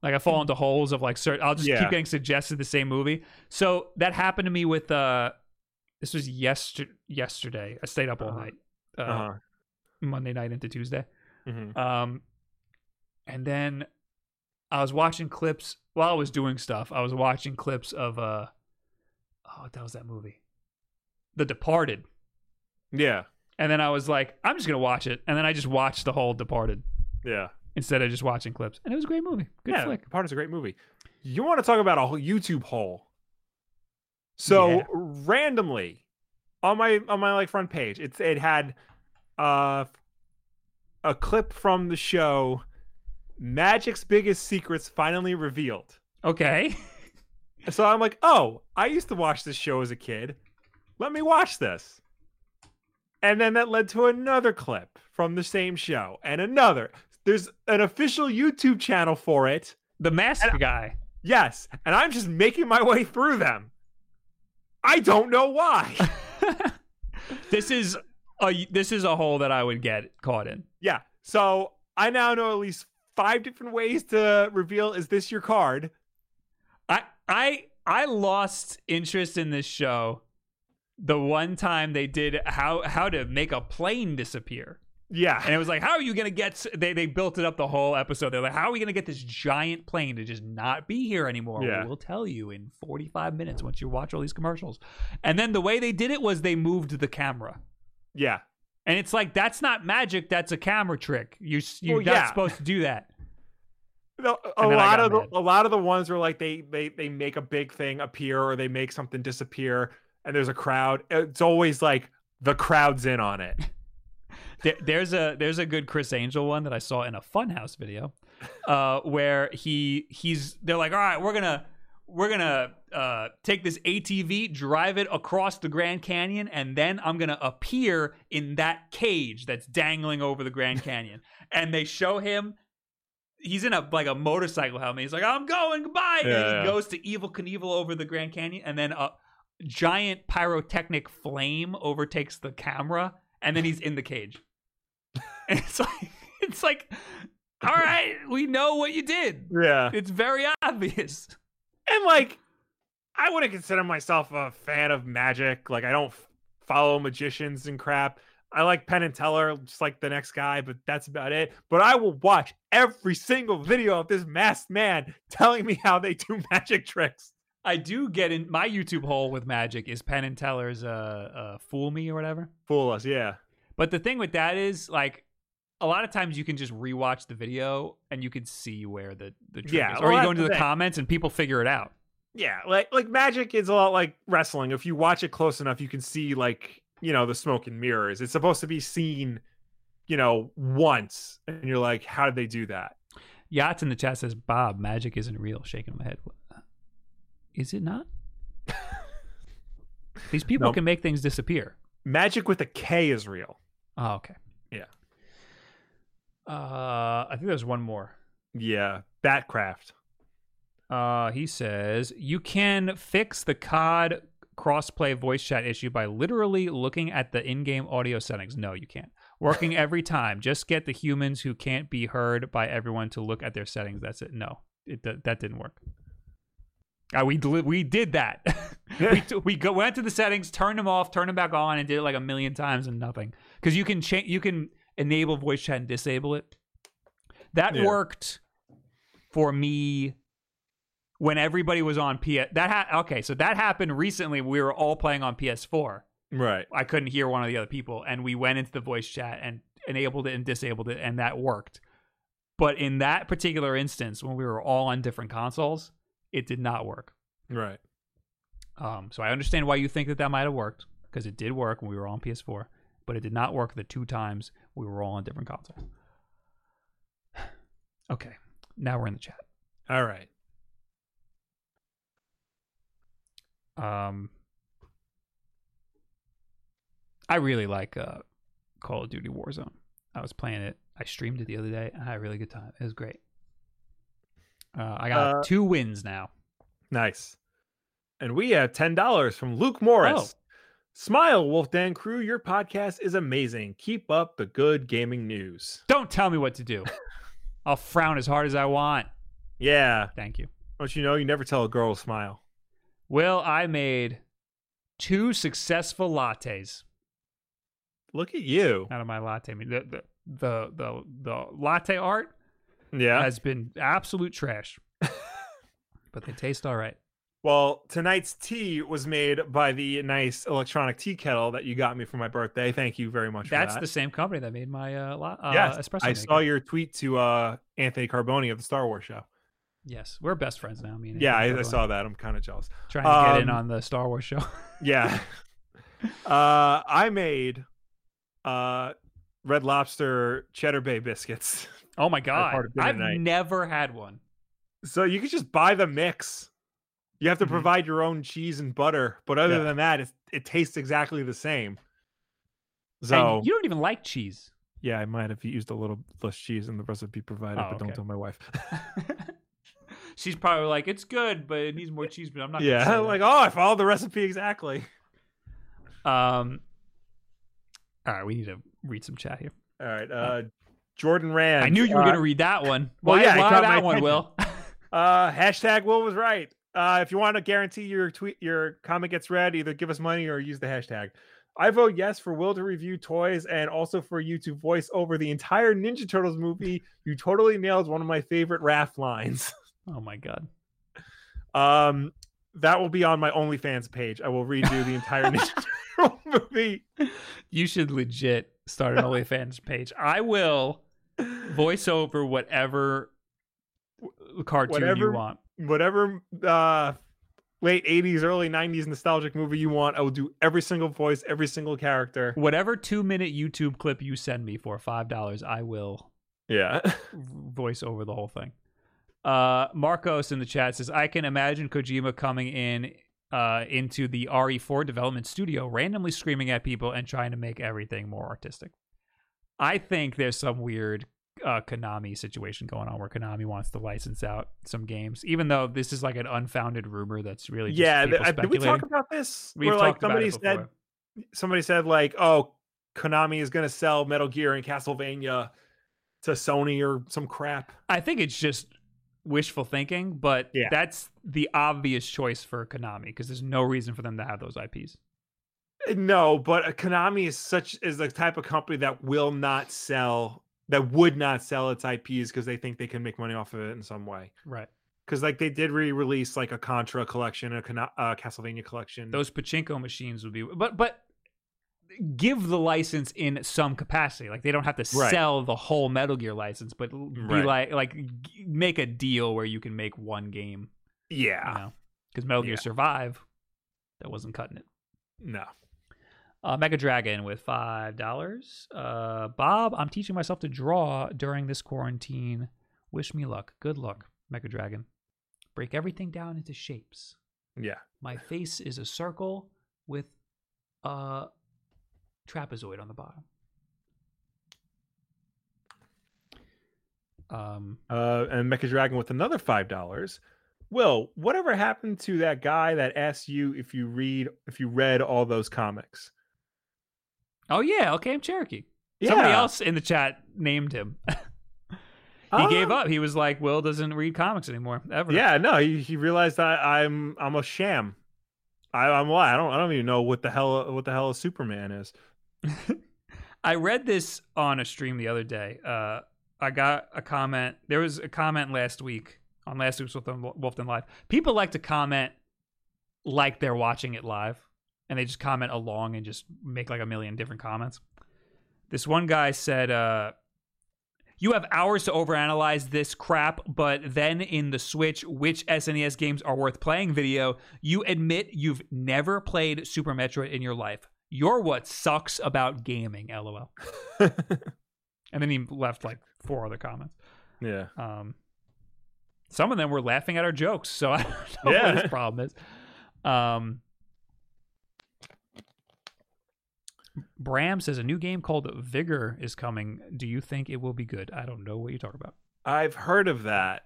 Like I fall into holes of like cert- I'll just Yeah. keep getting suggested the same movie. So that happened to me with uh this was yester- yesterday. I stayed up all Uh-huh. night. Uh, Uh-huh. Monday night into Tuesday. Mhm. Um and then I was watching clips while I was doing stuff. I was watching clips of uh oh what the hell's that movie? The Departed. Yeah, And then I was like, I'm just gonna watch it. And then I just watched the whole Departed yeah, instead of just watching clips. And it was a great movie. Good yeah. flick. Part is a great movie. You want to talk about a whole YouTube hole? So Yeah. randomly on my on my like front page, it's it had uh a clip from the show Magic's biggest secrets finally revealed. Okay. *laughs* So I'm like, oh, I used to watch this show as a kid. Let me watch this. And then that led to another clip from the same show and another. There's an official YouTube channel for it. The mask guy. Yes. And I'm just making my way through them. I don't know why. *laughs* *laughs* this is a this is a hole that I would get caught in. yeah. So I now know at least five different ways to reveal is this your card? I I I lost interest in this show the one time they did how how to make a plane disappear. Yeah. And it was like, how are you gonna get? They they built it up the whole episode. They're like, how are we gonna get this giant plane to just not be here anymore? Yeah. We'll tell you in 45 minutes once you watch all these commercials. And then the way they did it was they moved the camera. Yeah. And it's like that's not magic. That's a camera trick. You you're Well, not yeah. supposed to do that. *laughs* No, a And then I lot of the, a lot of the ones where like they they they make a big thing appear or they make something disappear and there's a crowd. It's always like the crowd's in on it. *laughs* There, there's a there's a good Criss Angel one that I saw in a Funhaus video, uh, where he he's they're like, all right, we're gonna we're gonna uh, take this ATV, drive it across the Grand Canyon, and then I'm gonna appear in that cage that's dangling over the Grand Canyon. *laughs* and they show him. He's in a like a motorcycle helmet. He's like, "I'm going, goodbye," and Yeah, he yeah. goes to Evel Knievel over the Grand Canyon, and then a giant pyrotechnic flame overtakes the camera, and then he's in the cage. *laughs* And it's like it's like, all right, we know what you did. Yeah. It's very obvious. And like I wouldn't consider myself a fan of magic. Like I don't f- follow magicians and crap. I like Penn and Teller, just like the next guy, but that's about it. But I will watch every single video of this masked man telling me how they do *laughs* magic tricks. I do get in my YouTube hole with magic is Penn and Teller's uh, uh Fool Me or whatever. Fool us, yeah. But the thing with that is like a lot of times you can just rewatch the video and you can see where the, the trick Yeah, is. well, Or you go into the the comments and people figure it out. Yeah, like like magic is a lot like wrestling. If you watch it close enough, you can see like you know the smoke and mirrors. It's supposed to be seen, you know, once, and you're like, how did they do that? Yachts in the chat says, Bob, magic isn't real. Shaking my head. Is it not? *laughs* These people Nope. can make things disappear. Magic with a K is real. Oh, okay. Yeah. Uh, I think there's one more. Yeah, Batcraft. Uh, he says you can fix the COD crossplay voice chat issue by literally looking at the in-game audio settings. No, you can't. Working *laughs* every time. Just get the humans who can't be heard by everyone to look at their settings. That's it. No, it that didn't work. Uh, we we did that. *laughs* we we go went to the settings, turned them off, turned them back on, and did it like a million times and nothing. Because you can change, you can enable voice chat and disable it. That Yeah. worked for me when everybody was on PS. That ha- okay, so that happened recently. We were all playing on PS4. Right. I couldn't hear one of the other people, and we went into the voice chat and enabled it and disabled it, and that worked. But in that particular instance, when we were all on different consoles, it did not work. Right. Um, so I understand why you think that that might have worked because it did work when we were all on PS4, but it did not work the two times we were all on different consoles. *sighs* Okay, now we're in the chat. All right. Um, I really like uh, Call of Duty Warzone. I was playing it. I streamed it the other day. I had a really good time. It was great. Uh, I got Uh, two wins now. Nice. And we have ten dollars from Luke Morris. Smile, Wolfden Crew. Your podcast is amazing. Keep up the good gaming news. Don't tell me what to do. *laughs* I'll frown as hard as I want. Yeah. Thank you. Don't you know you never tell a girl to smile? Well, I made two successful lattes Look at you. out of my latte. I mean, the the the the, the latte art Yeah. has been absolute trash, *laughs* but they taste all right. Well, tonight's tea was made by the nice electronic tea kettle that you got me for my birthday. Thank you very much. That's the same company that made my uh, la- uh yes. espresso. I maker. saw your tweet to uh, Anthony Carboni of the Star Wars show. Yes, we're best friends now. Me and Yeah, I, I saw that. I'm kind of jealous. Trying to get in Um, on the Star Wars show. *laughs* Yeah. uh, I made uh, Red Lobster Cheddar Bay biscuits Oh my god, part of dinner I've tonight. never had one. So you could just buy the mix. You have to Mhm. provide your own cheese and butter, but other Yeah. than that, it, it tastes exactly the same. So And you don't even like cheese. yeah, I might have used a little less cheese in the recipe provided, Oh, but don't tell my wife. *laughs* She's probably like, it's good, but it needs more cheese. But I'm not. gonna yeah, say *laughs* I'm that." like oh, I followed the recipe exactly. um. All right, we need to read some chat here. All right, uh, Jordan Rand. I knew you were uh, gonna read that one. *laughs* well, Why, yeah, why my that one. Will? *laughs* Uh, hashtag Will was right. Uh, if you want to guarantee your tweet, your comment gets read, either give us money or use the hashtag. I vote yes for Will to review toys and also for you to voice over the entire Ninja Turtles movie. You totally nailed one of my favorite Raph lines. Oh my god. Um, that will be on my OnlyFans page. I will redo the entire *laughs* Ninja Turtle *laughs* movie. You should legit start an OnlyFans page. I will voice over whatever cartoon you want. Whatever uh late 80s, early 90s nostalgic movie you want, I will do every single voice, every single character. Whatever two minute YouTube clip you send me for five dollars, I will Yeah. *laughs* voice over the whole thing. Uh, Marcos in the chat says, "I can imagine Kojima coming in uh, into the RE4 development studio, randomly screaming at people and trying to make everything more artistic." I think there's some weird uh, Konami situation going on where Konami wants to license out some games, even though this is like an unfounded rumor that's really just yeah, th- did we talk about this? We've Where like talked about somebody said somebody said like, "Oh, Konami is going to sell Metal Gear and Castlevania to Sony or some crap." I think it's just wishful thinking, but Yeah. that's the obvious choice for Konami because there's no reason for them to have those IPs. Uh, No, but uh, Konami is such is the type of company that will not sell that would not sell its IPs because they think they can make money off of it in some way. Right. Because like they did re-release like a Contra collection, a Kana- uh, Castlevania collection. Those pachinko machines would be, but but give the license in some capacity. Like they don't have to Right. sell the whole Metal Gear license, but be Right. like like make a deal where you can make one game. yeah, You know, because Metal Gear Yeah. Survive, that wasn't cutting it. no, Uh, Mega Dragon with five dollars. Uh, Bob, I'm teaching myself to draw during this quarantine. Wish me luck. Good luck, Mega Dragon. Break everything down into shapes. yeah. My face is a circle with a trapezoid on the bottom. Um, Uh, and Mecha Dragon with another five dollars. Will, whatever happened to that guy that asked you if you read if you read all those comics? oh yeah, okay, I'm Cherokee. Yeah. Somebody else in the chat named him. *laughs* he gave Ah. up. He was like, "Will doesn't read comics anymore ever." Yeah, no, he, he realized that I'm I'm a sham. I, I'm what? I don't I don't even know what the hell what the hell a Superman is. *laughs* I read this on a stream the other day. Uh, I got a comment. There was a comment last week on last week's Wolfden, Live. People like to comment like they're watching it live, and they just comment along and just make like a million different comments. This one guy said, uh, "You have hours to overanalyze this crap, but then in the Switch, which SNES games are worth playing? Video, you admit you've never played Super Metroid in your life. You're what sucks about gaming." LOL. *laughs* And then he left like four other comments. yeah. Um, some of them were laughing at our jokes, so *laughs* I don't know what Yeah. his *laughs* problem is. Um, Bram says a new game called Vigor is coming. Do you think it will be good? I don't know what you talk about. I've heard of that.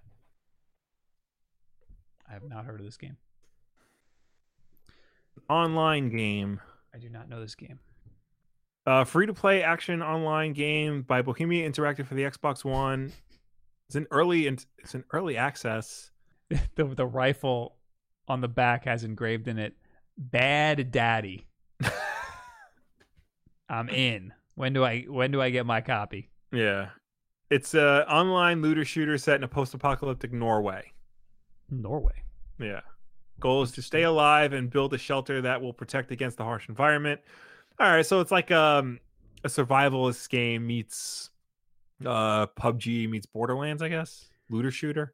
I have not heard of this game. Online game. I do not know this game. Uh, free to play action online game by Bohemia Interactive for the Xbox One. It's an early and it's an early access. *laughs* the the rifle on the back has engraved in it "Bad Daddy." *laughs* I'm in. When do I when do I get my copy? Yeah. It's a online looter shooter set in a post-apocalyptic Norway. Norway. Yeah. Goal is to stay alive and build a shelter that will protect against the harsh environment. All right, so it's like um, a survivalist game meets uh PUBG meets Borderlands, I guess. Looter shooter.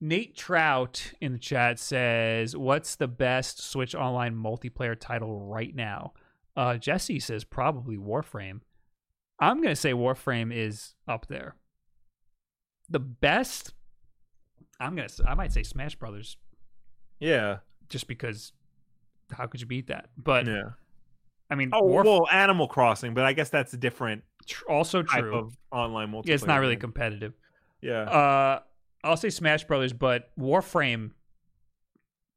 Nate Trout in the chat says, "What's the best Switch Online multiplayer title right now?" Uh, Jesse says probably Warframe. I'm gonna say Warframe is up there. The best, I'm gonna. I might say Smash Brothers, Yeah. just because. How could you beat that? But Yeah. I mean, Oh Warf- well, Animal Crossing, but I guess that's a different tr- also type true. of online multiplayer. yeah, it's not really game. competitive. yeah. Uh, I'll say Smash Brothers, but Warframe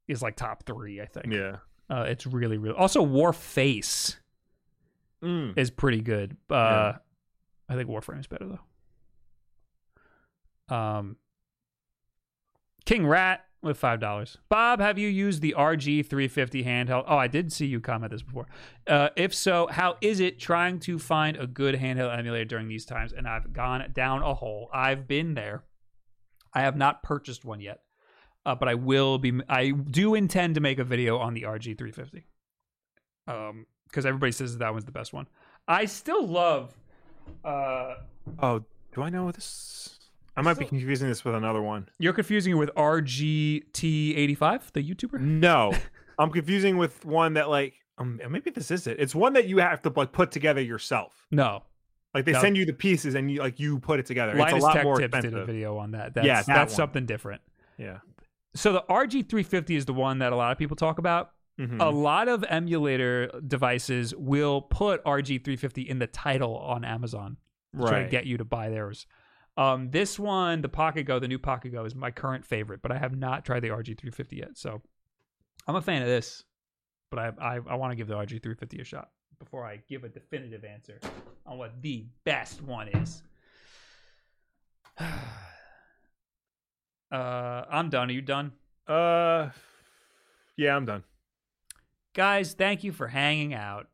is like top three. I think. yeah. Uh, it's really, really. Also, Warface Mm. is pretty good. Uh, Yeah. I think Warframe is better though. Um, King Rat with five dollars. Bob, have you used the RG 350 handheld? Oh, I did see you comment this before. Uh, if so, how is it trying to find a good handheld emulator during these times? And I've gone down a hole. I've been there. I have not purchased one yet, uh, but I will be. I do intend to make a video on the RG 350. Um, because everybody says that one's the best one. I still love. Uh, Oh, do I know this? I might be confusing this with another one. you're confusing it with RGT85, the YouTuber. No, *laughs* I'm confusing with one that like um, maybe this is it. It's one that you have to like put together yourself. No, Like they No. send you the pieces and you like you put it together. Linus it's a lot Tech more Tips expensive. did a video on that. That's, Yeah, that that's one. something different. Yeah. So the RG350 is the one that a lot of people talk about. Mhm. A lot of emulator devices will put RG350 in the title on Amazon to try to get you to buy theirs. Um, this one, the Pocket Go, the new Pocket Go, is my current favorite, but I have not tried the RG350 yet. So I'm a fan of this, but I I, I want to give the RG350 a shot before I give a definitive answer on what the best one is. *sighs* uh, I'm done. Are you done? uh, yeah, I'm done. Guys, thank you for hanging out.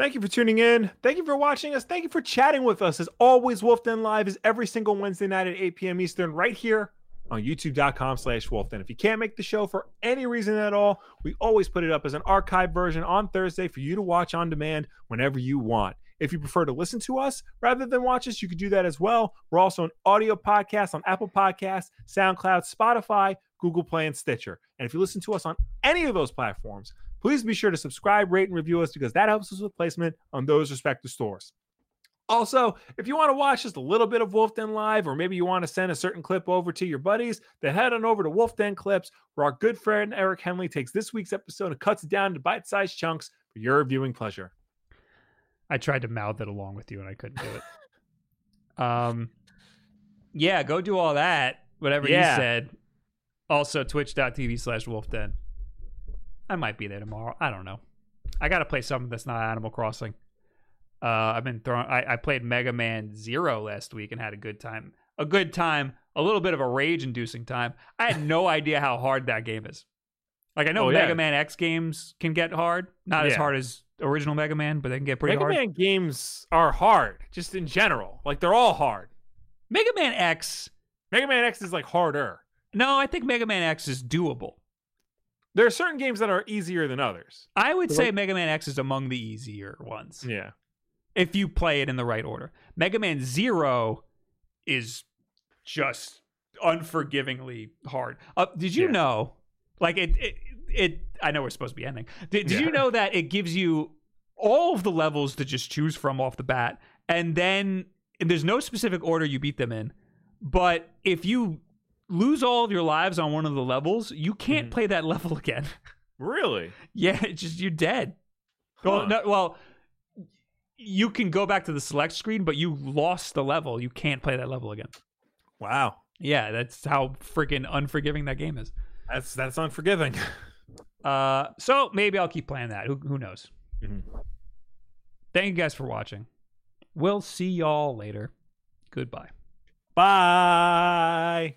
Thank you for tuning in. Thank you for watching us. Thank you for chatting with us. As always, Wolfden Live is every single Wednesday night at 8 p.m. Eastern, right here on youtube.com slash wolfden. If you can't make the show for any reason at all, we always put it up as an archive version on Thursday for you to watch on demand whenever you want. If you prefer to listen to us rather than watch us, you could do that as well. We're also an audio podcast on Apple Podcasts, SoundCloud, Spotify, Google Play, and Stitcher. And if you listen to us on any of those platforms, please be sure to subscribe, rate, and review us because that helps us with placement on those respective stores. Also, if you want to watch just a little bit of Wolfden Live, or maybe you want to send a certain clip over to your buddies, then head on over to Wolfden Clips, where our good friend Eric Henley takes this week's episode and cuts it down to bite sized chunks for your viewing pleasure. I tried to mouth it along with you and I couldn't do it. um, yeah, go do all that. Whatever Yeah. you said. Also, twitch.tv slash wolfden. I might be there tomorrow. I don't know. I got to play something that's not Animal Crossing. Uh, I've been throwing. I, I played Mega Man Zero last week and had a good time. A good time. A little bit of a rage-inducing time. I had no *laughs* idea how hard that game is. Like I know Oh, yeah. Mega Man X games can get hard. Not as hard as original Mega Man, but they can get pretty Mega hard. Mega Man games are hard, just in general. Like they're all hard. Mega Man X. Mega Man X is like harder. No, I think Mega Man X is doable. There are certain games that are easier than others. I would say Mega Man X is among the easier ones Yeah. if you play it in the right order. Mega Man Zero is just unforgivingly hard. Uh, did you Yeah. know? Like it, it, it. I know we're supposed to be ending. Did, did Yeah. you know that it gives you all of the levels to just choose from off the bat, and then and there's no specific order you beat them in. But if you lose all of your lives on one of the levels, you can't Mhm. play that *laughs* level again. Really? Yeah, it's just you're dead. Well, no, well, you can go back to the select screen, but you lost the level. You can't play that level again. Wow. Yeah, that's how freaking unforgiving that game is. That's that's unforgiving. *laughs* Uh, so maybe I'll keep playing that. Who who knows? Mhm. Thank you guys for watching. We'll see y'all later. Goodbye. Bye.